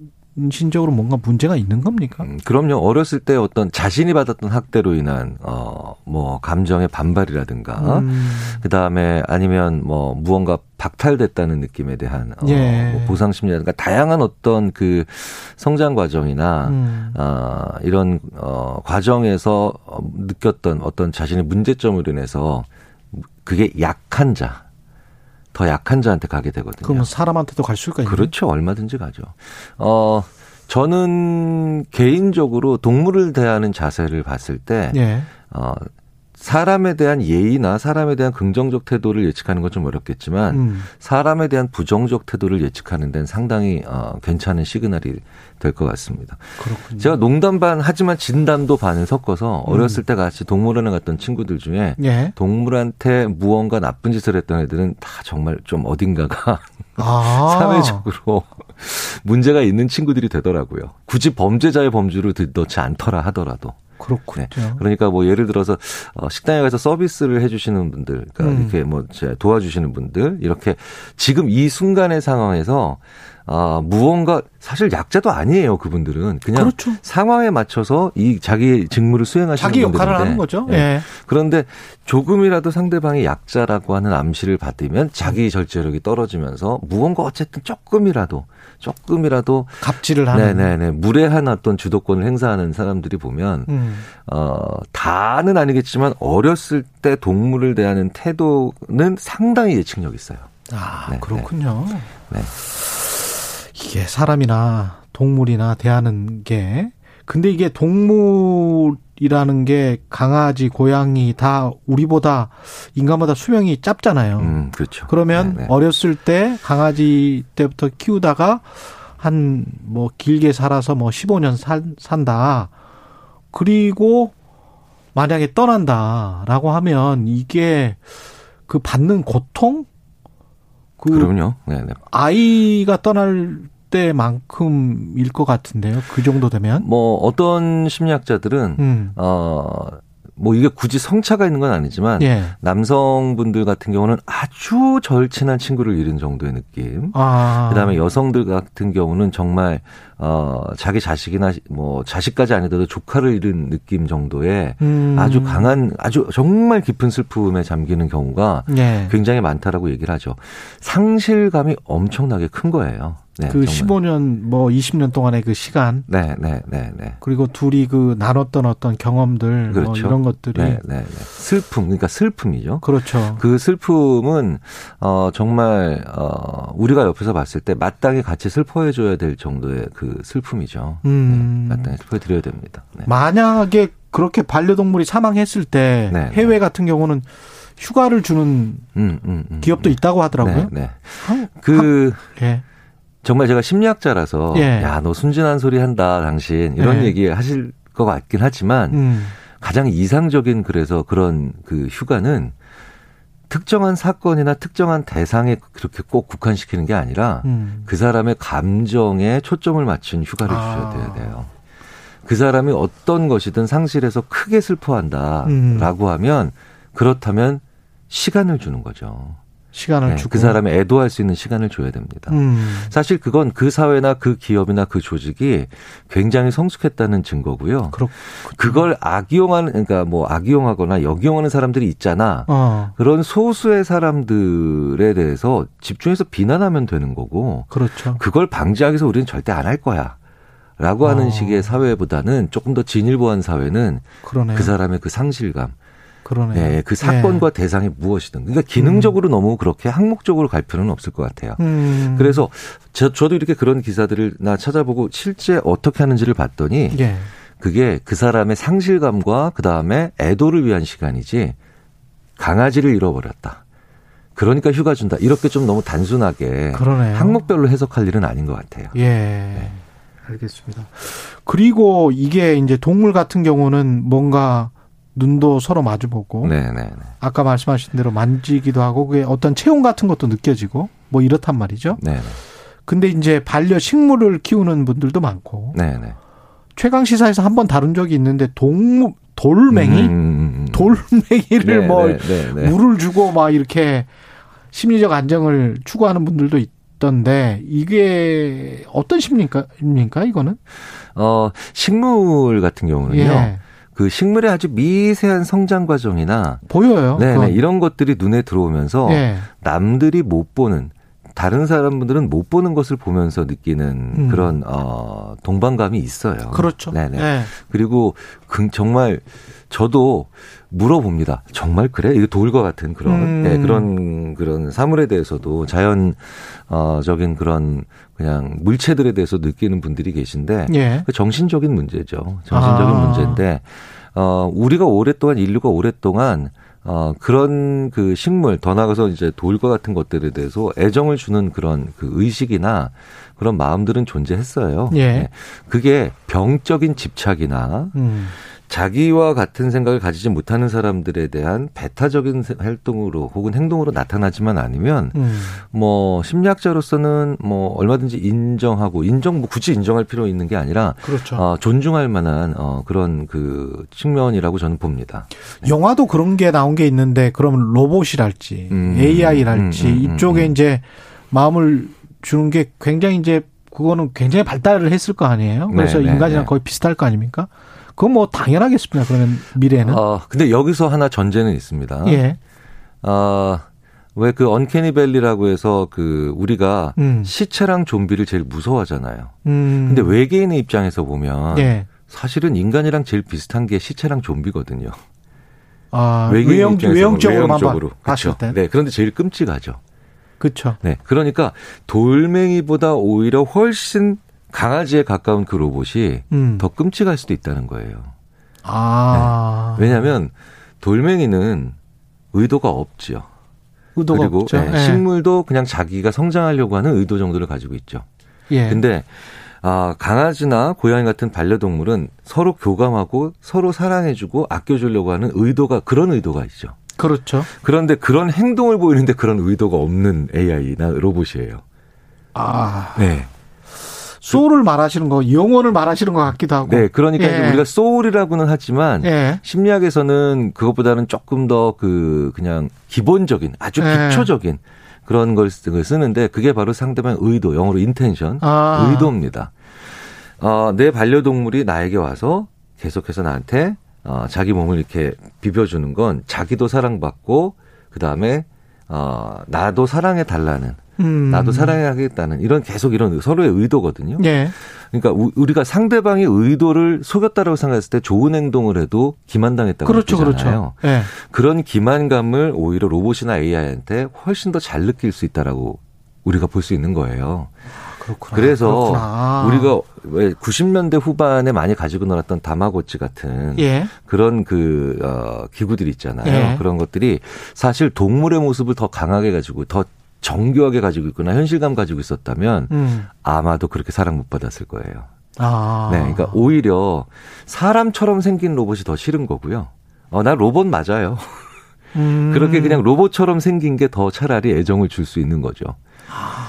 Speaker 2: 신적으로 뭔가 문제가 있는 겁니까?
Speaker 11: 음, 그럼요. 어렸을 때 어떤 자신이 받았던 학대로 인한 어 뭐 감정의 반발이라든가
Speaker 2: 음.
Speaker 11: 그다음에 아니면 뭐 무언가 박탈됐다는 느낌에 대한 어,
Speaker 2: 예.
Speaker 11: 뭐 보상 심리라든가 다양한 어떤 그 성장 과정이나
Speaker 2: 음.
Speaker 11: 어, 이런 어 과정에서 어, 느꼈던 어떤 자신의 문제점으로 인해서 그게 약한 자, 더 약한 자한테 가게 되거든요.
Speaker 2: 그러면 사람한테도 갈 수가 있는
Speaker 11: 그렇죠. 얼마든지 가죠. 어, 저는 개인적으로 동물을 대하는 자세를 봤을 때,
Speaker 2: 예.
Speaker 11: 어, 사람에 대한 예의나 사람에 대한 긍정적 태도를 예측하는 건 좀 어렵겠지만,
Speaker 2: 음.
Speaker 11: 사람에 대한 부정적 태도를 예측하는 데는 상당히 어, 괜찮은 시그널이 될 것 같습니다.
Speaker 2: 그렇군요.
Speaker 11: 제가 농담 반 하지만 진담도 반을 섞어서 어렸을 때 같이 동물원에 갔던 친구들 중에
Speaker 2: 예.
Speaker 11: 동물한테 무언가 나쁜 짓을 했던 애들은 다 정말 좀 어딘가가
Speaker 2: 아.
Speaker 11: 사회적으로 문제가 있는 친구들이 되더라고요. 굳이 범죄자의 범주로 넣지 않더라 하더라도.
Speaker 2: 그렇군요.
Speaker 11: 그러니까 뭐 예를 들어서 어, 식당에 가서 서비스를 해주시는 분들, 그러니까
Speaker 2: 음.
Speaker 11: 이렇게 뭐 도와주시는 분들, 이렇게 지금 이 순간의 상황에서 아 무언가 사실 약자도 아니에요 그분들은 그냥
Speaker 2: 그렇죠.
Speaker 11: 상황에 맞춰서 이 자기 직무를 수행하시는
Speaker 2: 자기 역할을
Speaker 11: 분들인데
Speaker 2: 하는 거죠.
Speaker 11: 예.
Speaker 2: 예.
Speaker 11: 그런데 조금이라도 상대방이 약자라고 하는 암시를 받으면 자기 절제력이 떨어지면서 무언가 어쨌든 조금이라도 조금이라도
Speaker 2: 갑질을 하는.
Speaker 11: 네네네 무례한 어떤 주도권을 행사하는 사람들이 보면
Speaker 2: 음.
Speaker 11: 어 다는 아니겠지만 어렸을 때 동물을 대하는 태도는 상당히 예측력 있어요.
Speaker 2: 아,
Speaker 11: 네,
Speaker 2: 그렇군요.
Speaker 11: 네.
Speaker 2: 이게 사람이나 동물이나 대하는 게 근데 이게 동물 이라는 게 강아지, 고양이 다 우리보다 인간보다 수명이 짧잖아요.
Speaker 11: 음 그렇죠.
Speaker 2: 그러면
Speaker 11: 네네.
Speaker 2: 어렸을 때 강아지 때부터 키우다가 한 뭐 길게 살아서 뭐 15년 산, 산다. 그리고 만약에 떠난다라고 하면 이게 그 받는 고통 그
Speaker 11: 그럼요. 네네.
Speaker 2: 아이가 떠날 때만큼일 것 같은데요. 그 정도 되면.
Speaker 11: 뭐 어떤 심리학자들은
Speaker 2: 음.
Speaker 11: 어뭐 이게 굳이 성차가 있는 건 아니지만
Speaker 2: 예.
Speaker 11: 남성분들 같은 경우는 아주 절친한 친구를 잃은 정도의 느낌.
Speaker 2: 아.
Speaker 11: 그다음에 여성들 같은 경우는 정말 어 자기 자식이나 뭐 자식까지 아니더라도 조카를 잃은 느낌 정도의
Speaker 2: 음.
Speaker 11: 아주 강한 아주 정말 깊은 슬픔에 잠기는 경우가
Speaker 2: 예.
Speaker 11: 굉장히 많다라고 얘기를 하죠. 상실감이 엄청나게 큰 거예요. 네,
Speaker 2: 그
Speaker 11: 정말.
Speaker 2: 15년 뭐 20년 동안의 그 시간
Speaker 11: 네, 네, 네, 네.
Speaker 2: 그리고 둘이 그 나눴던 어떤 경험들 뭐
Speaker 11: 그렇죠.
Speaker 2: 이런 것들이
Speaker 11: 네, 네, 네. 슬픔, 그러니까 슬픔이죠.
Speaker 2: 그렇죠.
Speaker 11: 그 슬픔은 어 정말 어 우리가 옆에서 봤을 때 마땅히 같이 슬퍼해 줘야 될 정도의 그 슬픔이죠.
Speaker 2: 음.
Speaker 11: 네, 마땅히 슬퍼해 드려야 됩니다. 네.
Speaker 2: 만약에 그렇게 반려동물이 사망했을 때
Speaker 11: 네,
Speaker 2: 해외 같은 경우는 휴가를 주는
Speaker 11: 음, 음, 음.
Speaker 2: 기업도 있다고 하더라고요.
Speaker 11: 네, 네.
Speaker 2: 한-
Speaker 11: 그
Speaker 2: 예.
Speaker 11: 정말 제가 심리학자라서
Speaker 2: 예.
Speaker 11: 야, 너 순진한 소리 한다, 당신. 이런
Speaker 2: 예.
Speaker 11: 얘기 하실 것 같긴 하지만
Speaker 2: 음.
Speaker 11: 가장 이상적인 그래서 그런 그 휴가는 특정한 사건이나 특정한 대상에 그렇게 꼭 국한시키는 게 아니라
Speaker 2: 음.
Speaker 11: 그 사람의 감정에 초점을 맞춘 휴가를
Speaker 2: 아.
Speaker 11: 주셔야 돼요. 그 사람이 어떤 것이든 상실해서 크게 슬퍼한다라고
Speaker 2: 음.
Speaker 11: 하면 그렇다면 시간을 주는 거죠.
Speaker 2: 시간을
Speaker 11: 네,
Speaker 2: 주고
Speaker 11: 그 사람이 애도할 수 있는 시간을 줘야 됩니다.
Speaker 2: 음.
Speaker 11: 사실 그건 그 사회나 그 기업이나 그 조직이 굉장히 성숙했다는 증거고요.
Speaker 2: 그렇
Speaker 11: 그걸 악이용하는 그러니까 뭐 악이용하거나 역이용하는 사람들이 있잖아.
Speaker 2: 어.
Speaker 11: 그런 소수의 사람들에 대해서 집중해서 비난하면 되는 거고
Speaker 2: 그렇죠.
Speaker 11: 그걸 방지하기 위해서 우리는 절대 안 할 거야. 라고 하는
Speaker 2: 어.
Speaker 11: 식의 사회보다는 조금 더 진일보한 사회는
Speaker 2: 그러네요.
Speaker 11: 그 사람의 그 상실감,
Speaker 2: 그러네요.
Speaker 11: 네, 그 사건과 대상이 무엇이든. 그러니까 기능적으로 너무 그렇게 항목적으로 갈 필요는 없을 것 같아요.
Speaker 2: 음.
Speaker 11: 그래서 저, 저도 이렇게 그런 기사들을 나 찾아보고 실제 어떻게 하는지를 봤더니
Speaker 2: 예.
Speaker 11: 그게 그 사람의 상실감과 그 다음에 애도를 위한 시간이지 강아지를 잃어버렸다. 그러니까 휴가 준다. 이렇게 좀 너무 단순하게
Speaker 2: 그러네요.
Speaker 11: 항목별로 해석할 일은 아닌 것 같아요.
Speaker 2: 예. 알겠습니다. 그리고 이게 이제 동물 같은 경우는 뭔가 눈도 서로 마주보고
Speaker 11: 네네.
Speaker 2: 아까 말씀하신 대로 만지기도 하고 그게 어떤 체온 같은 것도 느껴지고 뭐 이렇단 말이죠.
Speaker 11: 네네.
Speaker 2: 근데 이제 반려 식물을 키우는 분들도 많고
Speaker 11: 네네.
Speaker 2: 최강 시사에서 한 번 다룬 적이 있는데 동물 돌멩이
Speaker 11: 음,
Speaker 2: 돌멩이를
Speaker 11: 네,
Speaker 2: 뭐
Speaker 11: 네, 네, 네.
Speaker 2: 물을 주고 막 이렇게 심리적 안정을 추구하는 분들도 있 던데 이게 어떤 심리입니까? 입니까 이거는?
Speaker 11: 어, 식물 같은 경우는요.
Speaker 2: 예.
Speaker 11: 그 식물의 아주 미세한 성장 과정이나
Speaker 2: 보여요.
Speaker 11: 네. 네, 이런 것들이 눈에 들어오면서
Speaker 2: 예.
Speaker 11: 남들이 못 보는 다른 사람들은 못 보는 것을 보면서 느끼는
Speaker 2: 음.
Speaker 11: 그런 어 동반감이 있어요.
Speaker 2: 그렇죠.
Speaker 11: 네네.
Speaker 2: 예.
Speaker 11: 그리고 그- 정말 저도 물어봅니다. 정말 그래? 이거 돌과 같은 그런
Speaker 2: 음.
Speaker 11: 네, 그런 그런 사물에 대해서도 자연 어적인 그런 그냥 물체들에 대해서 느끼는 분들이 계신데
Speaker 2: 예.
Speaker 11: 그 정신적인 문제죠. 정신적인
Speaker 2: 아.
Speaker 11: 문제인데 어 우리가 오랫동안 인류가 오랫동안 어 그런 그 식물 더 나아가서 이제 돌과 같은 것들에 대해서 애정을 주는 그런 그 의식이나 그런 마음들은 존재했어요.
Speaker 2: 예.
Speaker 11: 네. 그게 병적인 집착이나
Speaker 2: 음.
Speaker 11: 자기와 같은 생각을 가지지 못하는 사람들에 대한 배타적인 세- 활동으로 혹은 행동으로 나타나지만 않으면
Speaker 2: 음.
Speaker 11: 뭐 심리학자로서는 뭐 얼마든지 인정하고 인정 뭐 굳이 인정할 필요 있는 게 아니라
Speaker 2: 그렇죠.
Speaker 11: 어, 존중할 만한 어, 그런 그 측면이라고 저는 봅니다.
Speaker 2: 영화도 그런 게 나온 게 있는데 그러면 로봇이랄지
Speaker 11: 음.
Speaker 2: AI랄지
Speaker 11: 음, 음, 음,
Speaker 2: 이쪽에
Speaker 11: 음.
Speaker 2: 이제 마음을 주는 게 굉장히 이제 그거는 굉장히 발달을 했을 거 아니에요. 그래서
Speaker 11: 네, 네,
Speaker 2: 인간이랑
Speaker 11: 네.
Speaker 2: 거의 비슷할 거 아닙니까? 그건 뭐 당연하겠습니다. 그러면 미래에는
Speaker 11: 어, 근데 여기서 하나 전제는 있습니다.
Speaker 2: 예.
Speaker 11: 아, 왜그 언캐니 벨리라고 해서 그 우리가
Speaker 2: 음.
Speaker 11: 시체랑 좀비를 제일 무서워하잖아요.
Speaker 2: 음.
Speaker 11: 근데 외계인의 입장에서 보면
Speaker 2: 예.
Speaker 11: 사실은 인간이랑 제일 비슷한 게 시체랑 좀비거든요.
Speaker 2: 아,
Speaker 11: 외계인
Speaker 2: 외형 외형적으로만
Speaker 11: 외형적으로.
Speaker 2: 때.
Speaker 11: 네, 그런데 제일 끔찍하죠.
Speaker 2: 그렇죠.
Speaker 11: 네, 그러니까 돌멩이보다 오히려 훨씬 강아지에 가까운 그 로봇이
Speaker 2: 음.
Speaker 11: 더 끔찍할 수도 있다는 거예요.
Speaker 2: 아.
Speaker 11: 왜냐하면 돌멩이는 의도가 없지요.
Speaker 2: 의도가
Speaker 11: 그리고
Speaker 2: 없죠.
Speaker 11: 네,
Speaker 2: 예.
Speaker 11: 식물도 그냥 자기가 성장하려고 하는 의도 정도를 가지고 있죠.
Speaker 2: 예.
Speaker 11: 근데 아, 강아지나 고양이 같은 반려동물은 서로 교감하고 서로 사랑해주고 아껴주려고 하는 의도가 그런 의도가 있죠.
Speaker 2: 그렇죠.
Speaker 11: 그런데 그런 행동을 보이는데 그런 의도가 없는 AI나 로봇이에요.
Speaker 2: 아.
Speaker 11: 네.
Speaker 2: soul을 말하시는 거, 영혼을 말하시는 것 같기도 하고.
Speaker 11: 네, 그러니까
Speaker 2: 예.
Speaker 11: 우리가 soul이라고는 하지만
Speaker 2: 예.
Speaker 11: 심리학에서는 그것보다는 조금 더 그 그냥 기본적인 아주
Speaker 2: 예.
Speaker 11: 기초적인 그런 걸 쓰는데 그게 바로 상대방 의도, 영어로 intention,
Speaker 2: 아.
Speaker 11: 의도입니다. 어, 내 반려동물이 나에게 와서 계속해서 나한테 어, 자기 몸을 이렇게 비벼주는 건 자기도 사랑받고 그 다음에 어, 나도 사랑해 달라는
Speaker 2: 음.
Speaker 11: 나도 사랑하겠다는 이런 계속 이런 서로의 의도거든요.
Speaker 2: 예.
Speaker 11: 그러니까 우- 우리가 상대방의 의도를 속였다라고 생각했을 때 좋은 행동을 해도 기만당했다고
Speaker 2: 그렇죠,
Speaker 11: 느끼잖아요.
Speaker 2: 그렇죠. 예.
Speaker 11: 그런 기만감을 오히려 로봇이나 AI한테 훨씬 더 잘 느낄 수 있다라고 우리가 볼 수 있는 거예요.
Speaker 2: 그렇구나.
Speaker 11: 그래서
Speaker 2: 그렇구나.
Speaker 11: 우리가 왜 90년대 후반에 많이 가지고 놀았던 다마고치 같은
Speaker 2: 예.
Speaker 11: 그런 그 어, 기구들이 있잖아요.
Speaker 2: 예.
Speaker 11: 그런 것들이 사실 동물의 모습을 더 강하게 가지고 더 정교하게 가지고 있거나 현실감 가지고 있었다면
Speaker 2: 음.
Speaker 11: 아마도 그렇게 사랑 못 받았을 거예요.
Speaker 2: 아.
Speaker 11: 네, 그러니까 오히려 사람처럼 생긴 로봇이 더 싫은 거고요. 어, 나 로봇 맞아요.
Speaker 2: 음.
Speaker 11: 그렇게 그냥 로봇처럼 생긴 게 더 차라리 애정을 줄 수 있는 거죠.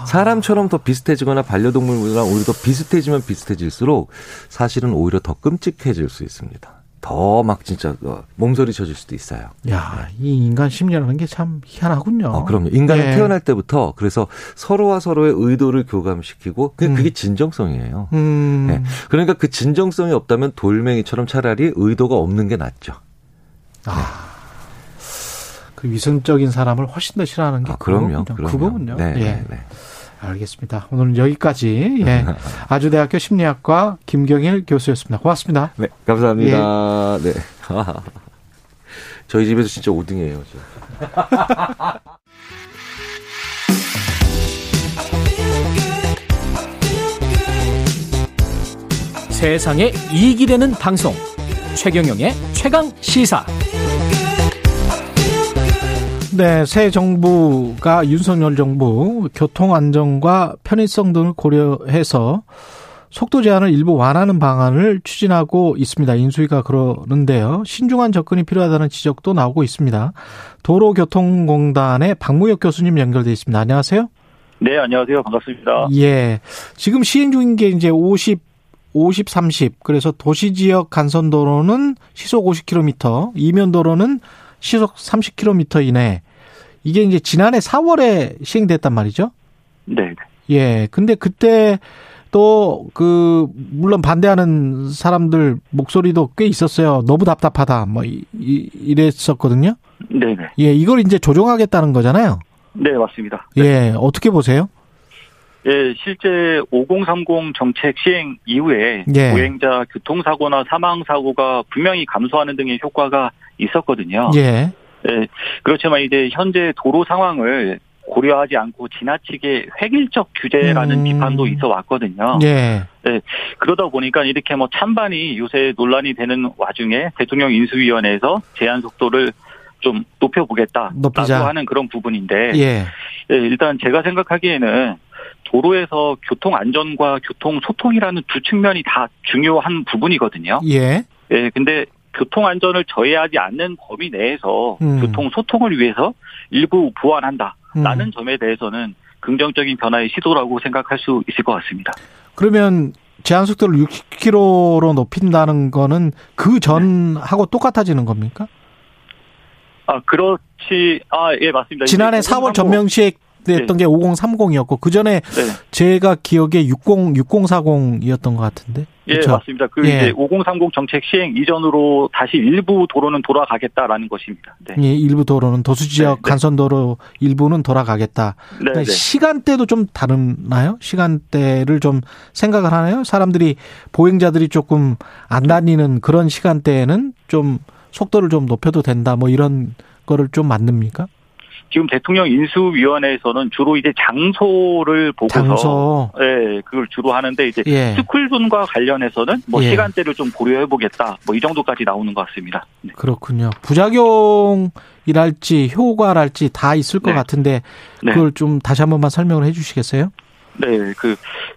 Speaker 11: 사람처럼 더 비슷해지거나 반려동물이랑 오히려 더 비슷해지면 비슷해질수록 사실은 오히려 더 끔찍해질 수 있습니다. 더 막 진짜 어, 몸소리 쳐줄 수도 있어요.
Speaker 2: 야, 이 인간 심리라는 게 참 희한하군요.
Speaker 11: 어, 그럼요. 인간은
Speaker 2: 예.
Speaker 11: 태어날 때부터 그래서 서로와 서로의 의도를 교감시키고 그게,
Speaker 2: 음.
Speaker 11: 그게 진정성이에요.
Speaker 2: 음.
Speaker 11: 네. 그러니까 그 진정성이 없다면 돌멩이처럼 차라리 의도가 없는 게 낫죠.
Speaker 2: 그 위선적인 사람을 훨씬 더 싫어하는 게
Speaker 11: 아, 그럼요.
Speaker 2: 그거군요.
Speaker 11: 그럼요.
Speaker 2: 그거군요.
Speaker 11: 네,
Speaker 2: 예.
Speaker 11: 네, 네.
Speaker 2: 알겠습니다. 오늘은 여기까지 예. 아주대학교 심리학과 김경일 교수였습니다. 고맙습니다.
Speaker 11: 네, 감사합니다. 네. 저희 집에서 진짜 5등이에요.
Speaker 6: 세상에 이익이 되는 방송 최경영의 최강 시사
Speaker 2: 네, 새 정부가 윤석열 정부 교통 안전과 편의성 등을 고려해서 속도 제한을 일부 완화하는 방안을 추진하고 있습니다. 인수위가 그러는데요. 신중한 접근이 필요하다는 지적도 나오고 있습니다. 도로교통공단의 박무혁 교수님 연결돼 있습니다. 안녕하세요.
Speaker 12: 네, 안녕하세요. 반갑습니다.
Speaker 2: 예. 지금 시행 중인 게 이제 50, 50, 30. 그래서 도시 지역 간선 도로는 시속 50km, 이면 도로는 시속 30km 이내. 이게 이제 지난해 4월에 시행됐단 말이죠.
Speaker 12: 네.
Speaker 2: 예. 근데 그때 또 그 물론 반대하는 사람들 목소리도 꽤 있었어요. 너무 답답하다. 뭐 이, 이, 이랬었거든요.
Speaker 12: 네, 네.
Speaker 2: 예, 이걸 이제 조정하겠다는 거잖아요.
Speaker 12: 네, 맞습니다.
Speaker 2: 예, 어떻게 보세요?
Speaker 12: 예, 실제 5030 정책 시행 이후에
Speaker 2: 예.
Speaker 12: 보행자 교통사고나 사망사고가 분명히 감소하는 등의 효과가 있었거든요.
Speaker 2: 예.
Speaker 12: 예, 그렇지만 이제 현재 도로 상황을 고려하지 않고 지나치게 획일적 규제라는
Speaker 2: 음.
Speaker 12: 비판도 있어 왔거든요.
Speaker 2: 예.
Speaker 12: 네, 그러다 보니까 이렇게 뭐 찬반이 요새 논란이 되는 와중에 대통령 인수위원회에서 제한 속도를 좀 높여보겠다라고
Speaker 2: 높이자.
Speaker 12: 하는 그런 부분인데
Speaker 2: 예.
Speaker 12: 네, 일단 제가 생각하기에는 도로에서 교통 안전과 교통 소통이라는 두 측면이 다 중요한 부분이거든요.
Speaker 2: 예.
Speaker 12: 예, 근데 교통 안전을 저해하지 않는 범위 내에서
Speaker 2: 음.
Speaker 12: 교통 소통을 위해서 일부 보완한다라는
Speaker 2: 음.
Speaker 12: 점에 대해서는 긍정적인 변화의 시도라고 생각할 수 있을 것 같습니다.
Speaker 2: 그러면 제한 속도를 60km로 높인다는 거는 그 전하고 똑같아지는 겁니까?
Speaker 12: 아, 그렇지. 아, 예, 맞습니다.
Speaker 2: 지난해
Speaker 12: 이제
Speaker 2: 4월
Speaker 12: 5030
Speaker 2: 전명 시행 됐던 게 5030이었고 그 전에
Speaker 12: 네.
Speaker 2: 제가 기억에 60 6040이었던 것 같은데.
Speaker 12: 예,
Speaker 2: 그쵸?
Speaker 12: 맞습니다. 그
Speaker 2: 예.
Speaker 12: 이제 5030 정책 시행 이전으로 다시 일부 도로는 돌아가겠다라는 것입니다. 네.
Speaker 2: 예, 일부 도로는 도수 지역
Speaker 12: 네, 네.
Speaker 2: 간선 도로 일부는 돌아가겠다.
Speaker 12: 네,
Speaker 2: 그러니까
Speaker 12: 네.
Speaker 2: 시간대도 좀 다르나요? 시간대를 좀 생각을 하나요? 사람들이 보행자들이 조금 안 다니는 그런 시간대에는 좀 속도를 좀 높여도 된다. 뭐 이런 거를 좀 만듭니까?
Speaker 12: 지금 대통령 인수위원회에서는 주로 이제 장소를 보고서
Speaker 2: 장소.
Speaker 12: 예, 그걸 주로 하는데 이제
Speaker 2: 예.
Speaker 12: 스쿨존과 관련해서는 뭐
Speaker 2: 예.
Speaker 12: 시간대를 좀 고려해 보겠다. 뭐 이 정도까지 나오는 것 같습니다. 네.
Speaker 2: 그렇군요. 부작용이랄지 효과랄지 다 있을 것
Speaker 12: 네.
Speaker 2: 같은데
Speaker 12: 네.
Speaker 2: 그걸 좀 다시 한 번만 설명을 해 주시겠어요?
Speaker 12: 네, 그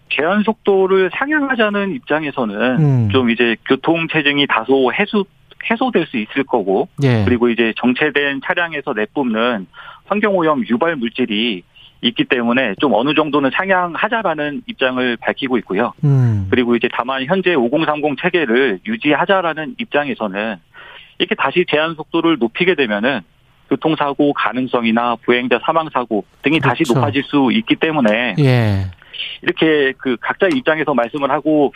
Speaker 12: 제한 속도를 상향하자는 입장에서는
Speaker 2: 음.
Speaker 12: 좀 이제 교통 체증이 다소 해소 해소될 수 있을 거고
Speaker 2: 예.
Speaker 12: 그리고 이제 정체된 차량에서 내뿜는 환경오염 유발 물질이 있기 때문에 좀 어느 정도는 상향하자라는 입장을 밝히고 있고요.
Speaker 2: 음.
Speaker 12: 그리고 이제 다만 현재 5030 체계를 유지하자라는 입장에서는 이렇게 다시 제한 속도를 높이게 되면은 교통사고 가능성이나 보행자 사망 사고 등이 다시
Speaker 2: 그렇죠.
Speaker 12: 높아질 수 있기 때문에
Speaker 2: 예.
Speaker 12: 이렇게 그 각자 입장에서 말씀을 하고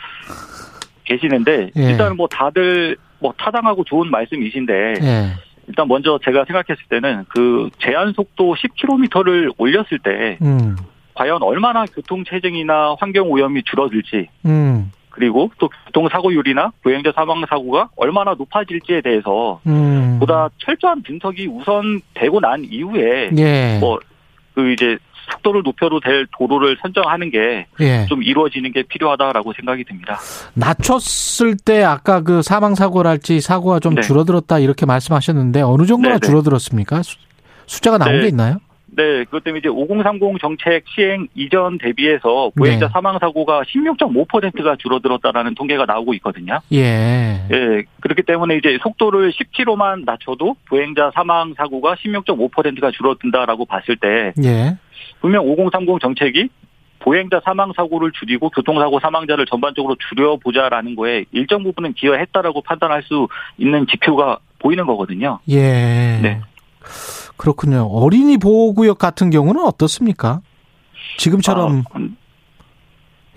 Speaker 12: 계시는데
Speaker 2: 예.
Speaker 12: 일단 뭐 다들 뭐 타당하고 좋은 말씀이신데
Speaker 2: 예.
Speaker 12: 일단 먼저 제가 생각했을 때는 그 제한 속도 10km를 올렸을 때
Speaker 2: 음.
Speaker 12: 과연 얼마나 교통 체증이나 환경 오염이 줄어들지
Speaker 2: 음.
Speaker 12: 그리고 또 교통 사고율이나 보행자 사망 사고가 얼마나 높아질지에 대해서
Speaker 2: 음.
Speaker 12: 보다 철저한 분석이 우선 되고 난 이후에
Speaker 2: 예.
Speaker 12: 뭐그 이제 속도를 높여도 될 도로를 선정하는 게좀
Speaker 2: 예.
Speaker 12: 이루어지는 게 필요하다라고 생각이 듭니다.
Speaker 2: 낮췄을 때 아까 그 사망 사고랄지 사고가 좀
Speaker 12: 네.
Speaker 2: 줄어들었다 이렇게 말씀하셨는데 어느 정도나
Speaker 12: 네, 네.
Speaker 2: 줄어들었습니까? 수- 숫자가 나온
Speaker 12: 네.
Speaker 2: 게 있나요?
Speaker 12: 네, 그것 때문에 이제 5030 정책 시행 이전 대비해서 보행자
Speaker 2: 네.
Speaker 12: 사망 사고가 16.5%가 줄어들었다라는 통계가 나오고 있거든요.
Speaker 2: 예.
Speaker 12: 예, 그렇기 때문에 이제 속도를 10km만 낮춰도 보행자 사망 사고가 16.5%가 줄어든다라고 봤을 때
Speaker 2: 예.
Speaker 12: 분명 5030 정책이 보행자 사망 사고를 줄이고 교통사고 사망자를 전반적으로 줄여보자라는 거에 일정 부분은 기여했다라고 판단할 수 있는 지표가 보이는 거거든요.
Speaker 2: 예.
Speaker 12: 네.
Speaker 2: 그렇군요. 어린이 보호구역 같은 경우는 어떻습니까? 지금처럼
Speaker 12: 아, 음,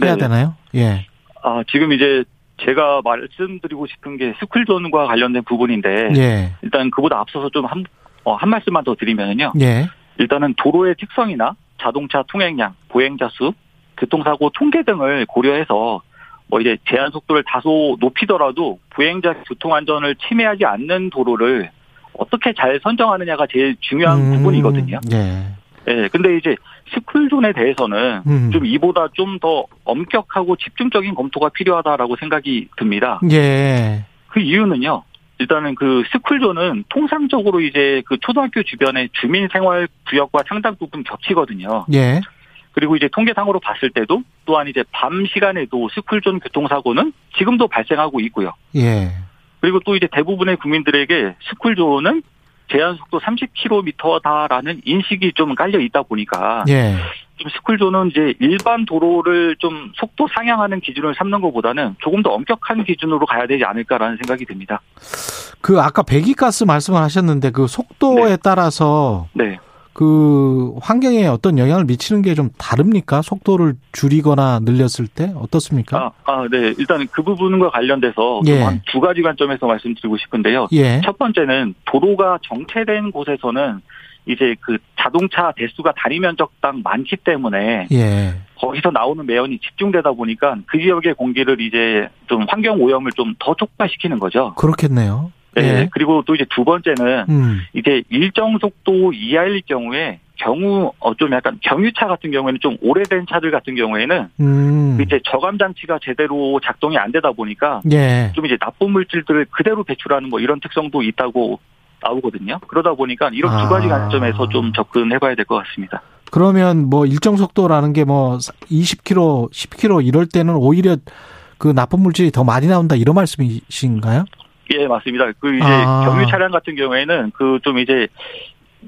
Speaker 2: 해야
Speaker 12: 네네.
Speaker 2: 되나요? 예.
Speaker 12: 아, 지금 이제 제가 말씀드리고 싶은 게 스쿨존과 관련된 부분인데
Speaker 2: 예.
Speaker 12: 일단 그보다 앞서서 좀한 어, 한 말씀만 더 드리면요.
Speaker 2: 예.
Speaker 12: 일단은 도로의 특성이나 자동차 통행량, 보행자 수, 교통사고 통계 등을 고려해서 뭐 이제 제한 속도를 다소 높이더라도 보행자 교통 안전을 침해하지 않는 도로를 어떻게 잘 선정하느냐가 제일 중요한
Speaker 2: 음,
Speaker 12: 부분이거든요.
Speaker 2: 예.
Speaker 12: 예, 근데 이제 스쿨존에 대해서는
Speaker 2: 음.
Speaker 12: 좀 이보다 좀 더 엄격하고 집중적인 검토가 필요하다라고 생각이 듭니다.
Speaker 2: 예.
Speaker 12: 그 이유는요. 일단은 그 스쿨존은 통상적으로 이제 그 초등학교 주변의 주민 생활 구역과 상당 부분 겹치거든요.
Speaker 2: 예.
Speaker 12: 그리고 이제 통계상으로 봤을 때도 또한 이제 밤 시간에도 스쿨존 교통사고는 지금도 발생하고 있고요.
Speaker 2: 예.
Speaker 12: 그리고 또 이제 대부분의 국민들에게 스쿨존은 제한 속도 30km다라는 인식이 좀 깔려 있다 보니까
Speaker 2: 예.
Speaker 12: 좀 스쿨존은 이제 일반 도로를 좀 속도 상향하는 기준을 삼는 것보다는 조금 더 엄격한 기준으로 가야 되지 않을까라는 생각이 듭니다.
Speaker 2: 그 아까 배기가스 말씀을 하셨는데 그 속도에 따라서
Speaker 12: 네.
Speaker 2: 그 환경에 어떤 영향을 미치는 게 좀 다릅니까? 속도를 줄이거나 늘렸을 때 어떻습니까?
Speaker 12: 아, 아, 네. 일단 그 부분과 관련돼서
Speaker 2: 예.
Speaker 12: 한두 가지 관점에서 말씀드리고 싶은데요.
Speaker 2: 예.
Speaker 12: 첫 번째는 도로가 정체된 곳에서는 이제 그 자동차 대수가 다리 면적당 많기 때문에
Speaker 2: 예.
Speaker 12: 거기서 나오는 매연이 집중되다 보니까 그 지역의 공기를 이제 좀 환경 오염을 좀 더 촉발시키는 거죠.
Speaker 2: 그렇겠네요.
Speaker 12: 네.
Speaker 2: 예.
Speaker 12: 그리고 또 이제 두 번째는
Speaker 2: 음.
Speaker 12: 이제 일정 속도 이하일 경우에 경우 어 좀 약간 경유차 같은 경우에는 좀 오래된 차들 같은 경우에는
Speaker 2: 음.
Speaker 12: 이제 저감 장치가 제대로 작동이 안 되다 보니까
Speaker 2: 예.
Speaker 12: 좀 이제 나쁜 물질들을 그대로 배출하는 뭐 이런 특성도 있다고 나오거든요. 그러다 보니까 이런
Speaker 2: 아.
Speaker 12: 두 가지 관점에서 좀 접근해봐야 될 것 같습니다.
Speaker 2: 그러면 뭐 일정 속도라는 게 뭐 20km, 10km 이럴 때는 오히려 그 나쁜 물질이 더 많이 나온다 이런 말씀이신가요?
Speaker 12: 예, 맞습니다. 그 이제
Speaker 2: 아.
Speaker 12: 경유 차량 같은 경우에는 그 좀 이제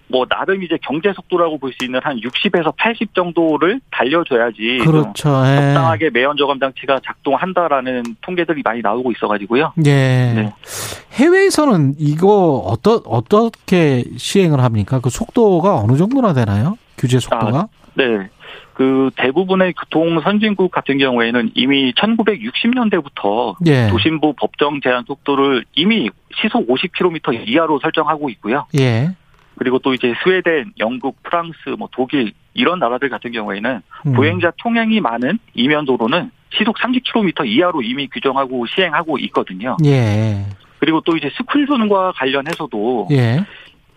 Speaker 12: 뭐 나름 이제 경제 속도라고 볼 수 있는 한 60에서 80 정도를 달려줘야지 좀
Speaker 2: 그렇죠. 예.
Speaker 12: 적당하게 매연 저감 장치가 작동한다라는 통계들이 많이 나오고 있어가지고요.
Speaker 2: 예.
Speaker 12: 네.
Speaker 2: 해외에서는 이거 어떠, 어떻게 시행을 합니까? 그 속도가 어느 정도나 되나요? 규제 속도가?
Speaker 12: 네. 그 대부분의 교통 선진국 같은 경우에는 이미 1960년대부터
Speaker 2: 예.
Speaker 12: 도심부 법정 제한 속도를 이미 시속 50km 이하로 설정하고 있고요.
Speaker 2: 예.
Speaker 12: 그리고 또 이제 스웨덴, 영국, 프랑스, 뭐 독일 이런 나라들 같은 경우에는
Speaker 2: 음.
Speaker 12: 보행자 통행이 많은 이면 도로는 시속 30km 이하로 이미 규정하고 시행하고 있거든요.
Speaker 2: 예.
Speaker 12: 그리고 또 이제 스쿨존과 관련해서도
Speaker 2: 예.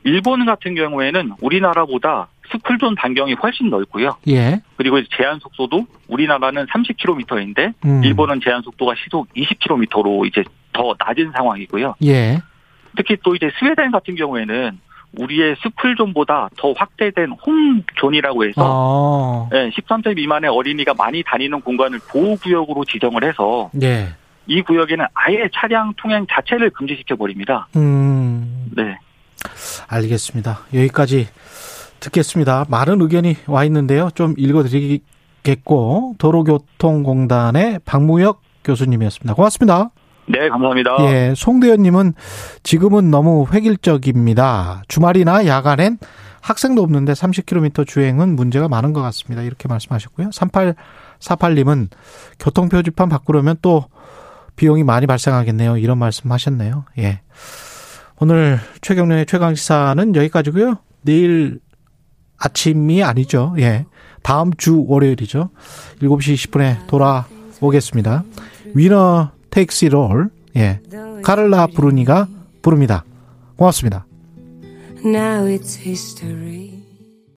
Speaker 12: 일본 같은 경우에는 우리나라보다 스쿨존 반경이 훨씬 넓고요.
Speaker 2: 예.
Speaker 12: 그리고 제한 속도도 우리나라는 30km인데
Speaker 2: 음.
Speaker 12: 일본은 제한 속도가 시속 20km로 이제 더 낮은 상황이고요.
Speaker 2: 예.
Speaker 12: 특히 또 이제 스웨덴 같은 경우에는 우리의 스쿨존보다 더 확대된 홈존이라고 해서
Speaker 2: 어.
Speaker 12: 예, 13세 미만의 어린이가 많이 다니는 공간을 보호구역으로 지정을 해서
Speaker 2: 예.
Speaker 12: 이 구역에는 아예 차량 통행 자체를 금지시켜 버립니다.
Speaker 2: 음.
Speaker 12: 네.
Speaker 2: 알겠습니다. 여기까지 듣겠습니다. 많은 의견이 와 있는데요. 좀 읽어드리겠고 도로교통공단의 박무혁 교수님이었습니다. 고맙습니다.
Speaker 12: 네, 감사합니다.
Speaker 2: 예, 송대현님은 지금은 너무 획일적입니다. 주말이나 야간엔 학생도 없는데 30km 주행은 문제가 많은 것 같습니다. 이렇게 말씀하셨고요. 3848님은 교통표지판 바꾸려면 또 비용이 많이 발생하겠네요. 이런 말씀 하셨네요. 예. 오늘 최경련의 최강시사는 여기까지고요. 내일 아침이 아니죠. 예. 다음 주 월요일이죠. 7시 20분에 돌아오겠습니다. 위너 테이크스 롤. 예. 카를라 브루니가 부릅니다. 고맙습니다.